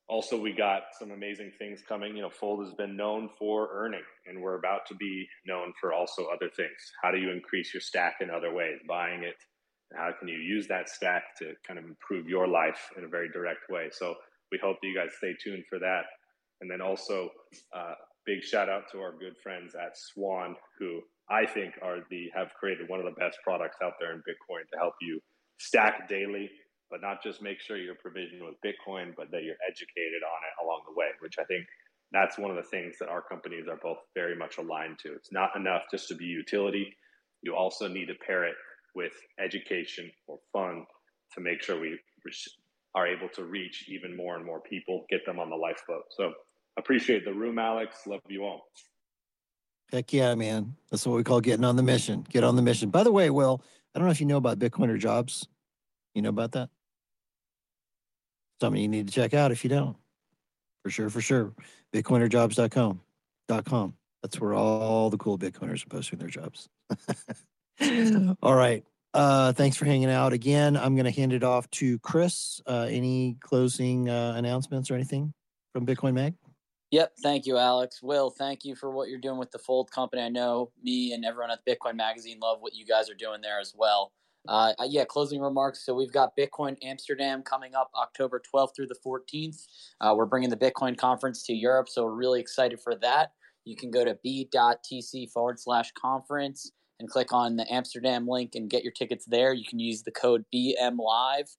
[SPEAKER 16] also, we got some amazing things coming. You know, Fold has been known for earning, and we're about to be known for also other things. How do you increase your stack in other ways? Buying it. How can you use that stack to kind of improve your life in a very direct way? So we hope that you guys stay tuned for that. And then also, uh, big shout out to our good friends at Swan, who I think are the have created one of the best products out there in Bitcoin to help you stack daily. but not just make sure you're provisioned with Bitcoin, but that you're educated on it along the way, which I think that's one of the things that our companies are both very much aligned to. It's not enough just to be utility. You also need to pair it with education or fun to make sure we are able to reach even more and more people, get them on the lifeboat. So appreciate the room, Alex. Love you all.
[SPEAKER 2] Heck yeah, man. That's what we call getting on the mission. Get on the mission. By the way, Will, I don't know if you know about Bitcoiner jobs. You know about that? Something you need to check out if you don't. For sure, for sure. Bitcoinerjobs.com. Dot com. That's where all the cool Bitcoiners are posting their jobs. all right. Uh, thanks for hanging out again. I'm going to hand it off to Chris. Uh, any closing uh, announcements or anything from Bitcoin Mag?
[SPEAKER 15] Yep. Thank you, Alex. Will, thank you for what you're doing with the Fold Company. I know me and everyone at Bitcoin Magazine love what you guys are doing there as well. Uh, yeah, closing remarks. So we've got Bitcoin Amsterdam coming up October 12th through the 14th. Uh, we're bringing the Bitcoin conference to Europe, so we're really excited for that. You can go to b.tc forward slash conference and click on the Amsterdam link and get your tickets there. You can use the code BM Live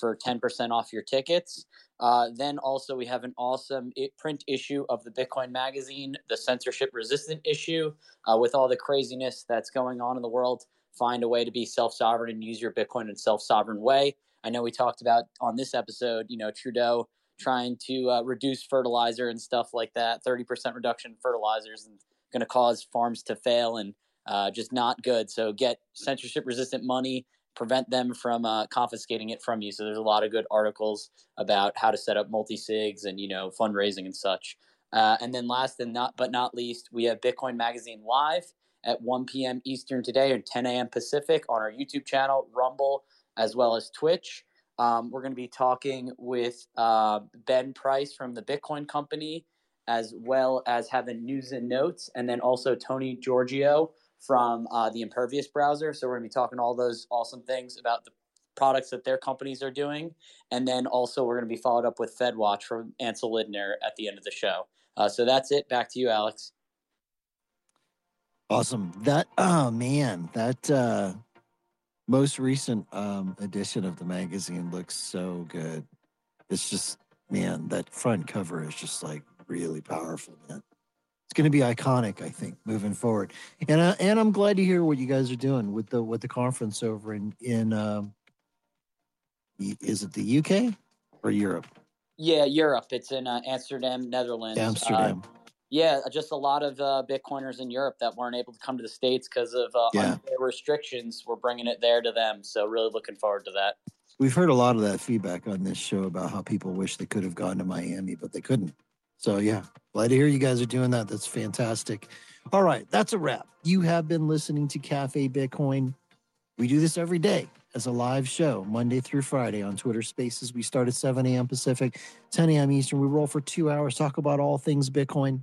[SPEAKER 15] for 10% off your tickets. Uh, then also we have an awesome print issue of the Bitcoin magazine, the censorship resistant issue, uh, with all the craziness that's going on in the world. Find a way to be self sovereign and use your Bitcoin in a self sovereign way. I know we talked about on this episode, you know, Trudeau trying to uh, reduce fertilizer and stuff like that. Thirty percent reduction in fertilizers and going to cause farms to fail and uh, just not good. So get censorship resistant money prevent them from uh, confiscating it from you. So there's a lot of good articles about how to set up multi sigs and you know fundraising and such. Uh, and then last and not but not least, we have Bitcoin Magazine live at 1 p.m. Eastern today and 10 a.m. Pacific on our YouTube channel, Rumble, as well as Twitch. Um, we're going to be talking with uh, Ben Price from the Bitcoin Company, as well as having news and notes, and then also Tony Giorgio from uh, the Impervious browser. So we're going to be talking all those awesome things about the products that their companies are doing. And then also we're going to be followed up with FedWatch from Ansel Lindner at the end of the show. Uh, so that's it. Back to you, Alex.
[SPEAKER 2] Awesome. That, oh man, that uh, most recent um, edition of the magazine looks so good. It's just, man, that front cover is just like really powerful, man it's going to be iconic, I think, moving forward. And uh, and I'm glad to hear what you guys are doing with the with the conference over in in um, is it the UK or Europe?
[SPEAKER 15] Yeah, Europe. It's in uh, Amsterdam, Netherlands.
[SPEAKER 2] Amsterdam.
[SPEAKER 15] Uh, yeah, just a lot of uh, Bitcoiners in Europe that weren't able to come to the states because of uh, yeah. restrictions. We're bringing it there to them, so really looking forward to that.
[SPEAKER 2] We've heard a lot of that feedback on this show about how people wish they could have gone to Miami, but they couldn't. So yeah, glad to hear you guys are doing that. That's fantastic. All right, that's a wrap. You have been listening to Cafe Bitcoin. We do this every day as a live show, Monday through Friday on Twitter Spaces. We start at 7 a.m. Pacific, 10 a.m. Eastern. We roll for two hours, talk about all things Bitcoin.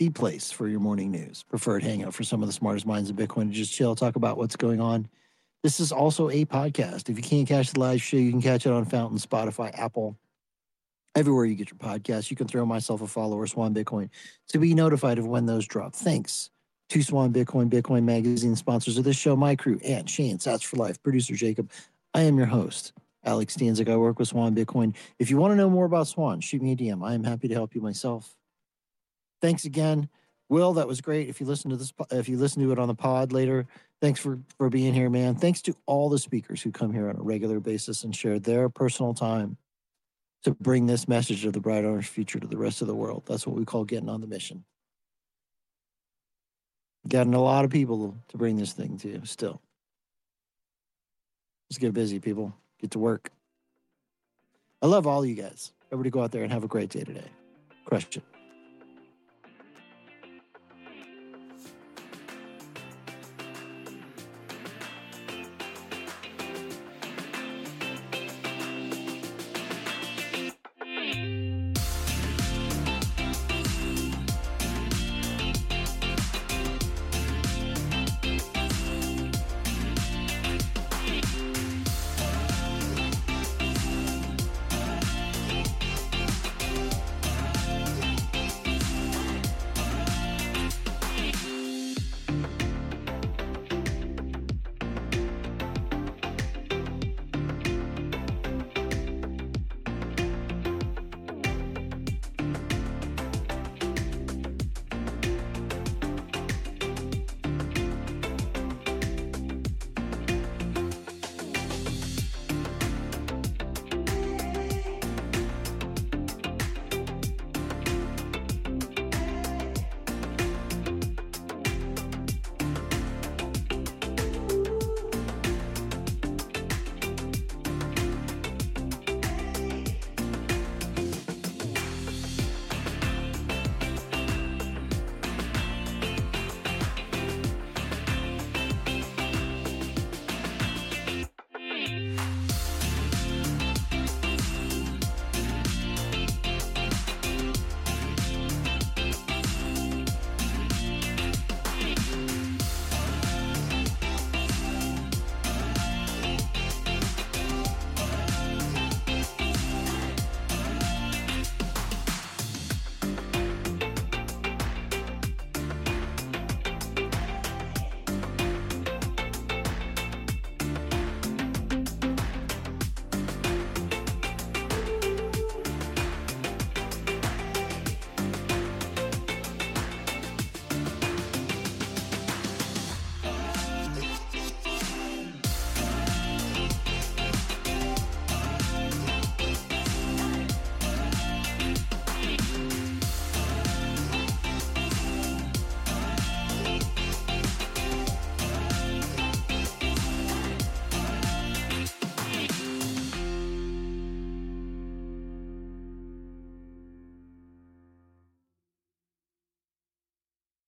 [SPEAKER 2] The place for your morning news. Preferred hangout for some of the smartest minds of Bitcoin to just chill, talk about what's going on. This is also a podcast. If you can't catch the live show, you can catch it on Fountain, Spotify, Apple, everywhere you get your podcast. You can throw myself a follow or Swan Bitcoin to be notified of when those drop. Thanks to Swan Bitcoin, Bitcoin Magazine, sponsors of this show, my crew, and Shane, Sats for Life, producer Jacob. I am your host, Alex Stanczyk. I work with Swan Bitcoin. If you want to know more about Swan, shoot me a DM. I am happy to help you myself. Thanks again. Will, that was great. If you listen to this, if you listen to it on the pod later, thanks for for being here, man. Thanks to all the speakers who come here on a regular basis and share their personal time to bring this message of the bright orange future to the rest of the world. That's what we call getting on the mission. Getting a lot of people to bring this thing to you still. Let's get busy, people. Get to work. I love all you guys. Everybody go out there and have a great day today. It.